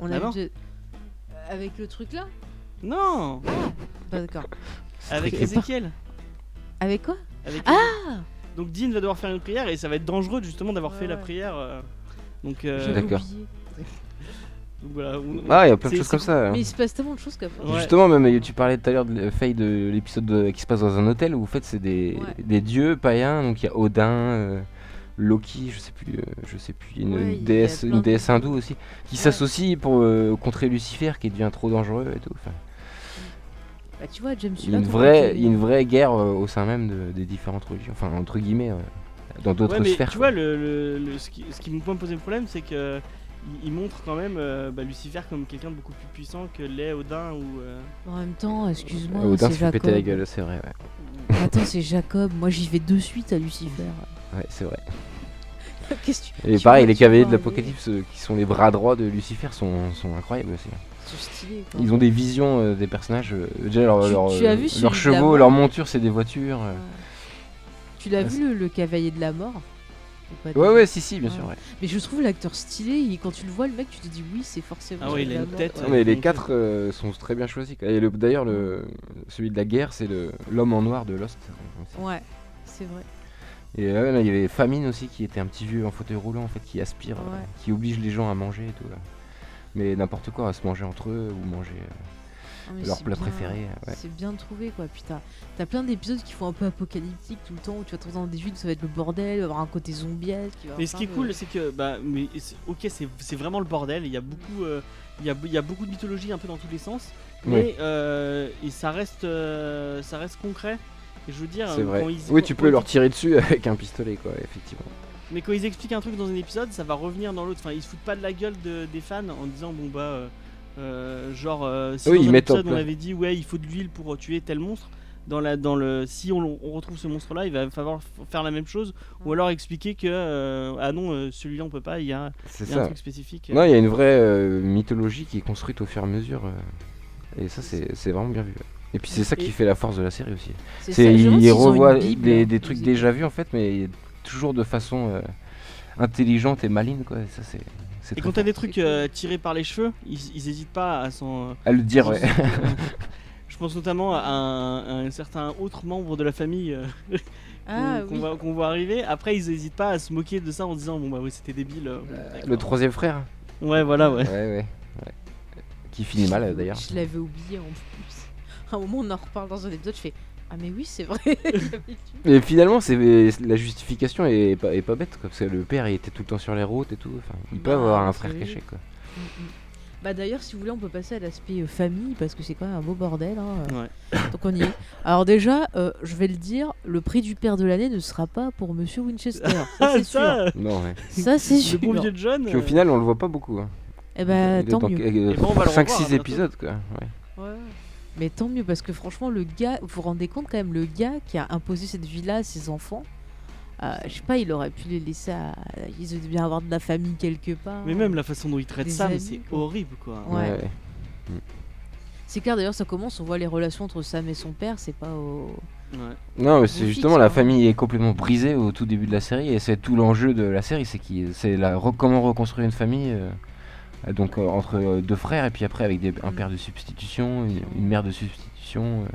On a Ah vu de- Avec le truc là Non Bah, D'accord. Avec Ezekiel. Avec quoi Avec Ah Donc Dean va devoir faire une prière et ça va être dangereux justement d'avoir Ouais, fait la prière. euh, Donc, euh, D'accord. oublié. donc voilà. on- Ah, il y a plein de C'est- choses comme ça. hein. Mais il se passe tellement de choses qu'après. Ouais. Justement, même tu parlais tout à l'heure de la faille de l'épisode de- qui se passe dans un hôtel où en fait c'est des, Ouais. des dieux païens, donc il y a Odin, euh, Loki, je sais plus, euh, je sais plus, une, Ouais, une il y a déesse, plein une de- déesse hindoue aussi, qui s'associe pour euh, contrer Lucifer qui devient trop dangereux et tout. Enfin, Bah, tu vois, James, il y a une vraie, une vraie guerre euh, au sein même de- des différentes religions, enfin entre guillemets, euh, dans d'autres Ouais, mais sphères. tu quoi. vois, le, le- le- ce, qui, ce qui me peut me poser problème, c'est que il, il montre quand même euh, bah, Lucifer comme quelqu'un de beaucoup plus puissant que l'est Odin ou. euh, En même temps, excuse-moi, Odin c'est se fait péter la Jacob. gueule, c'est vrai. Ouais, Attends, c'est Jacob. Moi, j'y vais de suite à Lucifer. Ouais, c'est vrai. Qu'est-ce que tu Et tu pareil, vois- les tu cavaliers de l'Apocalypse euh, qui sont les bras droits de Lucifer sont, sont incroyables aussi. Ils quoi. Ont des visions euh, des personnages. euh, déjà, leur, Tu- leur, tu as euh, vu celui leurs chevaux, leurs montures, c'est des voitures. euh. Ouais. Tu l'as Ah, vu le, le cavalier de la mort Ouais, ouais, si, si, bien Ouais. sûr. ouais. Mais je trouve l'acteur stylé. il- Quand tu le vois, le mec, tu te dis oui, c'est forcément. Ah ouais, il a une mort. tête, Ouais. Non, mais les quatre euh, sont très bien choisis. Et le- d'ailleurs, le, celui de la guerre, c'est le- l'homme en noir de Lost. Ouais, c'est vrai. Et euh, là, il y avait Famine aussi, qui était un petit vieux en fauteuil roulant, en fait, qui aspire, euh, qui oblige les gens à manger et tout. là. Mais n'importe quoi, à se manger entre eux ou manger euh, Ah, leur plat bien- préféré. ouais. C'est bien trouvé quoi. Puis t'as t'as plein d'épisodes qui font un peu apocalyptique tout le temps où tu vas te retrouver dans des villes où ça va être le bordel, il va y avoir un côté zombiesque. Mais ce qui est cool, c'est que, bah, mais c'est- ok, c'est c'est vraiment le bordel. Il y a beaucoup, euh, il y a, il y a beaucoup de mythologie un peu dans tous les sens, mais euh, et ça reste, euh, ça reste concret. Et je veux dire, C'est vrai. quand ils- Oui, tu peux leur tirer dessus avec un pistolet, quoi, effectivement. Mais quand ils expliquent un truc dans un épisode, ça va revenir dans l'autre. Enfin, ils se foutent pas de la gueule de- des fans en disant bon bah, euh, euh, genre, euh, si Oui, dans ils un épisode on avait dit ouais, il faut de l'huile pour tuer tel monstre. Dans la, dans le, si on, on retrouve ce monstre-là, il va falloir faire la même chose, ou alors expliquer que euh, ah non, celui-là on peut pas. Il y a, C'est il y a un truc spécifique. Non, il y a une vraie euh, mythologie qui est construite au fur et à mesure. euh, et ça, c'est c'est vraiment bien vu. ouais. Et puis c'est ça qui Et- fait la force de la série aussi. C'est C'est ça, je me demande il s'ils ont une revoit Bible, des, hein, des trucs déjà vus en fait, mais toujours de façon euh, intelligente et maligne quoi. Et ça c'est c'est Et quand t'as des trucs euh, tirés par les cheveux, ils, ils hésitent pas à s'en. à le dire. Ouais. Je pense notamment à un, à un certain autre membre de la famille euh, Ah qu'on voit, qu'on voit arriver. Après, ils hésitent pas à se moquer de ça en disant bon bah oui c'était débile. euh, le troisième frère. Ouais voilà ouais. Ouais ouais. ouais. Qui finit mal euh, d'ailleurs. Je l'avais oublié en plus. À un moment, on en reparle dans un épisode, je fais Ah, mais oui, c'est vrai. Et finalement, c'est la justification est pas, est pas bête quoi, parce que le père il était tout le temps sur les routes et tout. Enfin, il peut Bah, avoir un frère caché quoi. Mm, mm. Bah d'ailleurs, si vous voulez, on peut passer à l'aspect euh, famille parce que c'est quand même un beau bordel. hein, euh. Ouais. Donc on y est. Alors déjà, euh, je vais le dire, le prix du père de l'année ne sera pas pour Monsieur Winchester. Ça c'est sûr. ça, Non ouais. Ça c'est sûr. le bon vieux John. Puis au final, on le voit pas beaucoup. Hein. Eh bah Il est tant mieux. Et bon, on va le revoir, 5-6 bientôt. épisodes quoi. Ouais. Mais tant mieux parce que franchement, le gars, vous vous rendez compte quand même, le gars qui a imposé cette vie-là à ses enfants, euh, je sais pas, il aurait pu les laisser à. Ils auraient bien avoir de la famille quelque part. Mais même la façon dont il traite amis, c'est quoi. horrible quoi. Ouais. ouais. C'est clair d'ailleurs, ça commence, on voit les relations entre Sam et son père, c'est pas au. Ouais. Non, mais c'est fixe, justement la hein. famille est complètement brisée au tout début de la série et c'est tout l'enjeu de la série, c'est qui, c'est la re- comment reconstruire une famille, euh, donc euh, entre euh, deux frères et puis après avec des- un père de substitution, une, une mère de substitution, euh,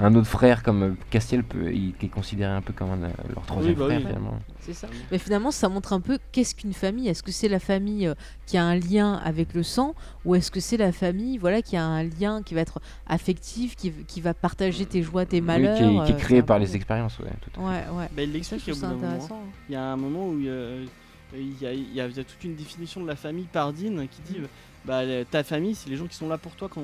un autre frère comme euh, Castiel peut, il- qui est considéré un peu comme un, euh, leur troisième bah oui. frère finalement. C'est ça. Mais finalement, ça montre un peu qu'est-ce qu'une famille. Est-ce que c'est la famille euh, qui a un lien avec le sang ou est-ce que c'est la famille voilà, qui a un lien qui va être affectif, qui, qui va partager tes joies, tes Oui, malheurs qui, est, qui est euh, c'est créé par les expériences, ouais. tout à fait. Ouais, ouais. Bah, il l'explique au bout d'un moment. Il y a un moment où euh, il y, a, il y toute une définition de la famille par Dean qui dit Mm. bah, ta famille, c'est les gens qui sont là pour toi quand,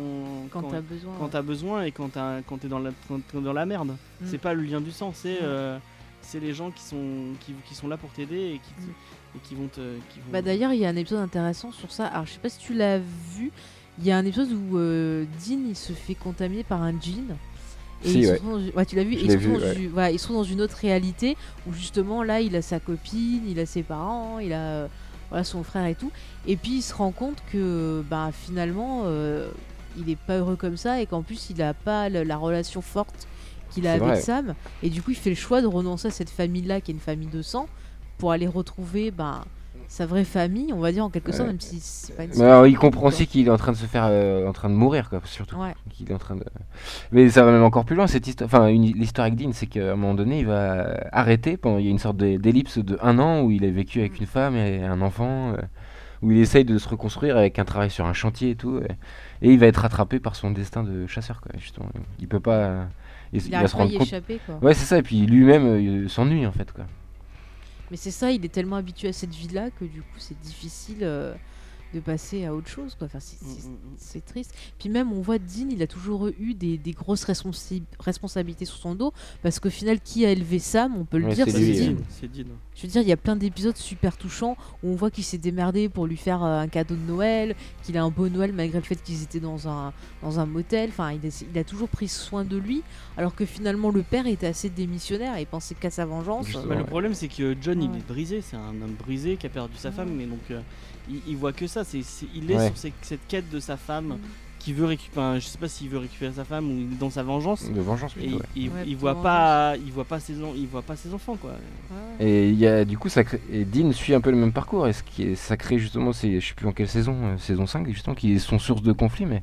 Quand t'as besoin. quand ouais. t'as besoin et quand t'es dans la, quand t'es dans la merde. Mm. C'est pas le lien du sang, c'est Ouais. euh, c'est les gens qui sont, qui, qui sont là pour t'aider et qui, Mm. et qui vont te. Qui vont... Bah d'ailleurs, il y a un épisode intéressant sur ça. Alors, je sais pas si tu l'as vu. Il y a un épisode où euh, Dean il se fait contaminer par un djinn. Et Si, ils ouais. sont dans ouais, tu l'as vu. Ils, sont vu, dans ouais. une- voilà, ils sont dans une autre réalité où justement là, il a sa copine, il a ses parents, il a euh, voilà son frère et tout. Et puis il se rend compte que bah finalement, euh, il est pas heureux comme ça et qu'en plus il a pas la relation forte qu'il a avec vrai. Sam. Et du coup, il fait le choix de renoncer à cette famille-là qui est une famille de sang pour aller retrouver bah, sa vraie famille, on va dire en quelque sorte, même si c'est pas une Mais alors, il comprend aussi qu'il est en train de se faire, euh, en train de mourir, quoi, surtout. Ouais. Qu'il est en train de. Mais ça va même encore plus loin cette histoire. Enfin, l'histoire avec Dean, c'est qu'à un moment donné, il va arrêter. Pendant, il y a une sorte d'ellipse de un an où il a vécu avec une femme et un enfant, euh, où il essaye de se reconstruire avec un travail sur un chantier et tout. Et, et il va être rattrapé par son destin de chasseur, quoi. Justement, il peut pas. euh, il, va se rendre y compte. échapper quoi. Ouais, c'est ça. Et puis lui-même euh, s'ennuie en fait, quoi. Mais c'est ça, il est tellement habitué à cette vie-là que du coup c'est difficile euh, de passer à autre chose. Quoi. Enfin, c'est, Mm, mm, mm. c'est triste. Puis même on voit Dean, il a toujours eu des, des grosses responsi- responsabilités sur son dos parce qu'au final, qui a élevé Sam, on peut le Ouais, dire, c'est Dean. Dean. Je veux dire, il y a plein d'épisodes super touchants où on voit qu'il s'est démerdé pour lui faire euh, un cadeau de Noël, qu'il a un beau Noël malgré le fait qu'ils étaient dans un, dans un motel. Enfin, il, a- il a toujours pris soin de lui, alors que finalement le père était assez démissionnaire et pensait qu'à sa vengeance. Bah, Ouais. le problème, c'est que John, il est brisé. C'est un homme brisé qui a perdu sa Ouais. femme, mais donc euh, il, il voit que ça. C'est, c'est- il est Ouais. sur cette quête de sa femme Mm. qui veut récupérer. Je sais pas s'il veut récupérer sa femme ou il est dans sa vengeance. De vengeance Et plutôt. il, ouais. il- Ouais, il voit pas, il voit pas ses, il voit pas ses enfants quoi. Ouais. Et il y a du coup ça crée- et Dean suit un peu le même parcours et ce qui est ça crée justement c'est je sais plus en quelle saison euh, saison 5 justement qui est son source de conflit mais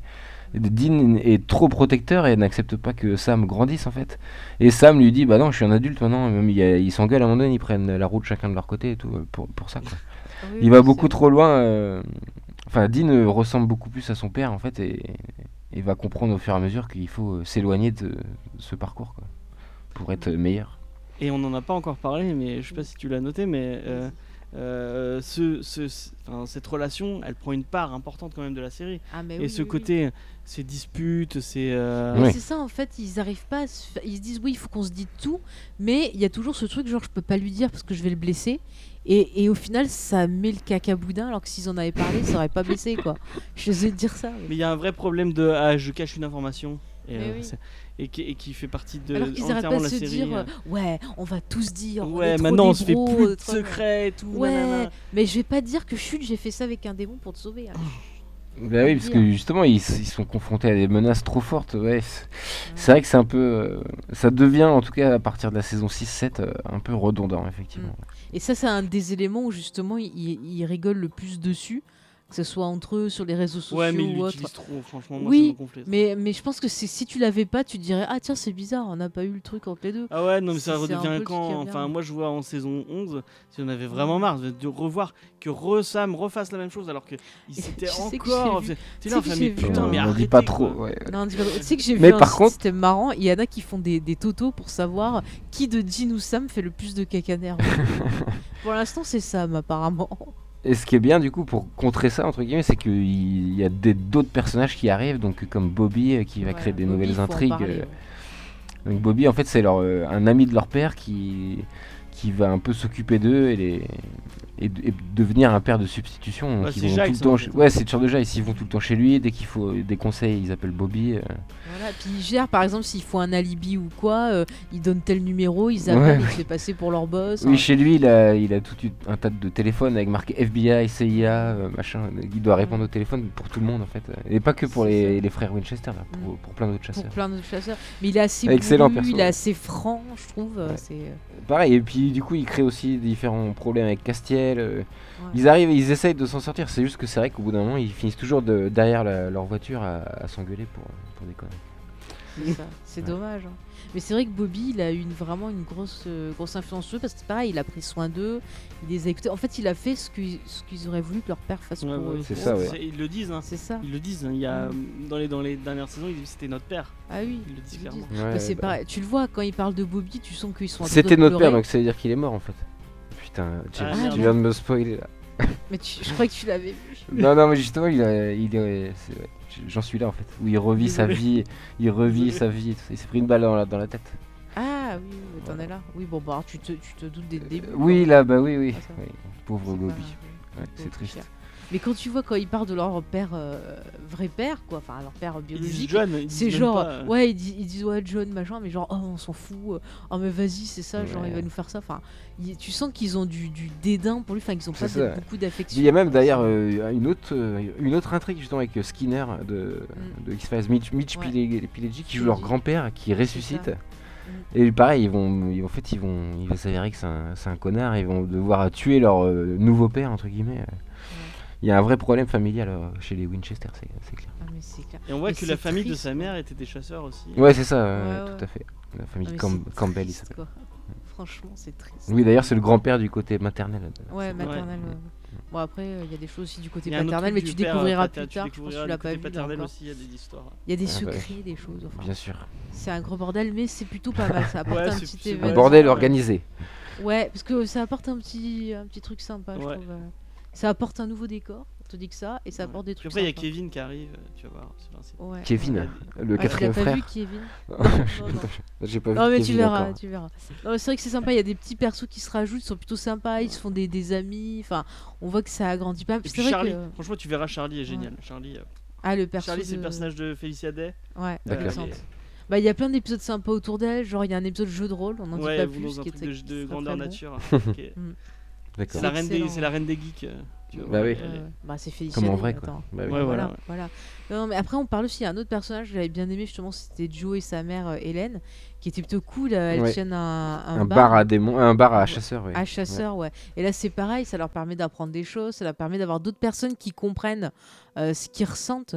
Dean est trop protecteur et n'accepte pas que Sam grandisse en fait et Sam lui dit bah non je suis un adulte maintenant et même ils s'engueulent à un moment donné ils prennent la route chacun de leur côté et tout euh, pour, pour ça quoi. Oui, il va beaucoup trop loin euh, enfin Dean euh, ressemble beaucoup plus à son père en fait et, et va comprendre au fur et à mesure qu'il faut euh, s'éloigner de, ce parcours quoi pour être meilleur Et on n'en a pas encore parlé, mais je sais pas si tu l'as noté, mais euh, euh, ce, ce- ce- enfin, cette relation, elle prend une part importante quand même de la série. Ah, mais Et oui, ce oui, oui. côté, ces disputes, ces. euh. C'est ça en fait, ils arrivent pas, à se fa- ils se disent oui, il faut qu'on se dise tout, mais il y a toujours ce truc genre je peux pas lui dire parce que je vais le blesser. Et, et au final, ça met le caca boudin alors que s'ils en avaient parlé, ça aurait pas blessé quoi. Je de dire ça. mais- il y a un vrai problème de ah, je cache une information. Et, euh, oui. c'est- et, qui, et qui fait partie de alors qu'ils arrêtent pas de se série. dire euh. ouais, on va tous dire. ouais, maintenant on se fait plus de secrets tout. Ouais, nanana. mais je vais pas dire que chut, j'ai fait ça avec un démon pour te sauver. Bah oui, parce que justement, ils, ils sont confrontés à des menaces trop fortes. Ouais, c'est- vrai que c'est un peu. euh, ça devient, en tout cas, à partir de la saison 6-7, euh, un peu redondant, effectivement. Et ça, c'est un des éléments où justement ils, ils rigolent le plus dessus, que ce soit entre eux sur les réseaux sociaux Ouais, mais il ou autre. trop, franchement. Moi, Oui, ça me gonflait. Mais, mais je pense que si tu l'avais pas, tu te dirais Ah, tiens, c'est bizarre, on n'a pas eu le truc entre les deux. Ah ouais, non, mais ça redevient quand. Enfin, moi je vois en saison 11, si on avait vraiment marre de de revoir que Re Sam refasse la même chose alors que encore. j'ai vu. Tu sais j'ai mais putain, mais on arrêtez. dit pas trop. quoi. ouais. Non, dis pas- tu sais que j'ai vu par contre- c'était marrant. Il y en a qui font des, des totos pour savoir qui de Jean ou Sam fait le plus de caca nerveux. pour l'instant, c'est Sam apparemment. Et ce qui est bien, du coup, pour contrer ça, entre guillemets, c'est qu'il y a des- d'autres personnages qui arrivent, donc comme Bobby, euh, qui va Ouais, créer des Bobby, nouvelles intrigues. parler, euh, ouais. Donc Bobby, en fait, c'est leur, euh, un ami de leur père qui, qui va un peu s'occuper d'eux et, les, et, de- et devenir un père de substitution. Ouais, ils c'est vont Jacques, tout le temps chez-. Ouais, c'est de Jacques. Ils vont tout le temps chez lui. Dès qu'il faut des conseils, ils appellent Bobby. euh. Voilà, puis ils gèrent, par exemple, s'il faut un alibi ou quoi, euh, ils donnent tel numéro, ils appellent, Ouais. ils se fait passer pour leur boss. Oui, hein. chez lui, il a, il a tout un tas de téléphones avec marqué FBI, CIA, euh, machin. Il doit répondre au téléphone pour tout le monde, en fait. Et pas que pour les, frères Winchester, là, pour, Mm. pour plein d'autres pour chasseurs. plein d'autres chasseurs. Mais il est assez Excellent bourru, perso, il est ouais. assez franc, je trouve. euh, Ouais. C'est euh, Pareil, et puis du coup, il crée aussi différents problèmes avec Castiel. Euh, Ouais. Ils arrivent, ils essayent de s'en sortir. C'est juste que c'est vrai qu'au bout d'un moment, ils finissent toujours de- derrière la- leur voiture à, à s'engueuler pour, pour des conneries. C'est Ouais. dommage. hein. Mais c'est vrai que Bobby, il a eu une, vraiment une grosse, euh, grosse influence sur eux parce que c'est pareil, il a pris soin d'eux, il les a écoutés. En fait, il a fait ce qu'ils auraient voulu que leur père fasse Ouais, pour ouais, eux. C'est ça, ouais. Ils le disent, hein. C'est ça. Ils le disent. hein. Il y a, dans, les, dans les dernières saisons, ils disent c'était notre père. Ah oui. Ils le disent ils le clairement. disent. Ouais, bah, pareil. Tu le vois quand ils parlent de Bobby, tu sens qu'ils sont. C'était notre père, donc ça veut dire qu'il est mort en fait. Putain, tu, Ah, tu merde. viens de me spoiler là. Mais tu- je crois que tu l'avais vu. non, non, mais justement, il, a- il est. c'est- ouais, J'en suis là en fait. Où il revit sa vie, il revit sa vie. et tout ça. Il s'est pris une balle dans la, dans la tête. Ah oui, oui, t'en es là. Oui, bon, bah tu te, tu te doutes dès le début. Euh, oui, quoi. là, bah oui, oui. Ah, ça. oui. Pauvre C'est Bobby. pas- Ouais, le c'est pauvre triste. cher. Mais quand tu vois quand ils parlent de leur père, euh, vrai père, quoi, enfin leur père biologique, c'est genre, pas, euh, ouais, ils, disent- ils disent ouais, John, machin, mais genre, oh, on s'en fout, euh, oh, mais vas-y, c'est ça, genre, il va nous faire ça. Enfin, tu sens qu'ils ont du, du dédain pour lui, enfin, qu'ils ont pas ça, de- ouais. beaucoup d'affection. Il y a même d'ailleurs euh, une, autre, une autre intrigue justement avec Skinner de, Mm. de X-Files, Mitch, Mitch Ouais. Pileggi Pileggi, qui joue leur grand-père qui ressuscite. Et pareil, ils vont, ils- en fait, ils vont, il va s'avérer que c'est un, un connard. Ils vont devoir tuer leur euh, nouveau père entre guillemets. Il y a un vrai problème familial euh, chez les Winchester, c'est c'est clair. Ah, c'est clair. Et on voit que la famille de sa mère était des chasseurs aussi. Ouais, c'est ça, ouais, Ouais, tout à fait. La Ah, famille c'est Campbell, il s'appelle. Franchement, c'est triste. Oui, d'ailleurs, c'est le grand-père du côté maternel. Ouais, maternelle. Ouais. Bon, après, euh, il y a des choses aussi du côté paternel, mais tu découvriras plus tard. Je pense que découvriras tu l'as du pas côté vu. aussi, il y a des histoires. Il y a des Ah, bah, secrets, des choses. Enfin, Bien sûr. c'est un gros bordel, mais c'est plutôt pas mal. Ça apporte Ouais, un petit c'est Un événement. bordel organisé. Ouais, parce que ça apporte un petit, un petit truc sympa, je trouve. euh. Ça apporte un nouveau décor, on te dit que ça, et ça Ouais. apporte des trucs après, il y a. Kevin qui arrive, euh, tu vas voir. Ouais. Kevin, Ouais. le Ah, tu quatrième l'as pas frère. vu, Kevin Non, non, non. J'ai pas Non, vu mais Kevin tu verras, encore. tu verras. Non, mais c'est vrai que c'est sympa, il y a des petits persos qui se rajoutent, ils sont plutôt sympas, ils se font des, des amis, enfin, on voit que ça agrandit pas. Et C'est puis vrai Charlie, que... franchement, tu verras Charlie est génial. Charlie, euh, Ah, le perso Charlie c'est le personnage de Felicia Day. Ouais, D'accord. Bah, il y a plein d'épisodes sympas autour d'elle, genre il y a un épisode jeu de rôle, on n'en Ouais, dit pas vous plus, dans un qui est truc de, de grandeur bon. nature. C'est la, reine des- excellent. c'est la reine des geeks. euh, tu vois, Bah oui. elle Bah, c'est Félicia Comme en vrai, quoi. Bah oui. Ouais, voilà, voilà. voilà. Non, mais après, on parle aussi, il y a un autre personnage que j'avais bien aimé, justement, c'était Joe et sa mère, euh, Hélène, qui était plutôt cool. euh, Elles Ouais. tiennent un, un Un bar à démons, un bar à chasseurs, ouais. à chasseurs, ouais. Et là, c'est pareil, ça leur permet d'apprendre des choses, ça leur permet d'avoir d'autres personnes qui comprennent euh, ce qu'ils ressentent,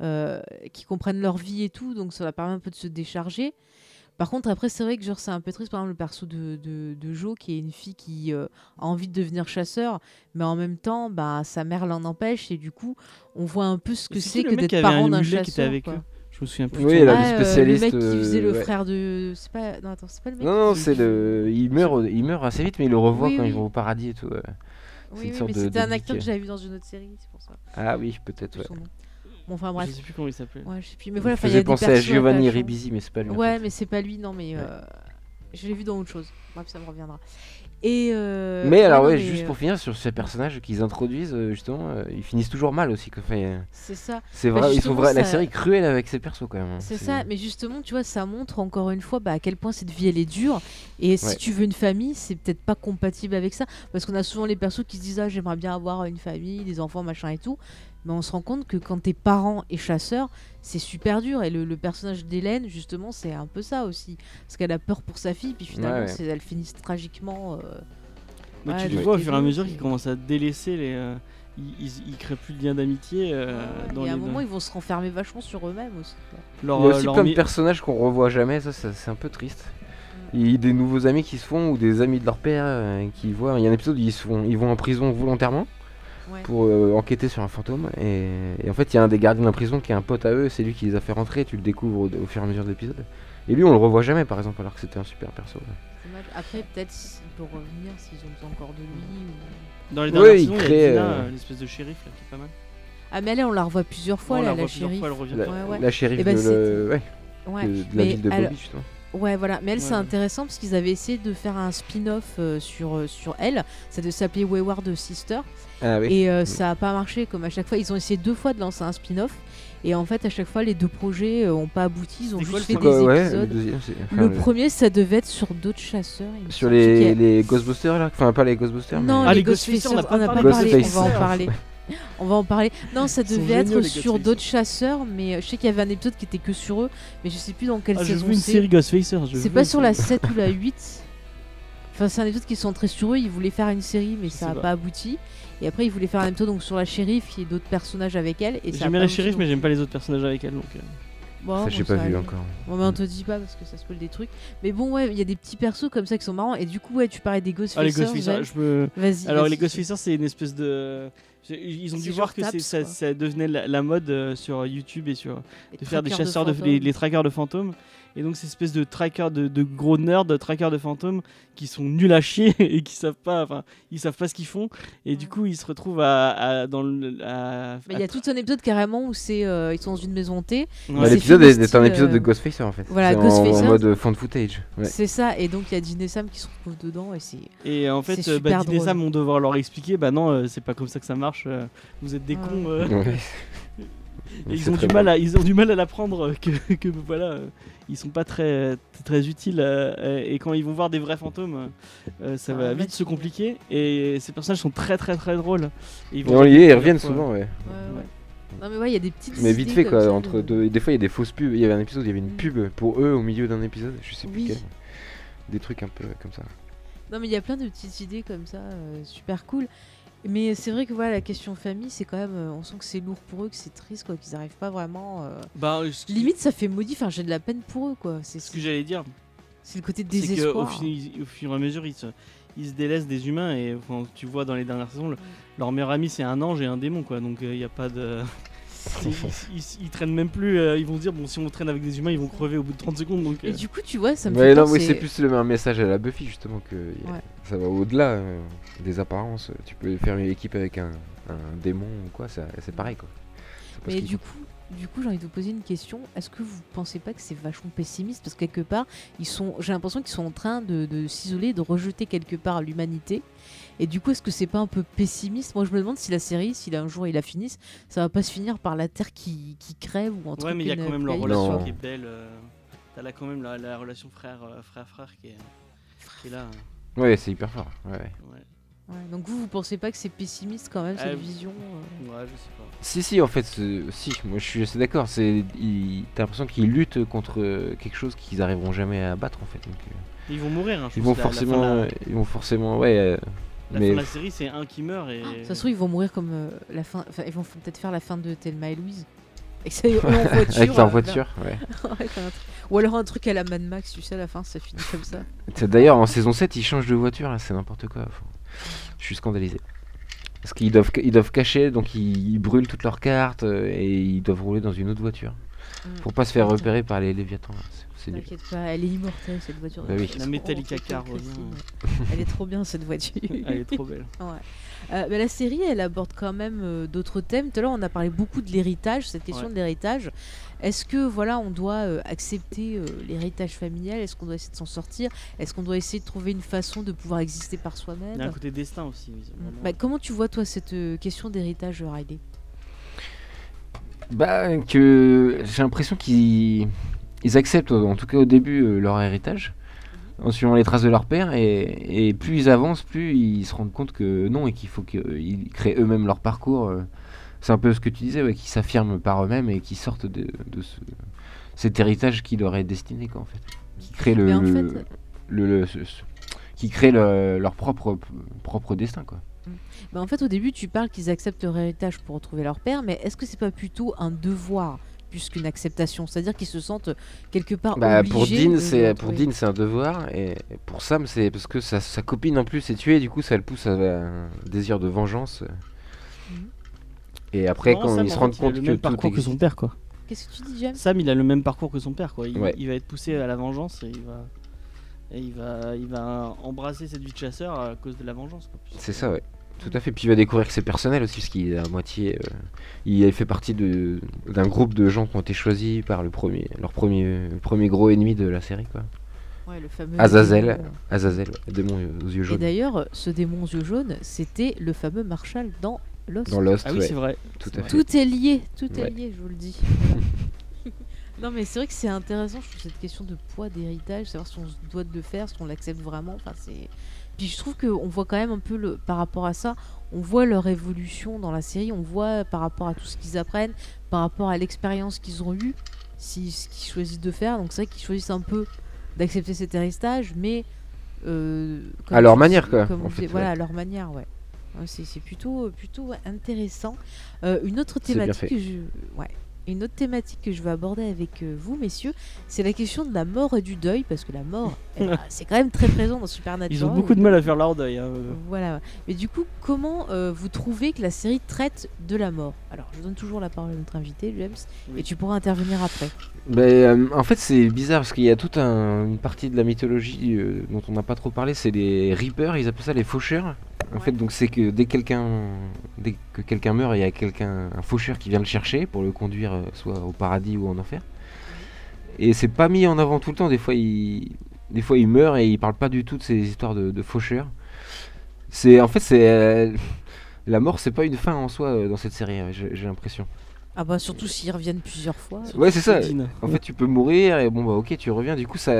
euh, qui comprennent leur vie et tout, donc ça leur permet un peu de se décharger. Par contre, après, c'est vrai que genre, c'est un peu triste, par exemple, le perso de, de, de Jo, qui est une fille qui euh, a envie de devenir chasseur, mais en même temps, bah, sa mère l'en empêche, et du coup, on voit un peu ce que C'est que d'être parent d'un mulet qui était chasseur. avec quoi. eux Je me souviens plus. Oui, là, le Ah, euh, spécialiste, le mec qui faisait le euh, ouais. frère de. C'est pas. Non, attends, c'est pas le mec. Non, non, qui- c'est le. Il meurt, il meurt assez vite, mais il le revoit Oui, quand oui. ils vont au paradis et tout. ouais. Oui, mais de- c'était de un acteur que j'avais vu dans une autre série, c'est pour ça. Ah oui, peut-être, ouais. Bon, enfin bref. Je sais plus comment il s'appelait. Ouais, je sais plus. Mais Il voilà, enfin, il y faisait penser à Giovanni. Ribisi, mais c'est pas lui. Ouais, mais c'est pas lui, non, mais Ouais. euh, je l'ai vu dans autre chose. Bref, ça me reviendra. Et euh, Mais alors, ouais, mais, juste euh, pour finir sur ces personnages qu'ils introduisent, euh, justement, euh, ils finissent toujours mal aussi. euh, C'est ça. c'est Bah, vrai, ils sont justement, vra- la série est cruelle avec ces persos quand même. hein. C'est ça, mais justement, tu vois, ça montre encore une fois bah, à quel point cette vie elle est dure. Et si tu veux une famille, c'est peut-être pas compatible avec ça. Parce qu'on a souvent les persos qui se disent Ah, j'aimerais bien avoir une famille, des enfants, machin et tout. Mais on se rend compte que quand t'es parent et chasseur, c'est super dur. Et le, le personnage d'Hélène, justement, c'est un peu ça aussi. Parce qu'elle a peur pour sa fille, puis finalement, Ouais, ouais. elle finit tragiquement. euh, Mais Ouais, tu les donc vois au fur et à mesure qu'ils commencent à délaisser les. euh, ils, ils, ils créent plus de lien d'amitié euh, dans et à les. un moment, ils vont se renfermer vachement sur eux-mêmes aussi. leur, Il y a euh, aussi leur plein de personnages qu'on revoit jamais, ça, ça, c'est un peu triste. Mm. Il y a des nouveaux amis qui se font ou des amis de leur père euh, qui voient. Il y a un épisode où ils, se font, ils vont en prison volontairement Ouais. pour euh, enquêter sur un fantôme. Et, et en fait, il y a un des gardiens de la prison qui est un pote à eux, c'est lui qui les a fait rentrer. Tu le découvres au, au fur et à mesure de l'épisode. Et lui, on le revoit jamais par exemple, alors que c'était un super perso. Après, peut-être s'il peut revenir s'ils ont besoin encore de lui. ou- Dans les Ouais, dernières il saisons, il y a crée, euh, l'espèce de shérif là, qui est pas mal. Ah, mais elle, on la revoit plusieurs fois, là, la shérif. fois, elle revient. La, Ouais, ouais. la shérif Eh ben, de, le- c'était- ouais, Ouais. de- de la Mais ville de alors- Bobby, justement. Ouais, voilà. Mais elle, Ouais, c'est ouais. intéressant parce qu'ils avaient essayé de faire un spin-off euh, sur, euh, sur elle. Ça devait s'appeler Wayward Sister. Ah oui. Et euh, ça a pas marché comme à chaque fois. Ils ont essayé deux fois de lancer un spin-off. Et en fait, à chaque fois, les deux projets euh, ont pas abouti. Ils ont juste fait Quoi, des ouais, le épisodes. deuxième, c'est- enfin, Le le- premier, ça devait être sur d'autres chasseurs. Sur les, Ghostbusters là? Enfin, pas les Ghostbusters, Non, mais. Ah, les Ghostfacers, on n'a pas on n'a pas parlé. On va en parler. On va en parler. Non, ça sont devait être sur d'autres chasseurs, mais euh, je sais qu'il y avait un épisode qui était que sur eux, mais je sais plus dans quelle Ah, j'ai saison vu une c'est. série Ghostfacers. je C'est pas sur la série. 7 ou la 8. Enfin, c'est un épisode qui est centré sur eux. Ils voulaient faire une série, mais Je ça sais a pas. pas abouti. Et après, ils voulaient faire un épisode donc, sur la shérif et d'autres personnages avec elle. Pas la shérif, mais j'aime pas les autres personnages avec elle. Donc, euh. Bon, Ça, bon, j'ai pas vu encore. Bon, mais on te dit pas parce que ça spoil des trucs. Mais bon, ouais, il y a des petits persos comme ça qui sont marrants. Et du coup, ouais, tu parlais des Ah, les Ghostfacers. Ghostfacers, je me. Vas-y. Alors vas-y. les Ghostfacers c'est une espèce de ils ont C'est dû voir que Taps, ça, ça devenait la, la mode euh, sur YouTube et sur Les de faire des chasseurs de, fantômes. les, les traqueurs de fantômes et donc ces espèces de trackers de, de gros nerds de trackers de fantômes qui sont nuls à chier et qui savent pas enfin ils savent pas ce qu'ils font et du coup ils se retrouvent à, à- dans le à, Mais il y a tout un épisode carrément où c'est euh, ils sont dans une maison hantée. Ouais. Bah, c'est L'épisode est, est un épisode de euh, Ghostfacer en fait. voilà, C'est en- en, Ghostfacer. mode fan footage. Ouais. C'est ça. Et donc il y a et Sam qui se retrouvent dedans et c'est. et en fait euh, bah. Sam vont devoir leur expliquer bah non euh, c'est pas comme ça que ça marche euh, vous êtes des Ouais. cons euh. Ouais. Et C'est ils ont du mal à ils ont du mal à l'apprendre euh, que, que voilà euh, ils sont pas très très utiles euh, euh, et quand ils vont voir des vrais fantômes euh, ça Ça va vite se compliquer et ces personnages sont très très très drôles et ils vont ils reviennent souvent, ouais. Ouais, ouais. Non mais ouais, il y a des petites. Mais vite fait quoi, entre de- deux. Des fois il y a des fausses pubs. Il y avait un épisode, il y avait une Mm. pub pour eux au milieu d'un épisode, je sais plus Oui. quel. Des trucs un peu comme ça. Non mais il y a plein de petites idées comme ça, euh, super cool. Mais c'est vrai que voilà, la question famille, c'est quand même, euh, on sent que c'est lourd pour eux, que c'est triste quoi, qu'ils arrivent pas vraiment. euh, bah ce- Limite, ça fait maudit. Enfin, j'ai de la peine pour eux quoi. C'est ce que j'allais dire c'est le côté de c'est qu'au désespoir. au fur et à mesure ils se ils se délaissent des humains et enfin, tu vois dans les dernières saisons le- leur meilleur ami c'est un ange et un démon quoi donc il y a pas de ils, ils- ils traînent même plus euh, ils vont se dire bon si on traîne avec des humains ils vont crever au bout de 30 secondes donc Et euh, du coup, tu vois, ça me Ouais, fait non, mais c'est plus le un message à la Buffy justement que a- ça va au-delà euh, des apparences. Tu peux faire une équipe avec un, un démon ou quoi, c'est pareil quoi. Mais du coup, du coup, j'ai envie de vous poser une question. Est-ce que vous pensez pas que c'est vachement pessimiste? Parce que quelque part, ils sont, j'ai l'impression qu'ils sont en train de, de s'isoler, de rejeter quelque part l'humanité. Et du coup, est-ce que c'est pas un peu pessimiste? Moi, je me demande si la série, si un jour ils la finissent, ça va pas se finir par la Terre qui, qui crève ou truc. Ouais, mais il y a quand même leur relation Non. qui est belle. euh, T'as là quand même la, la relation frère, euh, frère frère qui est, qui est là. hein. Ouais, c'est hyper fort. Ouais, ouais. Ouais, Ouais, donc vous, vous pensez pas que c'est pessimiste quand même cette Euh, vision euh? ouais je sais pas. Si, si, en fait, si, moi je suis assez d'accord. C'est, t'as l'impression qu'ils luttent contre quelque chose qu'ils arriveront jamais à battre en fait. Donc, euh, Ils vont mourir. Hein, je ils pense, vont la- la fin de forcément, la- ils vont forcément, ouais. euh, La, mais fin de la série, c'est un qui meurt et. Ça se trouve, ils vont mourir comme euh, la fin. Enfin, ils vont peut-être faire la fin de Thelma et Louise. Et que ça, en voiture. avec leur euh, voiture, ouais. Ou alors un truc à la Mad Max, tu sais, à la fin, ça finit comme ça. C'est- D'ailleurs, en saison 7, ils changent de voiture, là, c'est n'importe quoi. Faut- Je suis scandalisé. Parce qu'ils doivent, ils doivent cacher, donc ils, ils brûlent toutes leurs cartes euh, et ils doivent rouler dans une autre voiture. Mm. Pour pas se faire repérer par les Léviathans. C'est-. T'inquiète pas, elle est immortelle cette voiture. Bah oui. C'est La Metallica car revient. Elle est trop bien cette voiture. Elle est trop belle. Ouais. Euh, bah, la série, elle aborde quand même euh, d'autres thèmes. Tout à l'heure, on a parlé beaucoup de l'héritage, cette question Ouais. de l'héritage. Est-ce que voilà, on doit euh, accepter euh, l'héritage familial? Est-ce qu'on doit essayer de s'en sortir? Est-ce qu'on doit essayer de trouver une façon de pouvoir exister par Il y a un soi-même côté destin aussi. Mm. vraiment. Bah, Comment tu vois toi cette euh, question d'héritage, Riley? Bah, que j'ai l'impression qu'ils ils acceptent, en tout cas au début, euh, leur héritage, en suivant les traces de leur père, et, et plus ils avancent, plus ils se rendent compte que non, et qu'il faut qu'ils créent eux-mêmes leur parcours. euh. C'est un peu ce que tu disais, ouais, qu'ils s'affirment par eux-mêmes et qu'ils sortent de, de ce- cet héritage qui leur est destiné, quoi, en fait. Qui crée le, Mais en le- fait- le- le- ce- ce- qui crée le- leur propre, propre destin, quoi. Bah, En fait, au début, tu parles qu'ils acceptent leur héritage pour retrouver leur père, mais est-ce que c'est pas plutôt un devoir plus qu'une acceptation C'est-à-dire qu'ils se sentent quelque part Bah, obligés pour Dean, de c'est pour. Dean, c'est un devoir, et pour Sam, c'est parce que sa, sa copine en plus est tuée, du coup, ça le pousse à un désir de vengeance. Mhm. Et après, Non, quand Sam, ils se en rendent fait, il a compte le que tout parcours que son père quoi. Qu'est-ce que tu dis, James? Sam, il a le même parcours que son père quoi. Il, Ouais. il va être poussé à la vengeance et il va et il va il va embrasser cette vie de chasseur à cause de la vengeance. C'est ça, ouais. Tout à fait. Puis il va découvrir que c'est personnel aussi, parce qu'il est à moitié. euh, il fait partie de- d'un groupe de gens qui ont été choisis par le premier, leur premier, premier gros ennemi de la série, quoi. Ouais, le fameux Azazel. démon. Azazel, démon aux yeux Et jaunes. d'ailleurs, ce démon aux yeux jaunes, c'était le fameux Marshall dans Lost. Dans Lost, Ah oui, ouais, c'est vrai. tout vrai. est lié, tout est lié, je vous le dis. non, mais c'est vrai que c'est intéressant, je trouve, cette question de poids d'héritage, savoir si on se doit de le faire, si on l'accepte vraiment. Enfin, c'est. Puis je trouve qu'on voit quand même un peu le, par rapport à ça, on voit leur évolution dans la série, on voit par rapport à tout ce qu'ils apprennent, par rapport à l'expérience qu'ils ont eue, si, ce qu'ils choisissent de faire. Donc c'est vrai qu'ils choisissent un peu d'accepter cet héritage, mais. euh, À leur manière, dis- quoi, en fait, Voilà, ouais. à leur manière, ouais. C'est plutôt, plutôt intéressant. Euh, une autre thématique que je. Ouais. Une autre thématique que je veux aborder avec euh, vous, messieurs, c'est la question de la mort et du deuil, parce que la mort, ben, c'est quand même très présent dans Supernatural. Ils ont beaucoup de mal à faire leur deuil. hein. Voilà. Mais du coup, comment euh, vous trouvez que la série traite de la mort? Alors, je donne toujours la parole à notre invité, James, Oui. et tu pourras intervenir après. Euh, en fait, c'est bizarre parce qu'il y a toute un- une partie de la mythologie euh, dont on n'a pas trop parlé, c'est les Reapers, ils appellent ça les faucheurs. En Ouais. fait, donc c'est que dès quelqu'un, dès que quelqu'un meurt, il y a quelqu'un, un faucheur qui vient le chercher pour le conduire euh, soit au paradis ou en enfer. Et c'est pas mis en avant tout le temps. Des fois, il, des fois, il meurt et il parle pas du tout de ces histoires de, de faucheurs. C'est, en fait, c'est la mort, c'est pas une fin en soi euh, dans cette série. euh, J'ai l'impression. Ah bah surtout s'ils reviennent plusieurs fois. Ouais, c'est ça. En fait, tu peux mourir et bon bah ok, tu reviens. Du coup, ça,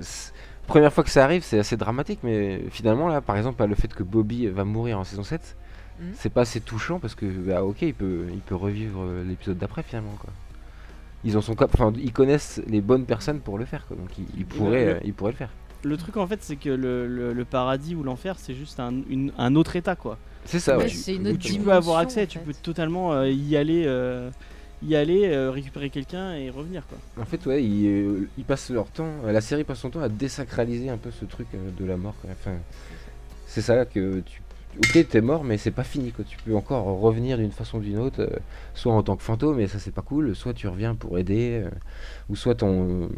c'est- première fois que ça arrive, c'est assez dramatique. Mais finalement là, par exemple, le fait que Bobby va mourir en saison 7, Mhm. c'est pas assez touchant parce que bah ok, il peut, il peut revivre euh, l'épisode d'après finalement quoi. Ils en sont enfin, ils connaissent les bonnes personnes pour le faire quoi. Donc ils, ils pourraient, le- ils pourraient le faire. Le truc en fait, c'est que le, le- le paradis ou l'enfer, c'est juste un, une- un autre état quoi. C'est ça. Ouais, une autre tu- Tu peux avoir accès, en tu peux totalement euh, y aller, euh, y aller, euh, récupérer quelqu'un et revenir quoi. En fait, ouais, ils, euh, ils passent leur temps, la série passe son temps à désacraliser un peu ce truc euh, de la mort. quoi. Enfin, c'est ça que tu. Ok, t'es mort, mais c'est pas fini. Quoi. Tu peux encore revenir d'une façon ou d'une autre, euh, soit en tant que fantôme, et ça c'est pas cool, soit tu reviens pour aider, euh, ou soit ton,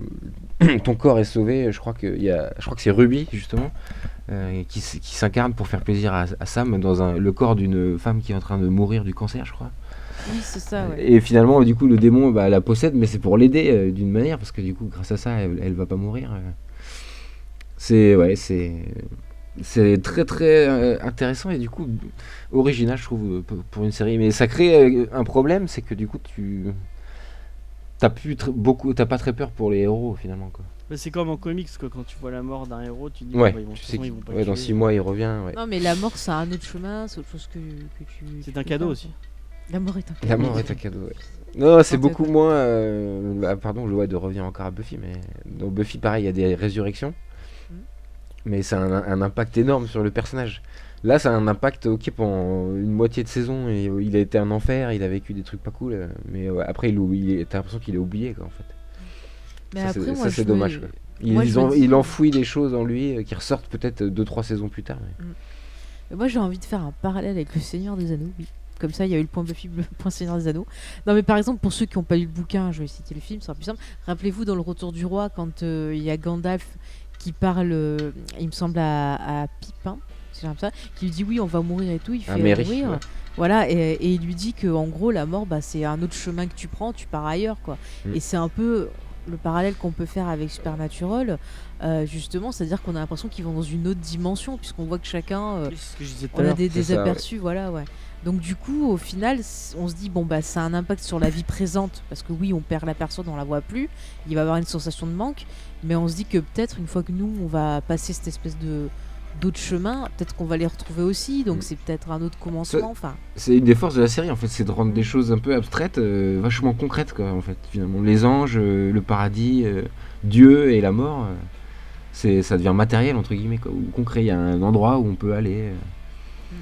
ton corps est sauvé. Je crois que, il y a, je crois que c'est Ruby, justement, euh, qui, qui s'incarne pour faire plaisir à, à Sam dans un, le corps d'une femme qui est en train de mourir du cancer, je crois. Oui, c'est ça, ouais. Et finalement, du coup, le démon bah, la possède, mais c'est pour l'aider euh, d'une manière, parce que du coup, grâce à ça, elle, elle va pas mourir. euh. C'est ouais, c'est c'est très très euh, intéressant et du coup original, je trouve, pour- une série. Mais ça crée euh, un problème, c'est que du coup, tu t'as plus tr- beaucoup, t'as pas très peur pour les héros finalement quoi. Mais c'est comme en comics quoi, quand tu vois la mort d'un héros, tu te dis Ouais, bon, bah, ils vont, de tu toute sais façon, que ils vont pas ouais, le dans tuer. 6 mois il revient. Ouais. Non, mais la mort, c'est un autre chemin, c'est autre chose que, que tu. C'est tu un cadeau aussi. La mort est un cadeau. La mort est un cadeau. Ouais. Non, c'est beaucoup moins. euh, ah, pardon, je vois de revenir encore à Buffy, mais dans Buffy, pareil, il y a des résurrections. Mais ça a un, un impact énorme sur le personnage. Là, ça a un impact, ok, pendant une moitié de saison, et, euh, il a été un enfer, il a vécu des trucs pas cool, euh, mais après, il, il t'as l'impression qu'il est oublié, quoi, en fait. Mais ça, c'est- me- dommage. quoi. Il, moi, en- dis- il enfouit des choses en lui euh, qui ressortent peut-être 2-3 saisons plus tard. mais- Mais Moi, j'ai envie de faire un parallèle avec le Seigneur des Anneaux. Oui. Comme ça, il y a eu le point Buffy, le point Seigneur des Anneaux. Non, mais par exemple, pour ceux qui n'ont pas lu le bouquin, je vais citer le film, c'est plus simple. Rappelez-vous dans Le Retour du Roi, quand euh, il y a Gandalf qui parle, euh, il me semble, à, à Pipin, si j'aime ça, qui lui dit oui, on va mourir et tout. Il fait Merry, mourir. ouais. Voilà, et, et il lui dit que en gros, la mort, bah, c'est un autre chemin que tu prends, tu pars ailleurs, quoi. Mm. Et c'est un peu le parallèle qu'on peut faire avec Supernatural, euh, justement, c'est-à-dire qu'on a l'impression qu'ils vont dans une autre dimension, puisqu'on voit que chacun. euh, on a des, c'est des ça, ouais. aperçus, voilà, ouais. Donc du coup, au final, on se dit bon bah ça a un impact sur la vie présente parce que oui, on perd la personne, on la voit plus. Il va y avoir une sensation de manque, mais on se dit que peut-être une fois que nous on va passer cette espèce de d'autres chemins, peut-être qu'on va les retrouver aussi. Donc Mm. c'est peut-être un autre commencement. Enfin, C'est une des forces de la série en fait, c'est de rendre des choses un peu abstraites, euh, vachement concrètes quoi en fait finalement. Les anges, euh, le paradis, euh, Dieu et la mort, c'est ça devient matériel entre guillemets quoi, ou concret. Il y a un endroit où on peut aller,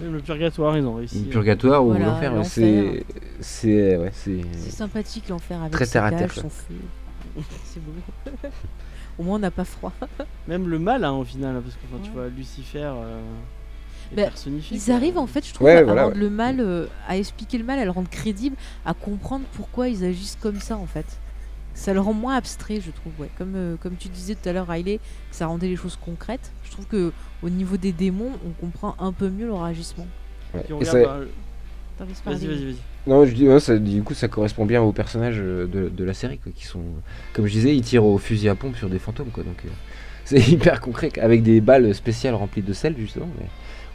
le purgatoire, ils ont réussi. le purgatoire ou l'enfer. C'est c'est ouais, c'est c'est sympathique l'enfer avec Très ses terre à terre, quoi. son feu. c'est beau. Au moins on n'a pas froid. Même le mal hein, au final, hein, parce que quand tu vois Lucifer euh, Bah, personnifié. Ils quoi. arrivent en fait, je trouve, Ouais, à voilà, rendre ouais. le mal, euh, à expliquer le mal, à le rendre crédible, à comprendre pourquoi ils agissent comme ça en fait. Ça le rend moins abstrait, je trouve. Ouais. Comme, euh, comme tu disais tout à l'heure, Riley, que ça rendait les choses concrètes. Je trouve que au niveau des démons, on comprend un peu mieux leur agissement. ouais. Et ça- laisses Vas-y, vas-y, vas-y. Non, je dis, ouais, ça, du coup, ça correspond bien aux personnages euh, de, de la série, quoi, qui sont, comme je disais, ils tirent au fusil à pompe sur des fantômes, quoi. Donc, euh, c'est hyper concret, avec des balles spéciales remplies de sel, justement, mais,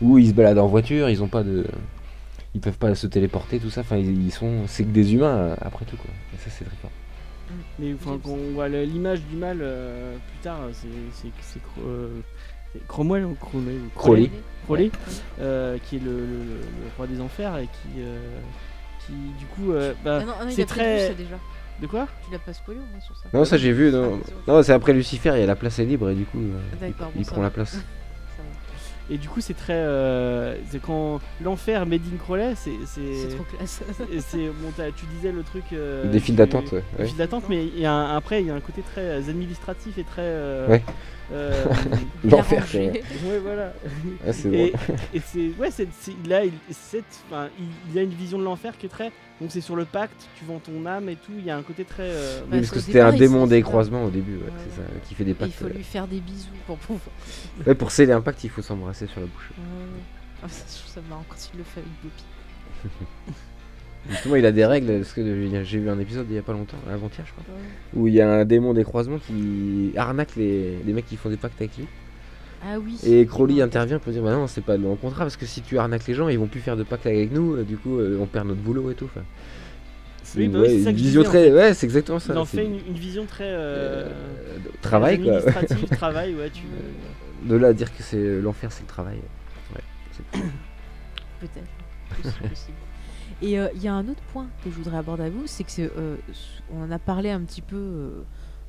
où ils se baladent en voiture, ils ont pas de, ils peuvent pas se téléporter, tout ça. Enfin, ils, ils sont, c'est que des humains euh, après tout, quoi. Et ça, c'est très fort. Mais enfin, quand on voit l'image du mal euh, plus tard, c'est euh, Cromwell ou Crowley Crowley. Crowley, euh, qui est le, le- le- le roi des enfers et qui euh, qui du coup euh, bah, Ah non, ah non, il c'est a très... ça déjà. de quoi? Tu l'as pas spoilé au moins sur ça Non, ça j'ai vu. Non, Ah, non c'est après Lucifer, il y a la place est libre et du coup, euh, il, bon, prend va. la place. Et du coup, c'est très. euh, c'est quand l'enfer made in Crowley, c'est. C'est C'est. trop classe. et c'est- bon, tu disais le truc. euh, Des files d'attente, ouais. des ouais. files d'attente, mais il y a un- après, il y a un côté très euh, administratif et très. euh, Ouais. Euh, L'enfer, quoi. Ouais. voilà. Ah, c'est Et, c'est ouais c'est c'est- il cette- enfin, il, il a une vision de l'enfer qui est très donc c'est sur le pacte tu vends ton âme et tout il y a un côté très euh, Bah, Oui, parce que c'était départ, un démon des croisements au début, ouais, Ouais, c'est ça, qui fait des Et il pactes. faut lui faire des bisous pour pouvoir. ouais. Pour sceller un pacte, il faut s'embrasser sur la bouche. Ouais, ouais. Ah, ça, je trouve ça marrant quand il le fait avec Buffy. Justement, il a des règles, parce que j'ai vu un épisode il y a pas longtemps, avant-hier, je crois, où il y a un démon des croisements qui arnaque les, les mecs qui font des pactes avec lui. Ah oui. Et Crowley intervient pour dire bah non, c'est pas dans le contrat, parce que si tu arnaques les gens, ils vont plus faire de pacte avec nous, euh, du coup, euh, on perd notre boulot et tout. Oui, bah ouais, c'est vision disais, en très. Ouais, c'est exactement ça. il en fait une, une vision très euh, euh, travail, quoi. travail ouais tu De là à dire que c'est l'enfer, c'est le travail. Ouais, c'est- Peut-être. Possible. Et euh, il y a un autre point que je voudrais aborder avec vous, c'est que euh, on en a parlé un petit peu euh,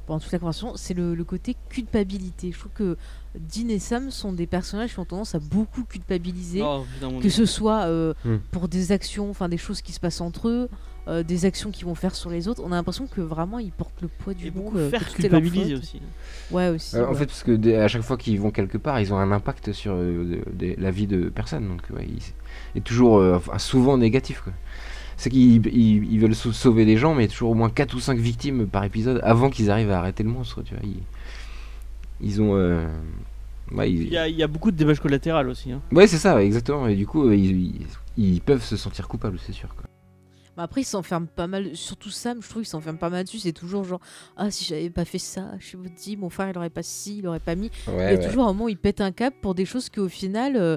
pendant toute la conversation, c'est le, le côté culpabilité. Je trouve que Dean et Sam sont des personnages qui ont tendance à beaucoup culpabiliser, Oh, que ce soit euh, Hmm. pour des actions, enfin des choses qui se passent entre eux, euh, des actions qu'ils vont faire sur les autres. On a l'impression que vraiment ils portent le poids du et monde. beaucoup euh, que faire culpabiliser aussi Ouais aussi. Euh, en fait, parce que dès- à chaque fois qu'ils vont quelque part, ils ont un impact sur euh, de- de- la vie de personne. Donc, ouais, il est toujours euh, souvent négatif. quoi. C'est qu'ils ils, ils veulent sau- sauver les gens, mais il y a toujours au moins 4 ou 5 victimes par épisode avant qu'ils arrivent à arrêter le monstre. Tu vois. Ils, ils ont. euh, ouais, ils- il y, a, il y a beaucoup de dommages collatéraux aussi hein. ouais, c'est ça, ouais, exactement. Et du coup, euh, ils, ils- ils peuvent se sentir coupables, c'est sûr. Quoi. Après, il s'enferme pas mal, surtout Sam, je trouve qu'il s'enferme pas mal dessus. C'est toujours genre, ah, si j'avais pas fait ça, je vous dis, mon frère il aurait pas ci, il aurait pas mis. il y a toujours un moment où il pète un cap pour des choses qu'au final, euh,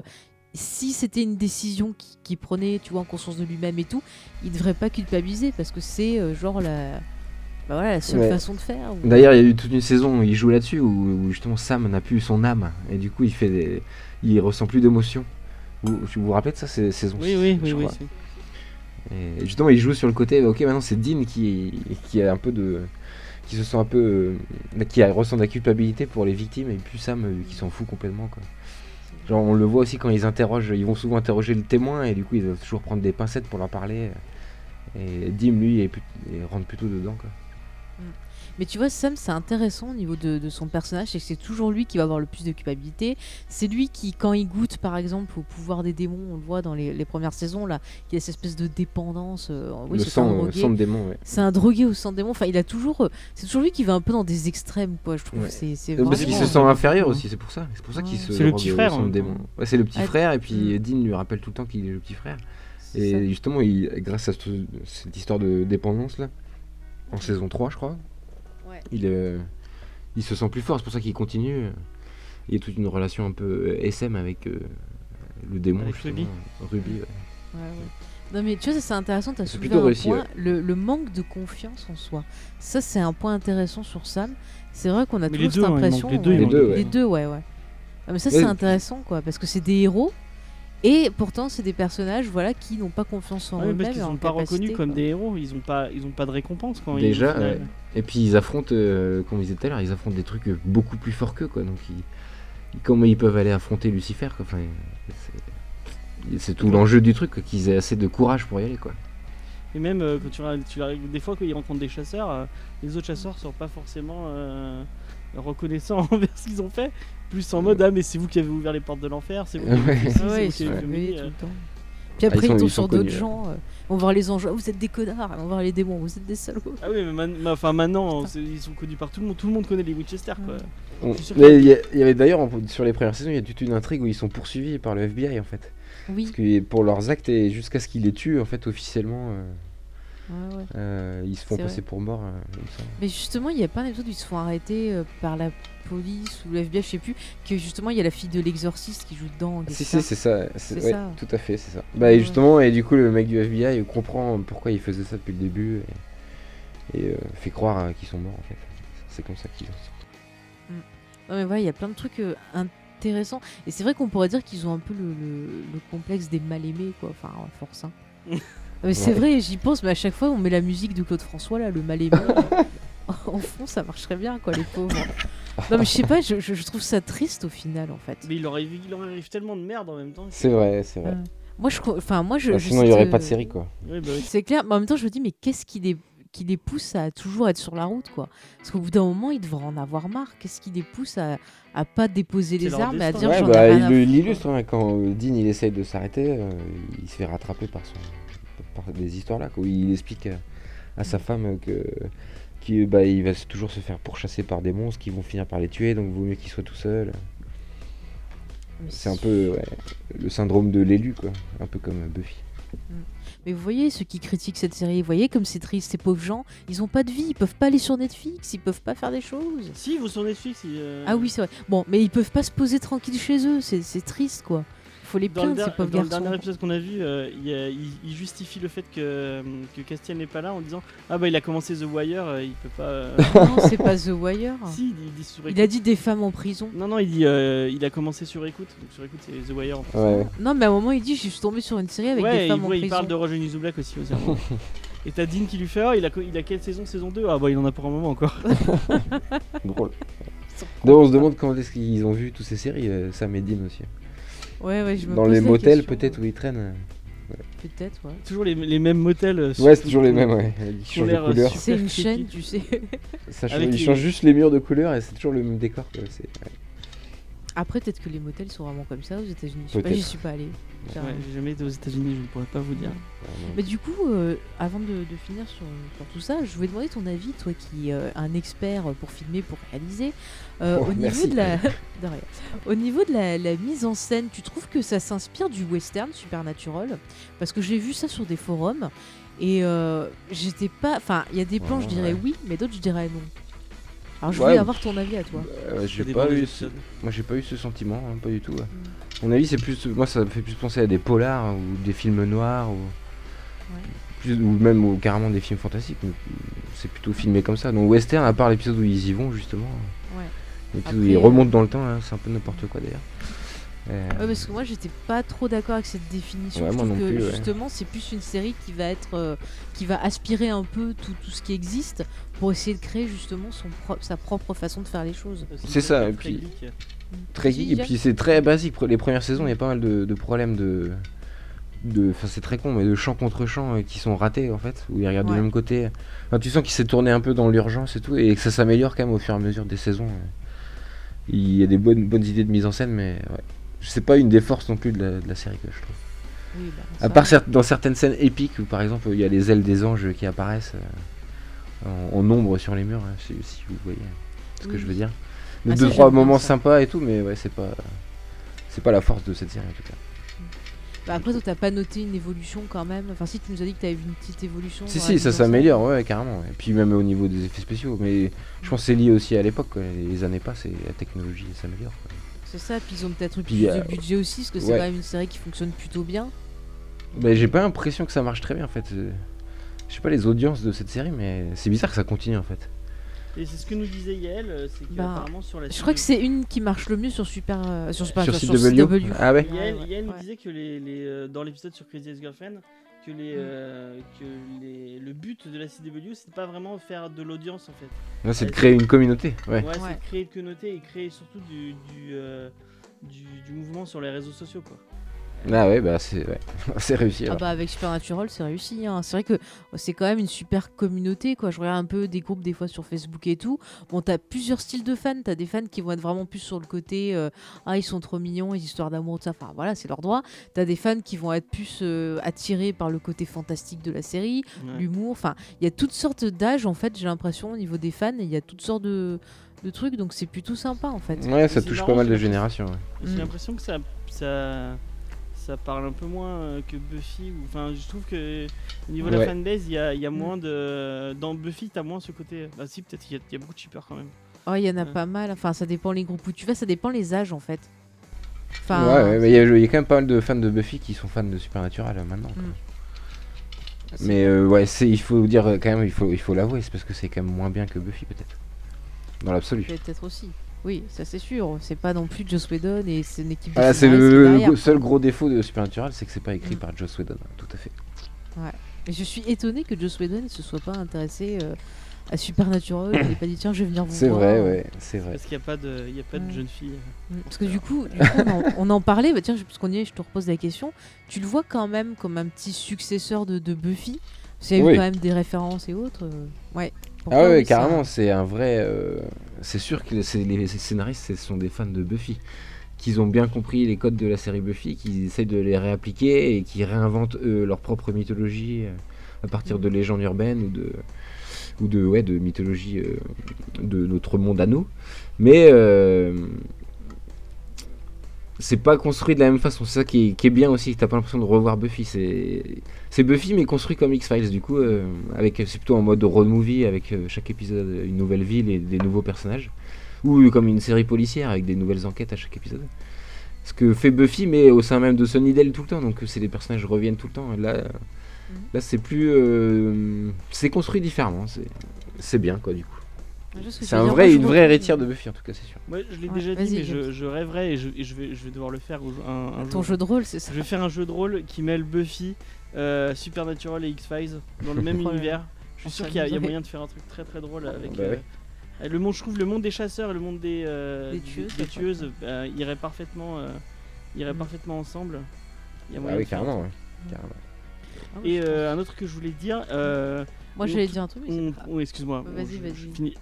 si c'était une décision qui- qu'il prenait, tu vois, en conscience de lui-même et tout, il devrait pas culpabiliser parce que c'est euh, genre la, bah voilà, la seule Ouais. façon de faire. ou- D'ailleurs, il y a eu toute une saison où il joue là-dessus, où, où justement Sam n'a plus son âme, et du coup, il fait des... il ressent plus d'émotion. Vous, vous vous rappelez de ça, c'est saison oui 6, oui je oui, oui crois. Et justement, il joue sur le côté, ok, maintenant c'est Dean qui, qui a un peu de. qui se sent un peu. euh, qui a, ressent de la culpabilité pour les victimes, et puis Sam euh, qui s'en fout complètement, quoi. On le voit aussi quand ils interrogent, ils vont souvent interroger le témoin, et du coup, ils doivent toujours prendre des pincettes pour leur parler. Et Dim, lui, est il rentre plutôt dedans. Mais tu vois, Sam, c'est intéressant au niveau de, de son personnage, c'est que c'est toujours lui qui va avoir le plus de culpabilité. C'est lui qui, quand il goûte, par exemple, au pouvoir des démons, on le voit dans les, les premières saisons, là, qui a cette espèce de dépendance. euh, oui, le c'est un sang, euh, drogué. sang de démon, ouais. C'est un drogué au sang de démon. Enfin, il a toujours. euh, C'est toujours lui qui va un peu dans des extrêmes, quoi. Je trouve. Ouais. C'est c'est Euh, Parce qu'il vraiment- se sent inférieur aussi, c'est pour ça. C'est pour ça qu'il Ouais. se. C'est le petit au frère, sang même démon. Ouais, c'est le petit Ah, frère, et puis. Dean lui rappelle tout le temps qu'il est le petit frère. c'est ça. Et justement, il, grâce à ce- cette histoire de dépendance là, en saison 3, je crois, Ouais. il, euh, il se sent plus fort. C'est pour ça qu'il continue. Il y a toute une relation un peu euh, SM avec euh, le démon. Avec. Ruby. Ruby, ouais. Ouais, ouais. Non mais tu vois c'est intéressant, tu as C'est soulevé plutôt un réussi, point, ouais. le, le manque de confiance en soi. Ça c'est un point intéressant sur Sam. C'est vrai qu'on a Mais toujours cette hein, impression. les deux, ouais. Les deux, ouais. Ah, mais ça c'est intéressant quoi, parce que c'est des héros et pourtant c'est des personnages voilà qui n'ont pas confiance en Ouais, eux-mêmes parce qu'ils sont pas capacité, reconnus comme quoi. des héros ils ont pas ils ont pas de récompense quand Déjà, ils, ouais. Et puis ils affrontent, euh, comme on disait tout à l'heure, ils affrontent des trucs euh, beaucoup plus forts qu'eux, quoi. Donc ils, ils- comment ils peuvent aller affronter Lucifer, quoi. Enfin, c'est- tout l'enjeu du truc, qu'ils aient assez de courage pour y aller, quoi. Et même euh, quand tu, des fois quand ils rencontrent des chasseurs, euh, les autres chasseurs sont pas forcément euh, reconnaissants envers ce qu'ils ont fait. Plus en mode ah mais c'est vous qui avez ouvert les portes de l'enfer, c'est vous qui avez fait Ah ouais, vous qui avez tout le temps. Puis après Ah, ils ils, sont- tombent ils sur d'autres gens, euh, on va voir les anges, Ah, vous êtes des connards, on va voir les démons, vous êtes des salauds. Ah oui mais man- ma- enfin maintenant ils sont connus par tout le monde, tout le monde connaît les Winchester quoi. On- Mais il y, avait d'ailleurs en- sur les premières saisons, il y a toute une intrigue où ils sont poursuivis par le FBI en fait. Oui, Parce que pour leurs actes et jusqu'à ce qu'ils les tuent en fait officiellement, euh, ouais, ouais. euh, ils se font passer vrai. pour morts. euh, comme ça. Mais justement, il y a pas un épisode où ils se font arrêter euh, par la police ou le FBI, je sais plus, que justement il y a la fille de l'exorciste qui joue dedans. Si etc. si c'est ça, C'est ouais, ça. tout à fait c'est ça. Bah et justement et du coup le mec du FBI comprend pourquoi il faisait ça depuis le début et, et, euh, fait croire euh, qu'ils sont morts en fait. C'est comme ça qu'ils en sortent. Non mais voilà, il y a plein de trucs euh, intéressants. Et c'est vrai qu'on pourrait dire qu'ils ont un peu le, le- le complexe des mal-aimés, quoi. Enfin, force. hein. mais c'est Ouais. vrai, j'y pense, mais à chaque fois on met la musique de Claude François, là, le mal-aimé. en fond, ça marcherait bien, quoi, les pauvres. Non, mais je sais pas, je, trouve ça triste au final, en fait. Mais il leur, arrive, il arrive tellement de merde en même temps. C'est vrai, c'est vrai. Moi, je, enfin, moi, je. Bah, sinon, il n'y aurait pas de série, quoi. Ouais, bah oui. C'est clair, mais en même temps, je me dis, mais qu'est-ce qui les, qui les pousse à toujours être sur la route, quoi? Parce qu'au bout d'un moment, ils devraient en avoir marre. Qu'est-ce qui les pousse à, à pas déposer les armes et à dire Ouais, j'en bah, ai rien il l'illustre hein, quand euh, Dean il essaye de s'arrêter, euh, il se fait rattraper par son par des histoires là, où il explique à, à sa femme que qu'il bah, il va toujours se faire pourchasser par des monstres qui vont finir par les tuer, donc vaut mieux qu'il soit tout seul. C'est un peu ouais, le syndrome de l'élu, quoi, un peu comme Buffy. Mais vous voyez, ceux qui critiquent cette série, vous voyez comme c'est triste, ces pauvres gens, ils ont pas de vie, ils peuvent pas aller sur Netflix, ils peuvent pas faire des choses. Si, ils vont sur Netflix. ils, euh, Ah oui, c'est vrai. Bon, mais ils peuvent pas se poser tranquille chez eux, c'est c'est triste, quoi. Faut les Dans le, plaindre, ces pauvres dans le garçons. dernier épisode qu'on a vu, euh, il, a- il- il justifie le fait que, que Castiel n'est pas là en disant Ah bah il a commencé The Wire, euh, il peut pas. euh, Non, c'est pas The Wire. si, il, il dit sur Il a dit des femmes en prison. Non, non, il dit euh, il a commencé sur écoute. Donc sur écoute, c'est The Wire en fait. Ouais. Non, mais à un moment, il dit Je suis tombé sur une série avec ouais, des il, femmes en ouais, il prison. parle de Roger New Black aussi. aussi. Et t'as Dean qui lui fait Ah, il a, il a quelle saison? Saison 2 Ah bah il en a pour un moment encore. Drôle. Donc, on se demande quand est-ce qu'ils ont vu toutes ces séries, Sam et Dean aussi. Ouais, ouais, je me Dans pose les la motels question. peut-être où ils traînent. euh. Peut-être, ouais. toujours les, les mêmes motels. euh, Ouais, c'est toujours les mêmes, ouais. Ils qui ont changent de l'air, euh, couleur. super C'est une creepy. chaîne, tu sais. Ça change- avec ils les- changent juste les murs de couleur et c'est toujours le même décor. quoi, c'est- ouais. Après, peut-être que les motels sont vraiment comme ça aux États-Unis. Je sais pas, j'y suis pas allée. Ouais, jamais été aux États-Unis, je ne pourrais pas vous dire. Mais du coup, euh, avant de, de finir sur, sur tout ça, je voulais demander ton avis, toi qui es euh, un expert pour filmer, pour réaliser, euh, Oh, au niveau de la, au niveau de la, la mise en scène, tu trouves que ça s'inspire du western supernatural? Parce que j'ai vu ça sur des forums et euh, j'étais pas, enfin, il y a des plans, je dirais ouais. oui, mais d'autres je dirais non. Alors je Ouais, voulais avoir ton avis à toi. Euh, j'ai pas eu ce- Moi j'ai pas eu ce sentiment, hein, pas du tout. ouais. À mon avis c'est plus, moi ça me fait plus penser à des polars ou des films noirs ou, plus- ou même ou carrément des films fantastiques. mais C'est plutôt filmé comme ça. Donc western à part l'épisode où ils y vont justement, Ouais. l'épisode où ils euh, remontent dans le temps, hein, c'est un peu n'importe quoi d'ailleurs. Euh, Ouais, parce que moi j'étais pas trop d'accord avec cette définition. Ouais, je trouve que plus, ouais. justement c'est plus une série qui va être euh, qui va aspirer un peu tout, tout ce qui existe pour essayer de créer justement son pro- sa propre façon de faire les choses. C'est ça, et très puis- geek. Très geek, et puis c'est très basique. Les premières saisons, il y a pas mal de, de problèmes de. de Enfin, c'est très con, mais de chant contre chant euh, qui sont ratés en fait, où ils regardent Ouais. du même côté. Enfin, tu sens qu'il s'est tourné un peu dans l'urgence et tout, et que ça s'améliore quand même au fur et à mesure des saisons. Il y a des bonnes, bonnes idées de mise en scène, mais ouais. C'est pas une des forces non plus de la, de la série que je trouve. Oui, bah, À part cer- dans certaines scènes épiques où par exemple il y a les ailes des anges qui apparaissent euh, en, en ombre sur les murs, hein, si, si vous voyez ce que je veux dire. Ah, deux trois moments ça. sympas et tout, mais ouais c'est pas c'est pas la force de cette série en tout cas. Bah, après toi t'as pas noté une évolution quand même. Enfin si tu nous as dit que t'avais vu une petite évolution. Si si ça s'améliore ouais carrément. Et puis même au niveau des effets spéciaux, mais je pense que c'est lié aussi à l'époque. Les années passent et la technologie s'améliore. C'est ça, puis ils ont peut-être eu plus euh, de budget aussi, parce que c'est ouais. quand même une série qui fonctionne plutôt bien. Mais j'ai pas l'impression que ça marche très bien en fait. Euh, Je sais pas les audiences de cette série, mais c'est bizarre que ça continue en fait. Et c'est ce que nous disait Yael, euh, c'est Bah, sur la Je crois que c'est une qui marche le mieux sur Super. euh, sur Super Sur sur CW. CW. Ah ouais. Yael, ouais, nous disait que les, les, euh, dans l'épisode sur Crazy Ex-Girlfriend, que, les, Mm. euh, que les, le but de la CW, c'est pas vraiment faire de l'audience en fait. Non, c'est de Ouais, créer une communauté. Ouais. Ouais, Ouais. c'est de créer une communauté et créer surtout du, du, euh, du, du mouvement sur les réseaux sociaux quoi. Ah ouais bah c'est ouais. c'est réussi. Ah alors. bah avec Supernatural c'est réussi hein. c'est vrai que c'est quand même une super communauté quoi je regarde un peu des groupes des fois sur Facebook et tout bon t'as plusieurs styles de fans t'as des fans qui vont être vraiment plus sur le côté euh, ah ils sont trop mignons les histoires d'amour tout ça enfin voilà c'est leur droit t'as des fans qui vont être plus euh, attirés par le côté fantastique de la série Ouais. l'humour enfin il y a toutes sortes d'âges en fait j'ai l'impression au niveau des fans il y a toutes sortes de, de trucs donc c'est plutôt sympa en fait Ouais, ça touche marrant, pas mal de générations. ouais. J'ai Mm. l'impression que ça, ça, ça parle un peu moins euh, que Buffy. ou- Enfin, je trouve que au niveau de Ouais. la fanbase, il y a, il y a Mm. moins de. Dans Buffy, t'as moins ce côté. Bah, si, peut-être qu'il y, a- il y a beaucoup de shippers quand même. oh il y en a Ouais. pas mal enfin ça dépend les groupes où tu vas ça dépend les âges en fait enfin ouais, ouais, mais il y, a- il y a quand même pas mal de fans de Buffy qui sont fans de Supernatural euh, maintenant. quoi. Mm. Mais euh, ouais, c'est il faut dire quand même, il faut il faut l'avouer, c'est parce que c'est quand même moins bien que Buffy peut-être. Dans l'absolu. Peut-être aussi. Oui, ça c'est sûr. C'est pas non plus Joss Whedon et c'est une équipe de Voilà, c'est le, seul gros défaut de Supernatural, c'est que c'est pas écrit par Joss Whedon, tout à fait. Mais je suis étonné que Joss Whedon ne se soit pas intéressé euh, à Supernatural. il n'est pas dit tiens, je vais venir vous C'est voir. vrai, ouais, c'est vrai. Parce qu'il n'y a pas de, il y a pas de jeune fille. Mm, Parce que du coup, du coup, on, en, on en parlait, bah tiens, parce qu'on y est, je te repose la question. Tu le vois quand même comme un petit successeur de, de Buffy? Parce qu'il y a Oui. eu quand même des références et autres. euh, Ouais. Ah ouais, carrément, c'est un vrai. euh, c'est sûr que les, scénaristes sont des fans de Buffy, qu'ils ont bien compris les codes de la série Buffy, qu'ils essayent de les réappliquer et qui réinventent eux, leur propre mythologie euh, à partir de légendes urbaines ou de ou de ouais de euh, de notre monde à nous. Mais euh, c'est pas construit de la même façon. C'est ça qui est, qui est bien aussi. T'as pas l'impression de revoir Buffy. C'est Buffy mais construit comme X-Files du coup euh, avec c'est plutôt en mode road movie avec euh, chaque épisode une nouvelle ville et des nouveaux personnages ou comme une série policière avec des nouvelles enquêtes à chaque épisode ce que fait Buffy mais au sein même de Sunnydale tout le temps donc c'est les personnages reviennent tout le temps là euh, là c'est plus euh, c'est construit différemment c'est c'est bien quoi du coup c'est un vrai une vraie héritière de Buffy en tout cas c'est sûr Moi, je l'ai Ouais, déjà dit, mais je, je rêverais et je, et je vais, je vais devoir le faire un, un Ton jour. jeu de rôle, c'est ça Je vais faire un jeu de rôle qui mêle Buffy, euh, Supernatural et X-Files dans le même univers. Je suis sûr qu'il y, a- y moyen de faire un truc très très drôle avec. Bah euh, ouais. euh, le monde, je trouve le monde des chasseurs et le monde des, euh, Des tueuses, des tueuses, euh, iraient parfaitement, euh, iraient Mm. parfaitement ensemble. Il y a ah moyen oui faire un carrément ouais. carrément Ah oui, Et euh, un autre que je voulais dire. euh, Moi, j'allais dire un truc, mais c'est on- pas grave. excuse-moi. Vas-y, vas-y.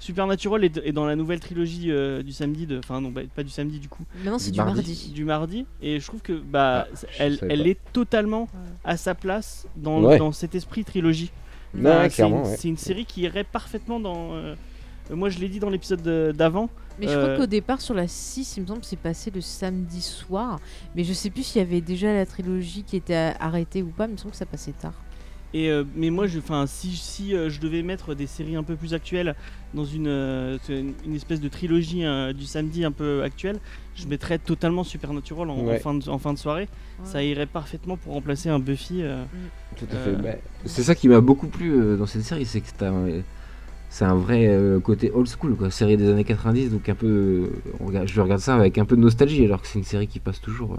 Supernatural est, est dans la nouvelle trilogie euh, du samedi, de- enfin non, bah, pas du samedi du coup, Maintenant, c'est Du du mardi. mardi. du mardi. Et je trouve que bah, Ah, elle, elle est totalement Ouais. à sa place dans, Ouais. dans cet esprit trilogie. Bah, c'est une, ouais. c'est une série qui irait parfaitement dans. euh, moi, je l'ai dit dans l'épisode de- d'avant. Mais je Euh, crois qu'au départ, sur la 6, il me semble que c'est passé le samedi soir. Mais je sais plus s'il y avait déjà la trilogie qui était arrêtée ou pas. mais Il me semble que ça passait tard. Et euh, mais moi, je, enfin, si, si euh, je devais mettre des séries un peu plus actuelles dans une, euh, une, espèce de trilogie euh, du samedi un peu actuelle, je mettrais totalement Supernatural en, fin, de, en fin de soirée. Ça irait parfaitement pour remplacer un Buffy. euh, Tout à Euh, fait. Bah, c'est ça qui m'a beaucoup plu euh, dans cette série, c'est que c'est un vrai euh, côté old school, quoi. Série des années 90, donc un peu. euh, on regarde- je regarde ça avec un peu de nostalgie, alors que c'est une série qui passe toujours. euh.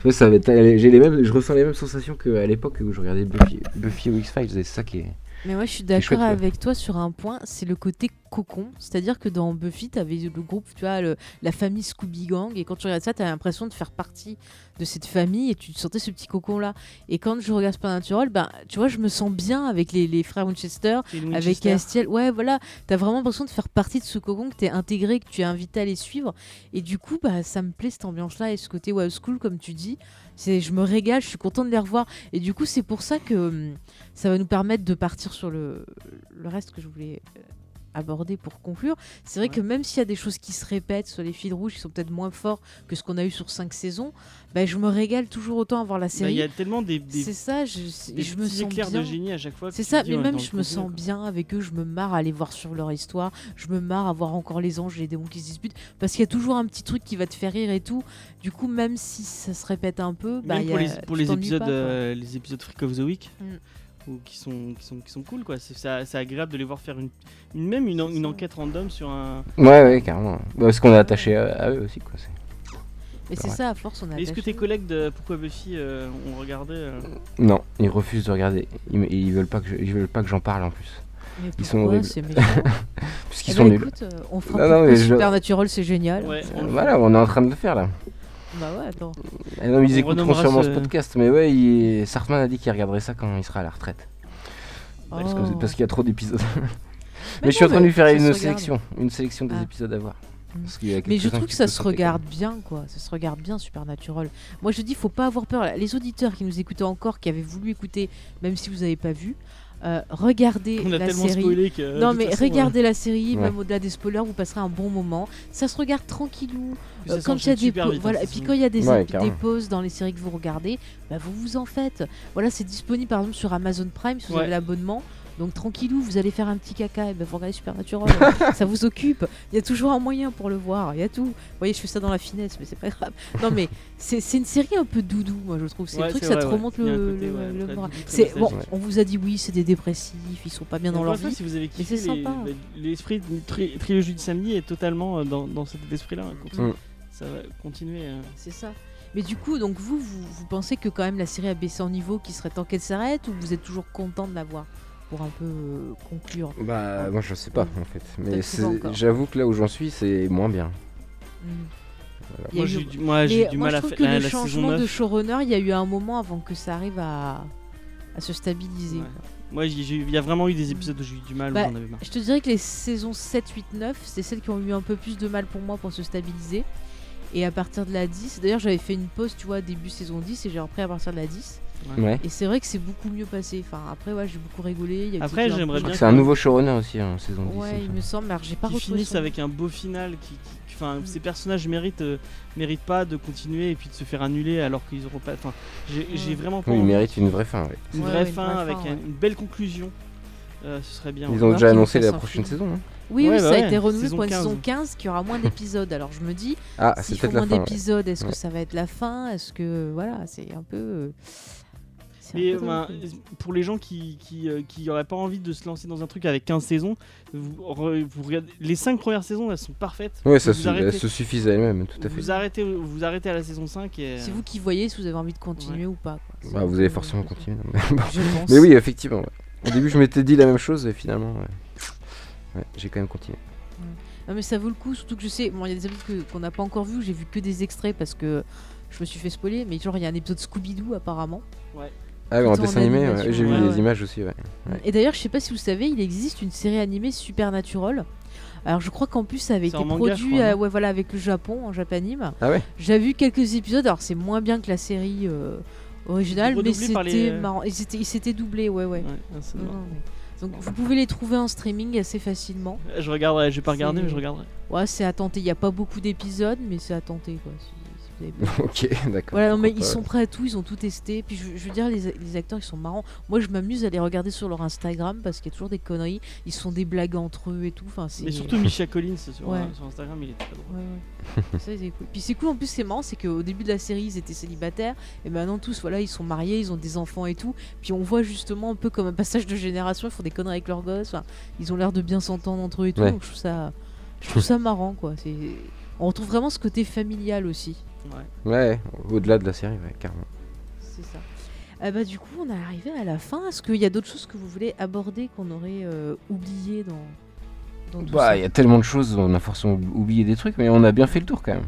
Tu vois, ça va être- j'ai les mêmes, je ressens les mêmes sensations qu'à l'époque où je regardais Buffy, Buffy ou X-Files, c'est ça qui est. Mais moi, je suis d'accord avec toi sur un point, c'est le côté cocon. C'est-à-dire que dans Buffy, tu avais le groupe, tu vois, le- la famille Scooby Gang, et quand tu regardes ça, tu as l'impression de faire partie de cette famille, et tu te sentais ce petit cocon-là. Et quand je regarde Supernatural, ben, tu vois, je me sens bien avec les, les frères Winchester, avec. Castiel. Ouais, voilà, tu as vraiment l'impression de faire partie de ce cocon que tu es intégré, que tu es invité à les suivre. Et du coup, bah, ça me plaît cette ambiance-là, et ce côté wild school, comme tu dis. C'est, je me régale, je suis contente de les revoir. Et du coup, c'est pour ça que hum, ça va nous permettre de partir sur le, le reste que je voulais aborder pour conclure. C'est vrai Ouais. que même s'il y a des choses qui se répètent sur les fils rouges qui sont peut-être moins forts que ce qu'on a eu sur cinq saisons, bah, je me régale toujours autant à voir la Bah, Il série. y a tellement des, des, c'est ça, je, des je me sens éclairs bien. de génie à chaque fois. C'est ça, mais même je me sens quoi. bien avec eux, je me marre à aller voir sur leur histoire, je me marre à voir encore les anges et les démons qui se disputent, parce qu'il y a toujours un petit truc qui va te faire rire et tout. Du coup, même si ça se répète un peu, bah, Même il y pour a- les, pour les épisodes, pas, euh, les épisodes Freak of the Week, Mm. Ou qui sont, qui sont, qui sont cool quoi. C'est ça- c'est agréable de les voir faire une, une- même une, en- une enquête random sur un. Ouais, ouais, carrément. Bah, parce qu'on est attaché à, à eux aussi, quoi. c'est- Mais c'est ça, à force, on a. Est-ce que tes collègues de Pourquoi Buffy euh, ont regardé euh, Non, ils refusent de regarder. Ils, ils veulent pas que je- ils veulent pas que j'en parle en plus. Mais ils sont horribles. C'est méchant. Puisqu'ils Eh sont ben, nuls. écoute, euh, on fera Non, non, mais je- Supernatural, c'est génial. Ouais, on Voilà, on est en train de le faire là. Bah ouais, attends. Non, ils On écouteront sûrement ce- ce podcast, mais ouais, il... Sartman a dit qu'il regarderait ça quand il sera à la retraite. Parce que- Oh. parce qu'il y a trop d'épisodes. Mais, Mais je suis en train de lui faire une sélection, une sélection des Ah. épisodes à voir. Mm. Parce qu'il y a Mais je trouve que ça se regarde bien, quoi. Ça se regarde bien, Supernatural. Moi, je dis, faut pas avoir peur. Les auditeurs qui nous écoutaient encore, qui avaient voulu écouter, même si vous n'avez pas vu, euh, regardez On a la tellement série. spoilé que. non mais façon, regardez la série, Ouais. même au-delà des spoilers, vous passerez un bon moment. Ça se regarde tranquillou. euh, puis Euh, ça quand il y a s'enchaîne des super pau- vite, hein, voilà, ça et puis quand il y a des, Ouais, pauses dans les séries que vous regardez, bah, vous vous en faites. Voilà, c'est disponible par exemple sur Amazon Prime si vous Ouais. avez l'abonnement. Donc tranquillou, vous allez faire un petit caca et ben vous regardez Supernatural, ça vous occupe. Il y a toujours un moyen pour le voir, il y a tout. Vous voyez, je fais ça dans la finesse, mais c'est pas grave. Non mais c'est c'est une série un peu doudou, moi je trouve. C'est Ouais, le truc, c'est ça vrai, te remonte le, côté, le- ouais, le très moral. doudou, très C'est bon, nostalgique. on vous a dit oui, c'est des dépressifs, ils sont pas bien dans Mais leur vie. si vous avez kiffé, c'est les- sympa. les- l'esprit de tri- trilogie du samedi est totalement euh, dans, dans cet esprit-là. Continue- Mm. Ça va continuer. euh. C'est ça. Mais du coup, donc vous, vous, vous pensez que quand même la série a baissé en niveau, qu'il serait temps qu'elle s'arrête, ou vous êtes toujours content de la voir? Pour un peu euh, conclure Bah, moi je sais pas en fait. Mais j'avoue que là où j'en suis, c'est moins bien. Mm. Moi j'ai eu du- moi, j'ai eu du moi, mal je à trouve faire que la, le la saison changement 9. de showrunner, il y a eu un moment avant que ça arrive à, à se stabiliser. Ouais. Moi j'ai- j'ai eu- il y a vraiment eu des épisodes où j'ai eu du mal, Bah, marre. Je te dirais que les saisons 7, 8, 9, c'est celles qui ont eu un peu plus de mal pour moi pour se stabiliser. Et à partir de la 10, d'ailleurs j'avais fait une pause, tu vois, début saison 10 et j'ai repris à partir de la 10. Ouais. Et c'est vrai que c'est beaucoup mieux passé. Enfin, après, ouais, j'ai beaucoup rigolé. il y a Après, quelques j'aimerais Je crois bien que c'est un nouveau showrunner aussi en saison 10. Ouais, il me semble. me semble. Alors, j'ai pas qui retrouvé finissent son nom. avec un beau final qui, qui- enfin Mm. ces personnages méritent euh, méritent pas de continuer et puis de se faire annuler alors qu'ils auront pas enfin j'ai j'ai vraiment pas Oui, il envie. mérite une vraie fin. ouais. une Ouais, vraie ouais, une fin vraie avec fin, un- ouais. une belle conclusion Euh, ce serait bien Ils ont déjà annoncé la un prochaine film. saison. hein. Oui, Ouais, oui, bah ça a ouais, été renouvelé saison pour une 15. saison 15 qui aura moins d'épisodes. Alors je me dis, Ah, c'est s'ils font peut-être la moins fin. ouais. d'épisodes, est-ce Ouais. que ça va être la fin? Est-ce que. Voilà, c'est un peu. euh, ben, pour les gens qui qui, euh, qui auraient pas envie de se lancer dans un truc avec 15 saisons vous, re- vous regardez les 5 premières saisons elles sont parfaites Ouais, ça vous se, arrêtez, elles se suffisent à elles-mêmes, tout à fait. vous arrêtez vous arrêtez à la saison 5 et C'est vous qui voyez si vous avez envie de continuer ou pas. quoi. Bah, vous allez forcément continuer. mais- oui, effectivement. ouais. Au début, je m'étais dit la même chose et finalement, ouais. Ouais, j'ai quand même continué. Non, mais ça vaut le coup, surtout que je sais. Bon, il y a des épisodes que- qu'on n'a pas encore vus, j'ai vu que des extraits parce que je me suis fait spoiler. Mais genre, il y a un épisode Scooby-Doo apparemment. Ah, en dessin animé, ouais, j'ai vu ouais, les ouais. images aussi, ouais. Ouais. Et d'ailleurs, je sais pas si vous savez, il existe une série animée Supernatural. Alors, je crois qu'en plus, ça avait été manga, produit crois, euh, ouais, voilà, avec le Japon, en Japanime. Ah ouais J'ai vu quelques épisodes, alors c'est moins bien que la série euh, originale, mais c'était les, euh, marrant. Ils s'étaient, ils s'étaient doublés, ouais, ouais. Ouais, c'est Non, marrant. non, mais- Donc, vous pouvez les trouver en streaming assez facilement. je regarderai je vais pas regarder C'est- mais je regarderai Ouais, c'est à tenter. Il n'y a pas beaucoup d'épisodes, mais c'est à tenter, quoi. ok, d'accord. Voilà, non, mais ils pas. sont prêts à tout, ils ont tout testé. Puis je, je veux dire, les, les acteurs, ils sont marrants. Moi, je m'amuse à les regarder sur leur Instagram parce qu'il y a toujours des conneries. Ils font des blagues entre eux et tout. Enfin, c'est... mais surtout Misha Collins sur, Ouais. sur Instagram il est très drôle Ouais, ouais. Ça, c'est cool. Puis c'est cool, en plus, c'est marrant, c'est qu'au début de la série, ils étaient célibataires. Et maintenant, tous, voilà, ils sont mariés, ils ont des enfants et tout. Puis on voit justement un peu comme un passage de génération, ils font des conneries avec leurs gosses. Enfin, ils ont l'air de bien s'entendre entre eux et tout. Ouais. Donc je trouve ça, je trouve ça marrant, quoi. C'est... On retrouve vraiment ce côté familial aussi. Ouais. Ouais, au-delà de la série, ouais, carrément. C'est ça. Ah bah du coup, on est arrivé à la fin. Est-ce qu'il y a d'autres choses que vous voulez aborder qu'on aurait euh, oublié dans, dans tout Bah, ça il y a tellement de choses, on a forcément oublié des trucs, mais on a bien fait le tour quand même.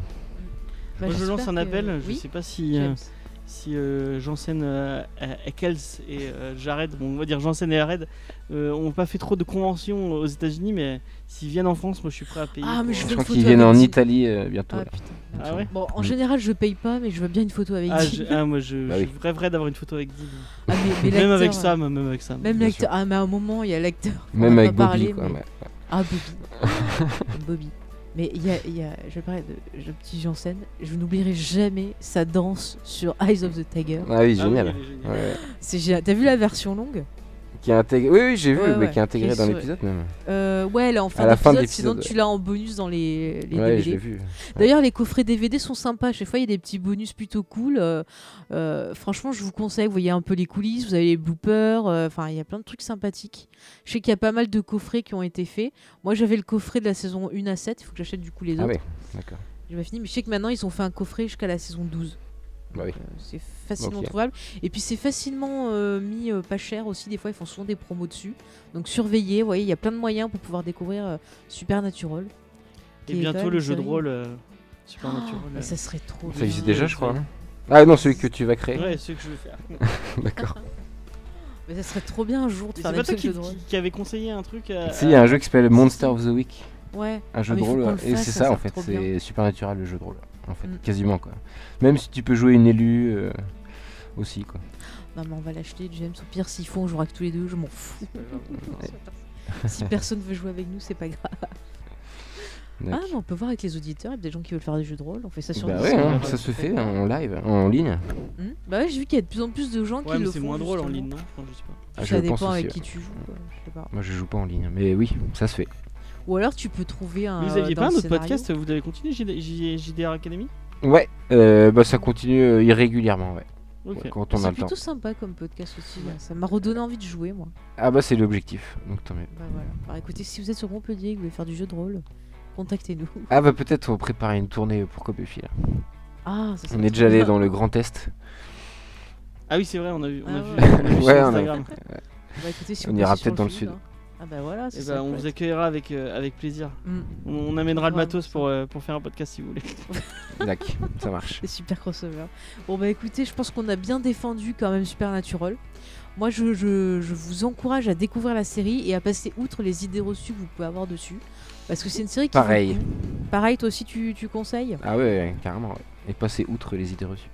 Bah, Moi, je lance un que- appel je Oui, sais pas si euh, James. Si euh, Janssen euh, Eccles et euh, Jared, bon, on va dire Janssen et Jared, euh, ont pas fait trop de conventions aux États-Unis, mais s'ils viennent en France, moi je suis prêt à payer. Ah, mais je euh, Je veux crois une photo qu'ils viennent en. Italie euh, bientôt. Ah. Ah ouais Bon, en général, je paye pas, mais je veux bien une photo avec ah, ah, moi je, Bah je rêverais d'avoir une photo avec Dean. Ah, mais, mais Même avec Sam, même avec Sam. Même l'acteur. Ah, mais à un moment, il y a l'acteur. Même avec Bobby, parlé, quoi. mais- ouais. Ah, Bobby. Bobby. Mais il y a, il y a- je vais parler de, de petit Janssen. Je n'oublierai jamais sa danse sur Eyes of the Tiger. Ah oui, Ah oui, génial. Ouais. C'est génial. T'as vu la version longue? Qui est intégré. Oui, oui, j'ai vu, Ouais, mais ouais, qui est intégré qui est dans sur- l'épisode même. euh, Ouais, là en fin À la fin de d'épisode. Sinon, tu l'as en bonus dans les, les ouais, je DVD. D'ailleurs, les coffrets DVD sont sympas. Chaque fois, il y a des petits bonus plutôt cool. Euh, euh, franchement, je vous conseille. Vous voyez un peu les coulisses, vous avez les bloopers. Enfin, il y a plein de trucs sympathiques. Je sais qu'il y a pas mal de coffrets qui ont été faits. Moi, j'avais le coffret de la saison 1 à 7. Il faut que j'achète du coup les Ah autres. ouais, d'accord. J'ai pas fini. Mais je sais que maintenant, ils ont fait un coffret jusqu'à la saison 12. Bah oui. Euh, c'est facilement trouvable. Et puis, c'est facilement euh, mis euh, pas cher aussi. Des fois, ils font souvent des promos dessus. Donc, surveillez. Vous voyez, il y a plein de moyens pour pouvoir découvrir euh, Supernatural. Et bientôt le jeu de rôle euh, Supernatural. Oh, mais ça serait trop Ça existe déjà, je crois. Ah non, celui que tu vas créer. Ouais, c'est ce que je vais faire. D'accord. Mais ça serait trop bien un jour de faire C'est un pas toi qui, de jeu de rôle. qui- qui avait conseillé un truc à, Si, il y a un jeu qui s'appelle Monster of the Week. Ouais. Un jeu Ah, de rôle. Et c'est ça en fait. C'est Supernatural le jeu de rôle. En fait, Mm. quasiment quoi. Même si tu peux jouer une élue euh, aussi quoi. Non mais on va l'acheter, James. Au pire, s'il faut, on jouera que tous les deux. Je m'en fous. si personne veut jouer avec nous, c'est pas grave. Ah, mais on peut voir avec les auditeurs. Il y a des gens qui veulent faire des jeux de rôle. On fait ça sur Bah Discord. ouais, hein, ça se fait pas. en live, en ligne. Hmm bah ouais, j'ai vu qu'il y a de plus en plus de gens Ouais, qui mais le c'est font. moins drôle en ligne, non? Enfin, je sais pas. Ah, Ça je dépend pense avec aussi, qui tu joues. quoi, Je sais pas. Moi je joue pas en ligne, mais oui, ça se fait. Ou alors tu peux trouver un. Vous aviez dans pas un le autre scénario- podcast Vous avez continué JDR Academy? Ouais, euh, bah ça continue euh, irrégulièrement, ouais. Quand on a C'est le temps. plutôt sympa comme podcast aussi. là. Ça m'a redonné envie de jouer, moi. Ah bah c'est l'objectif, donc tant mieux. Bah voilà. Alors écoutez, si vous êtes sur Montpellier et que vous voulez faire du jeu de rôle, contactez-nous. Ah bah peut-être on préparer une tournée pour Copéfi là. Ah, ça On est déjà allé dans le Grand Est. Ah oui, c'est vrai, on a vu, on a Ah vu, ouais. on a vu sur Ouais, on a- Instagram. Bah, écoutez, si On vous ira peut-être dans le sud. hein. Ah bah voilà, Eh c'est ça. on vous accueillera avec, euh, avec plaisir. Mm. On, on amènera le matos pour, euh, pour faire un podcast si vous voulez. Dac, ça marche. C'est super crossover. Bon bah écoutez, je pense qu'on a bien défendu quand même Supernatural. Moi je, je, je vous encourage à découvrir la série et à passer outre les idées reçues que vous pouvez avoir dessus. Parce que c'est une série qui... Pareil. Pareil, toi aussi tu, tu conseilles? Ah ouais, ouais, carrément. ouais. Et passer outre les idées reçues.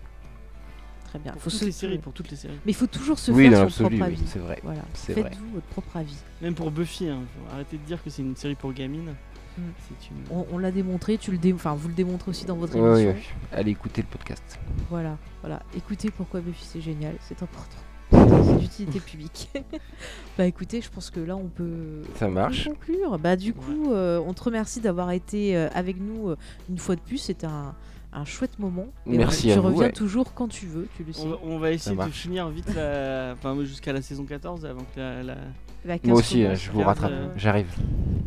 Très bien. Pour Faut toutes se- les séries, pour toutes les séries. Mais il faut toujours se Oui, faire dans son l'absolu, propre oui, avis. c'est vrai. Voilà, C'est faites-vous votre propre avis. Même pour Buffy, hein. faut arrêter de dire que c'est une série pour gamines. Mm. C'est une... On, on l'a démontré, tu le dé... enfin, vous le démontrez aussi dans votre ouais, émission. ouais. Allez écouter le podcast. Voilà, voilà. Écoutez pourquoi Buffy c'est génial, c'est important. C'est d'utilité publique. bah écoutez, je pense que là on peut, Ça on peut marche. conclure. Bah du coup, euh, on te remercie d'avoir été euh, avec nous euh, une fois de plus. C'était un, un chouette moment. Et Merci on- à tu vous, reviens ouais. toujours quand tu veux, tu le sais. On va, on va essayer de marche. finir vite la... enfin, jusqu'à la saison 14 avant que la, la- La 15 Moi aussi, euh, je vous 15, rattrape. euh, J'arrive.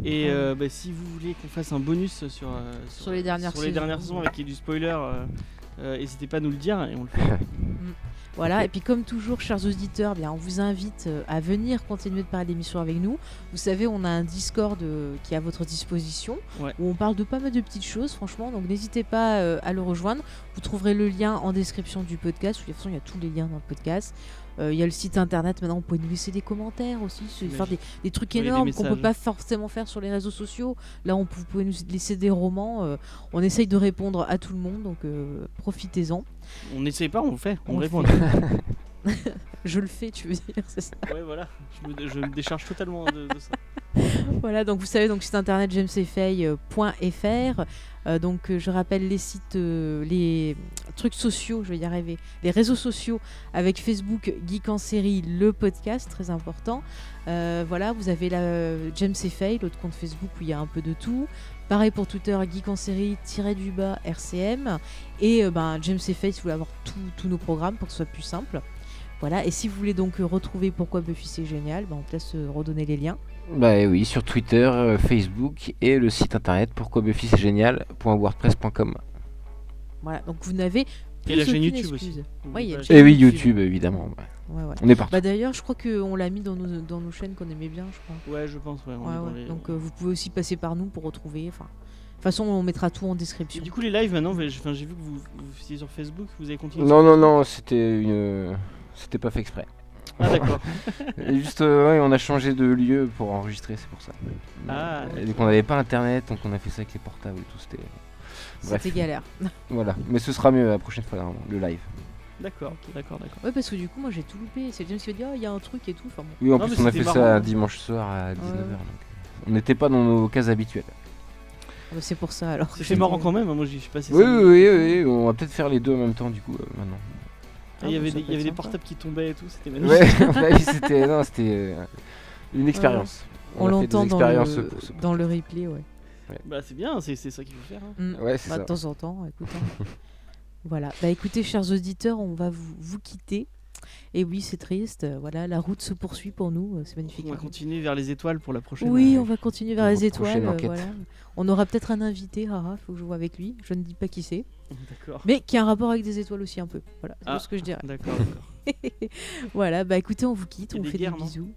Et euh, bah, si vous voulez qu'on fasse un bonus sur, euh, Sur les dernières sur les saisons. dernières saisons avec du spoiler, euh, euh, n'hésitez pas à nous le dire et on le fait. Voilà, et puis comme toujours, chers auditeurs, bien, on vous invite euh, à venir continuer de parler d'émissions avec nous. Vous savez, on a un Discord euh, qui est à votre disposition, Ouais. où on parle de pas mal de petites choses, franchement, donc n'hésitez pas euh, à le rejoindre. Vous trouverez le lien en description du podcast, de toute façon, il y a tous les liens dans le podcast. Euh, Il y a le site internet, maintenant, vous pouvez nous laisser des commentaires aussi, faire des, des trucs énormes qu'on peut messages. pas forcément faire sur les réseaux sociaux. Là, on, peut- vous pouvez nous laisser des romans. euh, on essaye de répondre à tout le monde, donc euh, profitez-en. On n'essaye pas, on le fait, on, répond. Je le fais, tu veux dire, c'est ça ouais, voilà, je me, je me décharge totalement de, de ça. Voilà, donc vous savez, donc site internet jamesfay.fr. Euh, donc euh, je rappelle les sites, euh, les trucs sociaux, je vais y arriver, les réseaux sociaux avec Facebook, Geek en série, le podcast, très important. Euh, voilà, vous avez la James Fay, l'autre compte Facebook où il y a un peu de tout. Pareil pour Twitter, Geek en série, tiré du bas, RCM. Et euh, ben, James Fay si vous voulez avoir tous nos programmes pour que ce soit plus simple. Voilà, et si vous voulez donc euh, retrouver pourquoi Buffy c'est génial, ben, on laisse euh, redonner les liens. Bah oui, sur Twitter, euh, Facebook et le site internet pourquoi Buffy c'est génial.wordpress.com. Voilà, donc vous n'avez Et la chaîne YouTube excuse. aussi. Ouais, y a une chaîne Et oui, YouTube. YouTube évidemment. ouais. Ouais, ouais. On est partout. Bah d'ailleurs, je crois qu'on l'a mis dans nos, dans nos chaînes qu'on aimait bien, je crois. Ouais, je pense, ouais. on Ouais, est dans ouais. les- Donc euh, vous pouvez aussi passer par nous pour retrouver. Enfin, de toute façon, on mettra tout en Et description. du coup, les lives maintenant, j'ai enfin, j'ai vu que vous, vous faisiez sur Facebook, vous avez continué Non, non, non, c'était une. C'était pas fait exprès. Ah, d'accord. Et juste, euh, ouais, on a changé de lieu pour enregistrer, c'est pour ça. Ah, Et donc on n'avait pas internet, donc on a fait ça avec les portables et tout. C'était. C'était galère. voilà. Mais ce sera mieux la prochaine fois, vraiment, le live. d'accord, d'accord, d'accord. Ouais, parce que du coup, moi j'ai tout loupé. C'est James qui a dit, oh, il y a un truc et tout. Enfin bon. Oui, en Non, plus on a fait ça dimanche soir à 19h. Ouais, ouais. donc, euh, on n'était pas dans nos cases habituelles. Ah bah, c'est pour ça alors. C'est marrant quand même, hein, moi j'y suis passé. Oui, ça. oui, oui, oui, on va peut-être faire les deux en même temps du coup euh, maintenant. Ah, Il y Ah, avait des, y avait portables qui tombaient et tout, c'était magnifique. Ouais, ouais, c'était non, c'était euh, une expérience. On, a fait des l'entend dans, expériences le... dans le replay, ouais. Bah, c'est bien, c'est c'est ça qu'il faut faire. hein. Mm. Ouais, c'est Bah, ça. de temps en temps, écoute. hein. voilà. Bah écoutez, chers auditeurs, on va vous, vous quitter. Et oui, c'est triste. Voilà, la route se poursuit pour nous. C'est magnifique. On va continuer vers les étoiles pour la prochaine. Oui, on va continuer vers les étoiles. euh, voilà. On aura peut-être un invité, haha, faut que je vois avec lui. Je ne dis pas qui c'est. D'accord. Mais qui a un rapport avec des étoiles aussi un peu. Voilà, c'est Ah. ce que je dirais. D'accord, d'accord. voilà, bah écoutez, on vous quitte, on des fait guerres, des bisous.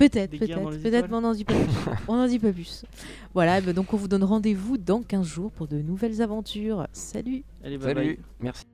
Peut-être, peut-être, peut-être, mais on n'en dit pas plus. on n'en dit pas plus. Voilà, bah donc on vous donne rendez-vous dans 15 jours pour de nouvelles aventures. Salut Allez, bye bye. Salut, merci.